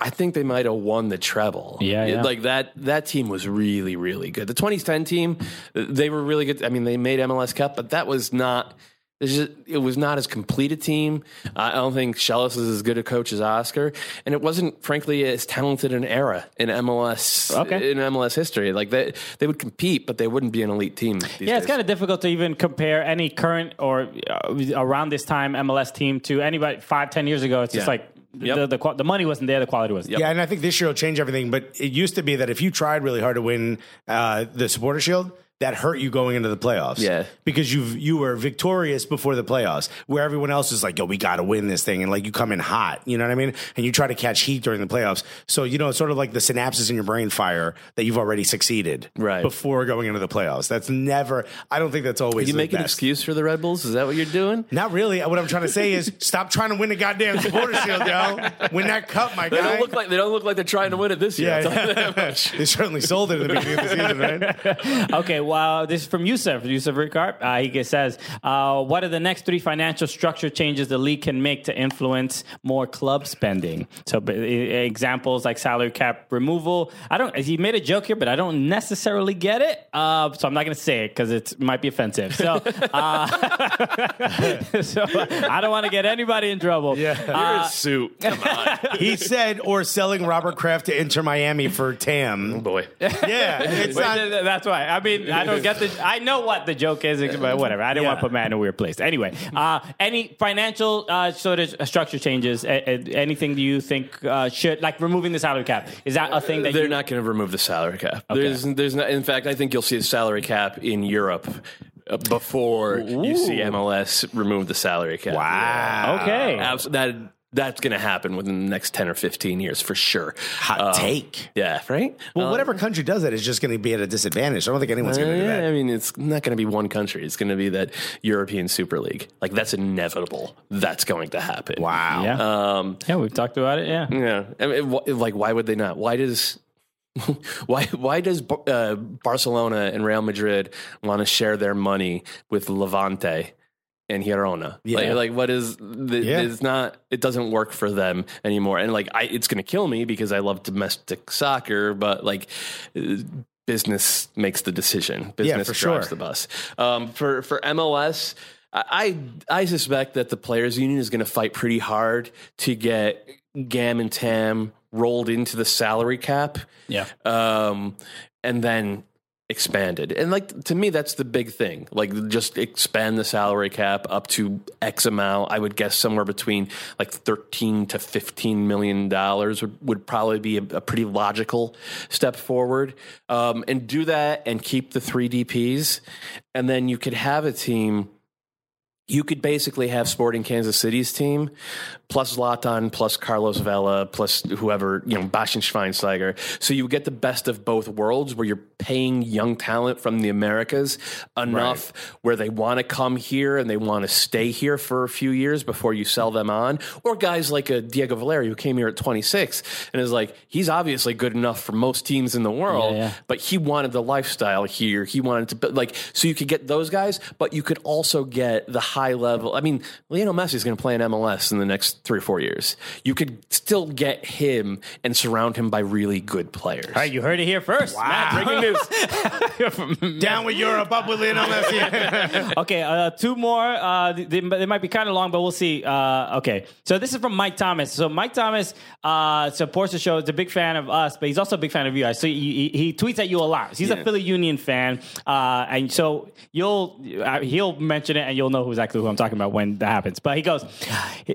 S3: I think they might have won the treble.
S2: Yeah, yeah.
S3: like that. That team was really, really good. The 2010 team, they were really good. I mean, they made MLS Cup, but that was not. It's just, it was not as complete a team. I don't think Schellas is as good a coach as Oscar, and it wasn't, frankly, as talented an era in MLS
S2: Okay.
S3: in MLS history. Like they, they would compete, but they wouldn't be an elite team.
S2: Yeah, it's kind of difficult to even compare any current or uh, around this time MLS team to anybody five, ten years ago. It's just
S3: Yeah.
S2: like
S3: Yep.
S2: the, the the money wasn't there, the quality was.
S1: Yeah, and I think this year will change everything. But it used to be that if you tried really hard to win uh, the Supporter Shield, that hurt you going into the playoffs.
S3: Yeah.
S1: because you you were victorious before the playoffs, where everyone else is like, "Yo, we got to win this thing," and like you come in hot. You know what I mean? And you try to catch heat during the playoffs. So you know, it's sort of like the synapses in your brain fire that you've already succeeded
S3: Right.
S1: before going into the playoffs. That's never. I don't think that's always.
S3: you
S1: the
S3: make an excuse for the Red Bulls? Is that what you're doing?
S1: Not really. What I'm trying to say is, stop trying to win the goddamn Supporter Shield, yo. Win that cup, my
S3: They
S1: guy.
S3: don't look like they don't look like they're trying to win it this year. I'll tell you that
S1: Yeah, they certainly sold it at the beginning of the season, right?
S2: Okay, well, this is from Yusuf, Yusuf Ricard. Uh, he says, uh, What are the next three financial structure changes the league can make to influence more club spending? So, but, uh, examples like salary cap removal. I don't, he made a joke here, but I don't necessarily get it. Uh, so, I'm not going to say it because it might be offensive. So, uh, so I don't want to get anybody in trouble.
S1: Yeah.
S3: You're a suit. Come on,
S1: He said, or selling Robert Kraft to Inter Miami for TAM.
S3: Oh, boy.
S1: Yeah, it's
S2: Wait,
S1: not.
S2: th- th- that's why. I mean, I don't get the. I know what the joke is, but whatever. I didn't want to
S1: Yeah.
S2: put Matt in a weird place. Anyway, uh, any financial uh, sort of structure changes? Anything do you think uh, should like removing the salary cap? Is that a thing that
S3: They're
S2: you,
S3: not going to remove the salary cap. There's, there's not. In fact, I think you'll see a salary cap in Europe uh, before you see MLS remove the salary cap.
S1: Wow.
S2: Okay.
S3: Yeah. That that's going to happen within the next ten or fifteen years for sure.
S1: Hot
S3: Um,
S1: take.
S3: Yeah, right.
S1: Well, whatever country does that is just going to be at a disadvantage. I don't think anyone's going to do
S3: Uh, Yeah,
S1: that.
S3: I mean, it's not going to be one country. It's going to be that European Super League. Like that's inevitable. That's going to happen.
S1: Wow.
S2: Yeah.
S3: Um,
S2: yeah, we've talked about it. Yeah.
S3: Yeah, I mean, wh- like why would they not? Why does why why does uh, Barcelona and Real Madrid want to share their money with Levante and Girona?
S1: Yeah.
S3: Like, like what is the,
S1: Yeah.
S3: it's not it doesn't work for them anymore. And like I, it's going to kill me because I love domestic soccer, but like. uh, Business makes the decision. Business
S1: for
S3: drives
S1: sure.
S3: the bus. Um, for for MLS, I I suspect that the players' union is going to fight pretty hard to get GAM and TAM rolled into the salary cap.
S2: Yeah.
S3: Um, and then expanded. And like to me that's the big thing. Like just expand the salary cap up to X amount. I would guess somewhere between like 13 to 15 million dollars would, would probably be a, a pretty logical step forward. Um, and do that and keep the 3 DPs and then you could have a team you could basically have Sporting Kansas City's team plus Zlatan plus Carlos Vela plus whoever, you know, Bastian Schweinsteiger. So you get the best of both worlds where you're paying young talent from the Americas enough where they want to come here and they want to stay here for a few years before you sell them on. Or guys like a Diego Valeri who came here at 26 and is like, he's obviously good enough for most teams in the world,
S2: Yeah, yeah.
S3: but he wanted the lifestyle here. He wanted to, like, so you could get those guys, but you could also get the high level. I mean, Lionel Messi is going to play in MLS in the next three or four years. You could still get him and surround him by really good players.
S2: All right, you heard it here first. Matt, breaking news.
S1: Down with Europe, up with Lionel Messi.
S2: okay, uh, two more. Uh, they, they might be kind of long, but we'll see. Uh, okay, so this is from Mike Thomas. So Mike Thomas uh, supports the show. He's a big fan of us, but he's also a big fan of you guys. So he, he, he tweets at you a lot. He's a Philly Union fan, uh, and so you'll uh, he'll mention it, and you'll know who exactly who I'm talking about when that happens. But he goes,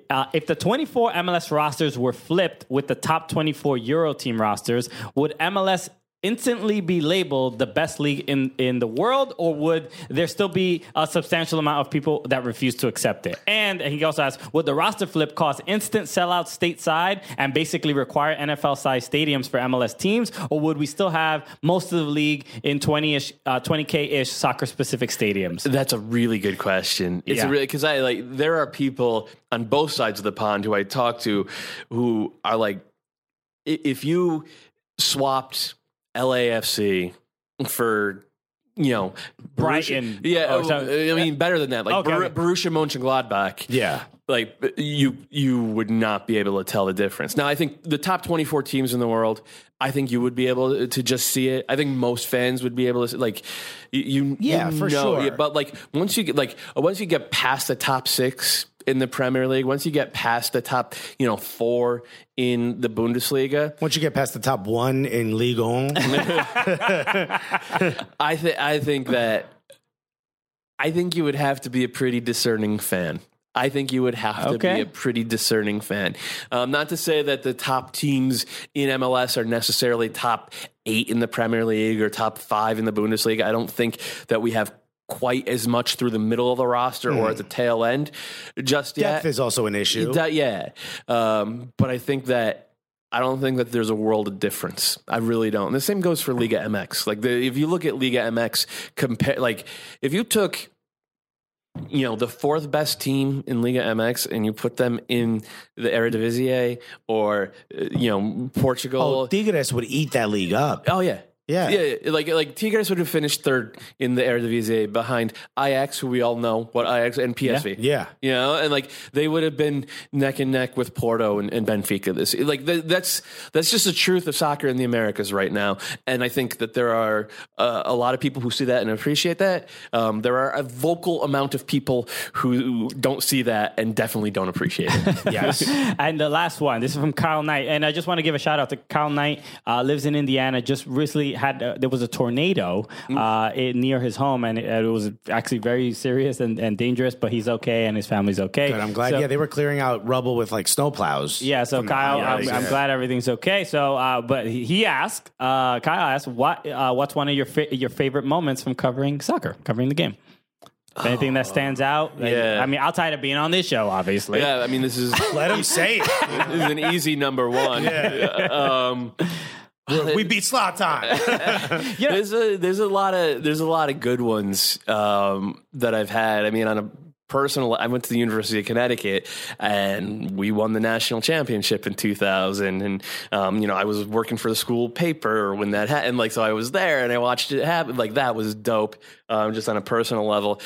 S2: uh, if the 24 MLS rosters were flipped with the top 24 Euro team rosters, would MLS instantly be labeled the best league in, in the world, or would there still be a substantial amount of people that refuse to accept it? And he also asks, would the roster flip cause instant sellouts stateside and basically require NFL sized stadiums for MLS teams, or would we still have most of the league in 20 ish, uh, 20K ish soccer specific stadiums?
S3: That's a really good question. It's
S2: Yeah.
S3: a really because I like there are people on both sides of the pond who I talk to who are like, if you swapped LAFC for you know
S2: Brighton
S3: Borussia- yeah,
S2: oh, something.
S3: I mean better than that, like
S2: Okay, okay.
S3: Borussia Mönchengladbach,
S1: yeah.
S3: like you you would not be able to tell the difference. Now I think the top 24 teams in the world, I think you would be able to just see it. I think most fans would be able to see, like you you
S1: Yeah,
S3: you
S1: for
S3: know,
S1: sure.
S3: yeah, but like once you get like once you get past the top 6 in the Premier League, once you get past the top, you know, 4 in the Bundesliga,
S1: Once you get past the top one in Ligue 1,
S3: I think I think that I think you would have to be a pretty discerning fan. I think you would have to
S2: Okay.
S3: be a pretty discerning fan. Um, not to say that the top teams in MLS are necessarily top eight in the Premier League or top five in the Bundesliga. I don't think that we have quite as much through the middle of the roster or at the tail end just yet.
S1: depth is also an issue.
S3: That- yeah. Um, but I think that I don't think that there's a world of difference. I really don't. And the same goes for Liga MX. Like the, if you look at Liga MX, compare like if you took you know the fourth best team in Liga MX and you put them in the Eredivisie or uh, you know Portugal.
S1: Oh, Tigres would eat that league up.
S3: Oh yeah.
S1: Yeah.
S3: yeah, like like Tigres would have finished third in the Eredivisie behind Ajax, who we all know what Ajax and PSV.
S1: Yeah.
S3: you know, and like they would have been neck and neck with Porto and, and Benfica. This like th- that's that's just the truth of soccer in the Americas right now, and I think that there are uh, a lot of people who see that and appreciate that. Um, there are a vocal amount of people who don't see that and definitely don't appreciate it.
S1: Yes.
S2: And the last one, this is from Kyle Knight, and I just want to give a shout out to Kyle Knight. Uh, lives in Indiana. Just recently had uh, there was a tornado uh, in, near his home, and it, it was actually very serious and, and dangerous. But he's okay, and his family's okay.
S1: Good. I'm glad.
S2: So-
S1: yeah, they were clearing out rubble with like snowplows.
S2: yeah, so Kyle, I'm, I'm glad everything's okay. So, uh, but he he asked, uh, Kyle asked, what uh, what's one of your fa- your favorite moments from covering soccer, covering the game? Anything that stands out? Like,
S3: yeah.
S2: I mean, outside of being on this show, obviously.
S3: yeah, I mean this is
S1: Let him say it.
S3: this is an easy number one. Um,
S1: we beat Zlatan.
S3: There's a there's a lot of there's a lot of good ones um, that I've had. I mean, on a personal, I went to the University of Connecticut and we won the national championship in 2000. And um, you know, I was working for the school paper when that happened. Like, so I was there and I watched it happen. Like that was dope, um, just on a personal level.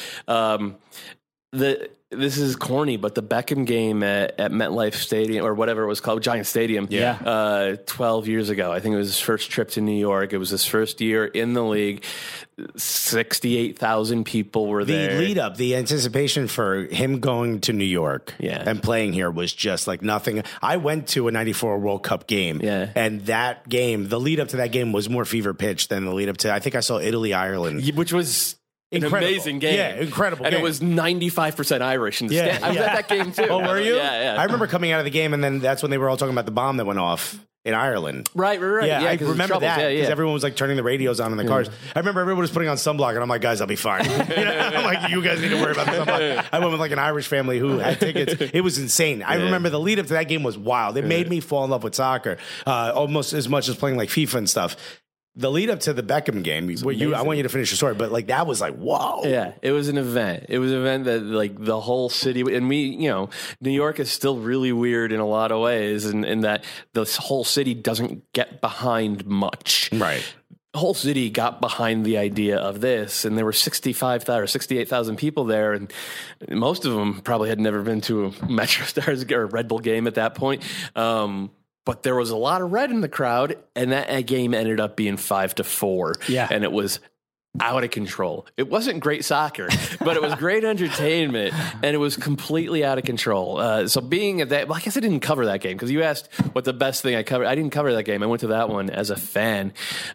S3: The this is corny, but the Beckham game at, at MetLife Stadium or whatever it was called, Giant Stadium,
S2: Yeah.
S3: uh, twelve years ago. I think it was his first trip to New York. It was his first year in the league. Sixty-eight thousand people were
S1: The
S3: there.
S1: The lead up, the anticipation for him going to New York
S3: Yeah.
S1: and playing here was just like nothing. I went to a 94 World Cup game.
S3: Yeah.
S1: And that game, the lead up to that game was more fever pitch than the lead up to, I think I saw Italy, Ireland.
S3: which was an amazing game.
S1: Yeah, incredible
S3: And
S1: game.
S3: it was ninety-five percent Irish. In the
S1: Yeah.
S3: stand. I was at that game too.
S1: Oh, were you?
S3: Yeah, yeah.
S1: I remember coming out of the game, and then that's when they were all talking about the bomb that went off in Ireland.
S3: right, right, right.
S1: Yeah, I
S3: 'cause of
S1: remember that
S3: Yeah,
S1: because
S3: yeah.
S1: everyone was like turning the radios on in the cars. I remember everyone was putting on sunblock, and I'm like, guys, I'll be fine. You know, I'm like, you guys need to worry about the sunblock. I went with like an Irish family who had tickets. It was insane. I remember the lead up to that game was wild. It made me fall in love with soccer uh, almost as much as playing like FIFA and stuff. The lead up to the Beckham game, you, I want you to finish your story, but like that was like, whoa.
S3: Yeah, it was an event. It was an event that like the whole city and we, you know, New York is still really weird in a lot of ways, and in, that this whole city doesn't get behind much.
S1: Right.
S3: The whole city got behind the idea of this, and there were sixty-five thousand or sixty-eight thousand people there, and most of them probably had never been to a Metro Stars or Red Bull game at that point. Um, but there was a lot of red in the crowd, and that game ended up being five to four.
S2: Yeah.
S3: and it was out of control. It wasn't great soccer, but it was great entertainment, and it was completely out of control. Uh, so being at that, well, I guess I didn't cover that game because you asked what the best thing I covered. I didn't cover that game. I went to that one as a fan.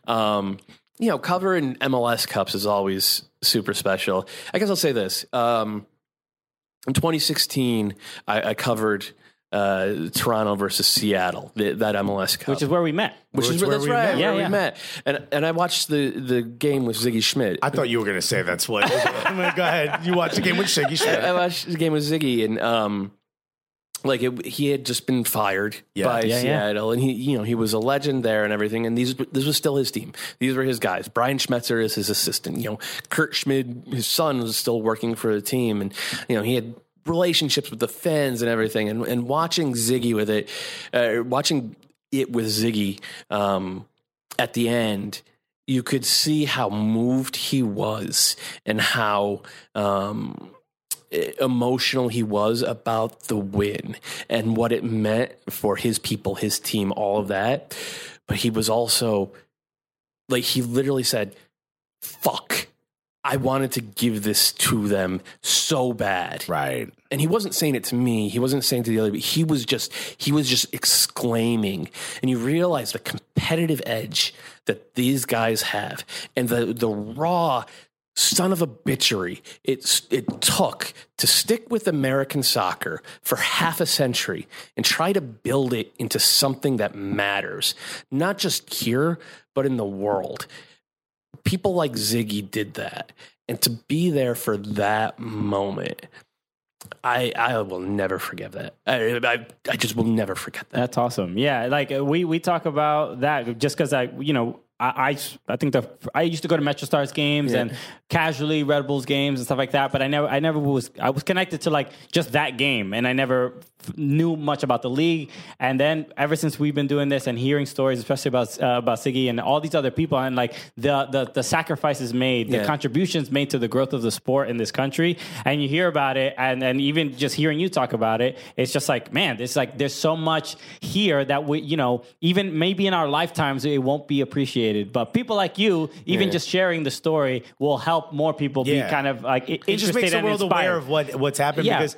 S3: Um, you know, covering MLS Cups is always super special. I guess I'll say this. Um, in 2016, I, I covered uh, Toronto versus Seattle, the, that MLS Cup,
S2: which is where we met.
S3: which is
S1: where
S3: where, that's
S1: we
S3: right,
S1: met.
S3: where
S2: Yeah,
S3: we
S2: yeah.
S3: met. And and I watched the the game with Sigi Schmid.
S1: I thought you were going to say that's what. I'm like, Go ahead. You watched the game with Sigi Schmid.
S3: I watched the game with Sigi, and um, like it, he had just been fired
S1: Yeah.
S3: by
S2: Yeah, yeah.
S3: Seattle, and he, you know, he was a legend there and everything. And these, this was still his team. These were his guys. Brian Schmetzer is his assistant. You know, Kurt Schmid, his son, was still working for the team, and you know, he had relationships with the fans and everything. And and watching Sigi with it, uh, watching it with Sigi um, at the end you could see how moved he was and how um, emotional he was about the win and what it meant for his people, his team, all of that. But he was also like, he literally said, fuck. I wanted to give this to them so bad
S1: Right.
S3: and he wasn't saying it to me. He wasn't saying to the other. But he was just he was just exclaiming, and you realize the competitive edge that these guys have, and the the raw son of a bitchery it it took to stick with American soccer for half a century and try to build it into something that matters, not just here but in the world people like Sigi did that. And to be there for that moment, I I will never forget that. I, I, I just will never forget that.
S2: That's awesome. Yeah, like uh, we we talk about that just because I you know I, I I think the I used to go to Metro Stars games and casually Red Bulls games and stuff like that, but I never I never was I was connected to like just that game and I never f- knew much about the league. And then ever since we've been doing this and hearing stories, especially about uh, about Sigi and all these other people and like the the, the sacrifices made, the contributions made to the growth of the sport in this country, and you hear about it, and and even just hearing you talk about it, it's just like man, there's like there's so much here that we you know even maybe in our lifetimes it won't be appreciated, but people like you, even
S3: Yeah.
S2: just sharing the story, will help more people
S1: Yeah.
S2: be kind of like
S1: it just makes the world
S2: inspired.
S1: aware of what what's happened
S2: Yeah.
S1: because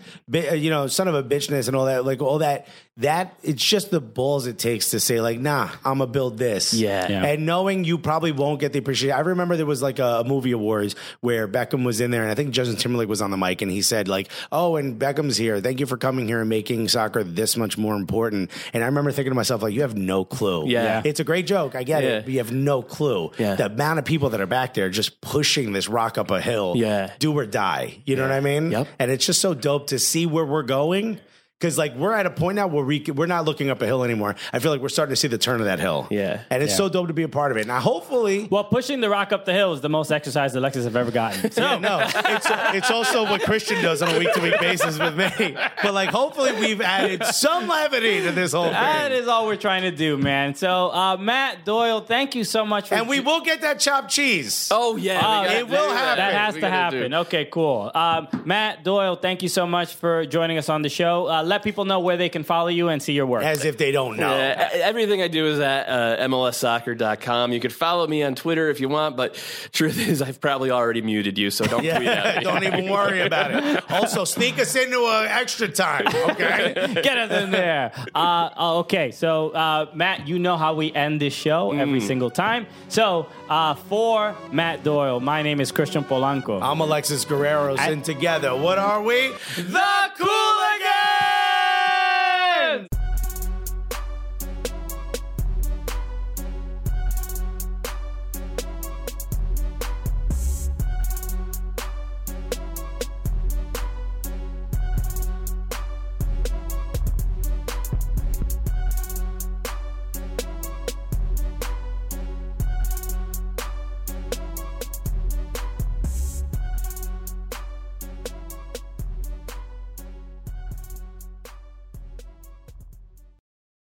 S1: uh, you know son of a bitchness and all that like all that that it's just the balls it takes to say like nah i'm gonna build this
S3: Yeah.
S1: And knowing you probably won't get the appreciation i remember there was like a, a movie awards where beckham was in there and i think justin timberlake was on the mic and he said like oh and beckham's here thank you for coming here and making soccer this much more important and i remember thinking to myself like you have no clue
S3: Yeah.
S1: it's a great joke i get it but you have no clue
S3: Yeah.
S1: the amount of people that are back there just pushing this rock up a hill
S3: Yeah.
S1: do or die. You know what I mean?
S3: Yep.
S1: And it's just so dope to see where we're going Because like we're at a point now where we c- we're not looking up a hill anymore. I feel like we're starting to see the turn of that hill.
S3: Yeah.
S1: and it's
S2: Yeah.
S1: so dope to be a part of it. Now, hopefully,
S2: Well, pushing the rock up the hill is the most exercise that Alexis have ever gotten. So
S1: Yeah, no, it's it's also what Christian does on a week to week basis with me. But like, hopefully, we've added some levity to this whole thing.
S2: that is all we're trying to do, man. So uh, Matt Doyle, thank you so much for
S1: and we will get that chopped cheese.
S3: Oh yeah, we gotta
S1: it will happen.
S2: That has
S3: We
S2: to
S3: gotta do-
S2: happen. Okay, cool. Um, Matt Doyle, thank you so much for joining us on the show. Uh, let people know where they can follow you and see your work.
S1: As if they don't know.
S3: Yeah, everything I do is at uh, MLSsoccer.com. You can follow me on Twitter if you want, but truth is, I've probably already muted you, so don't tweet at me.
S1: don't even worry about it. Also, sneak us into uh, extra time, okay?
S2: Get us in there. Uh, uh, okay, so uh, Matt, you know how we end this show every
S1: Mm.
S2: single time. So uh, for Matt Doyle, my name is Christian Polanco.
S1: I'm Alexis Guerrero, and together, what are we?
S2: the Cool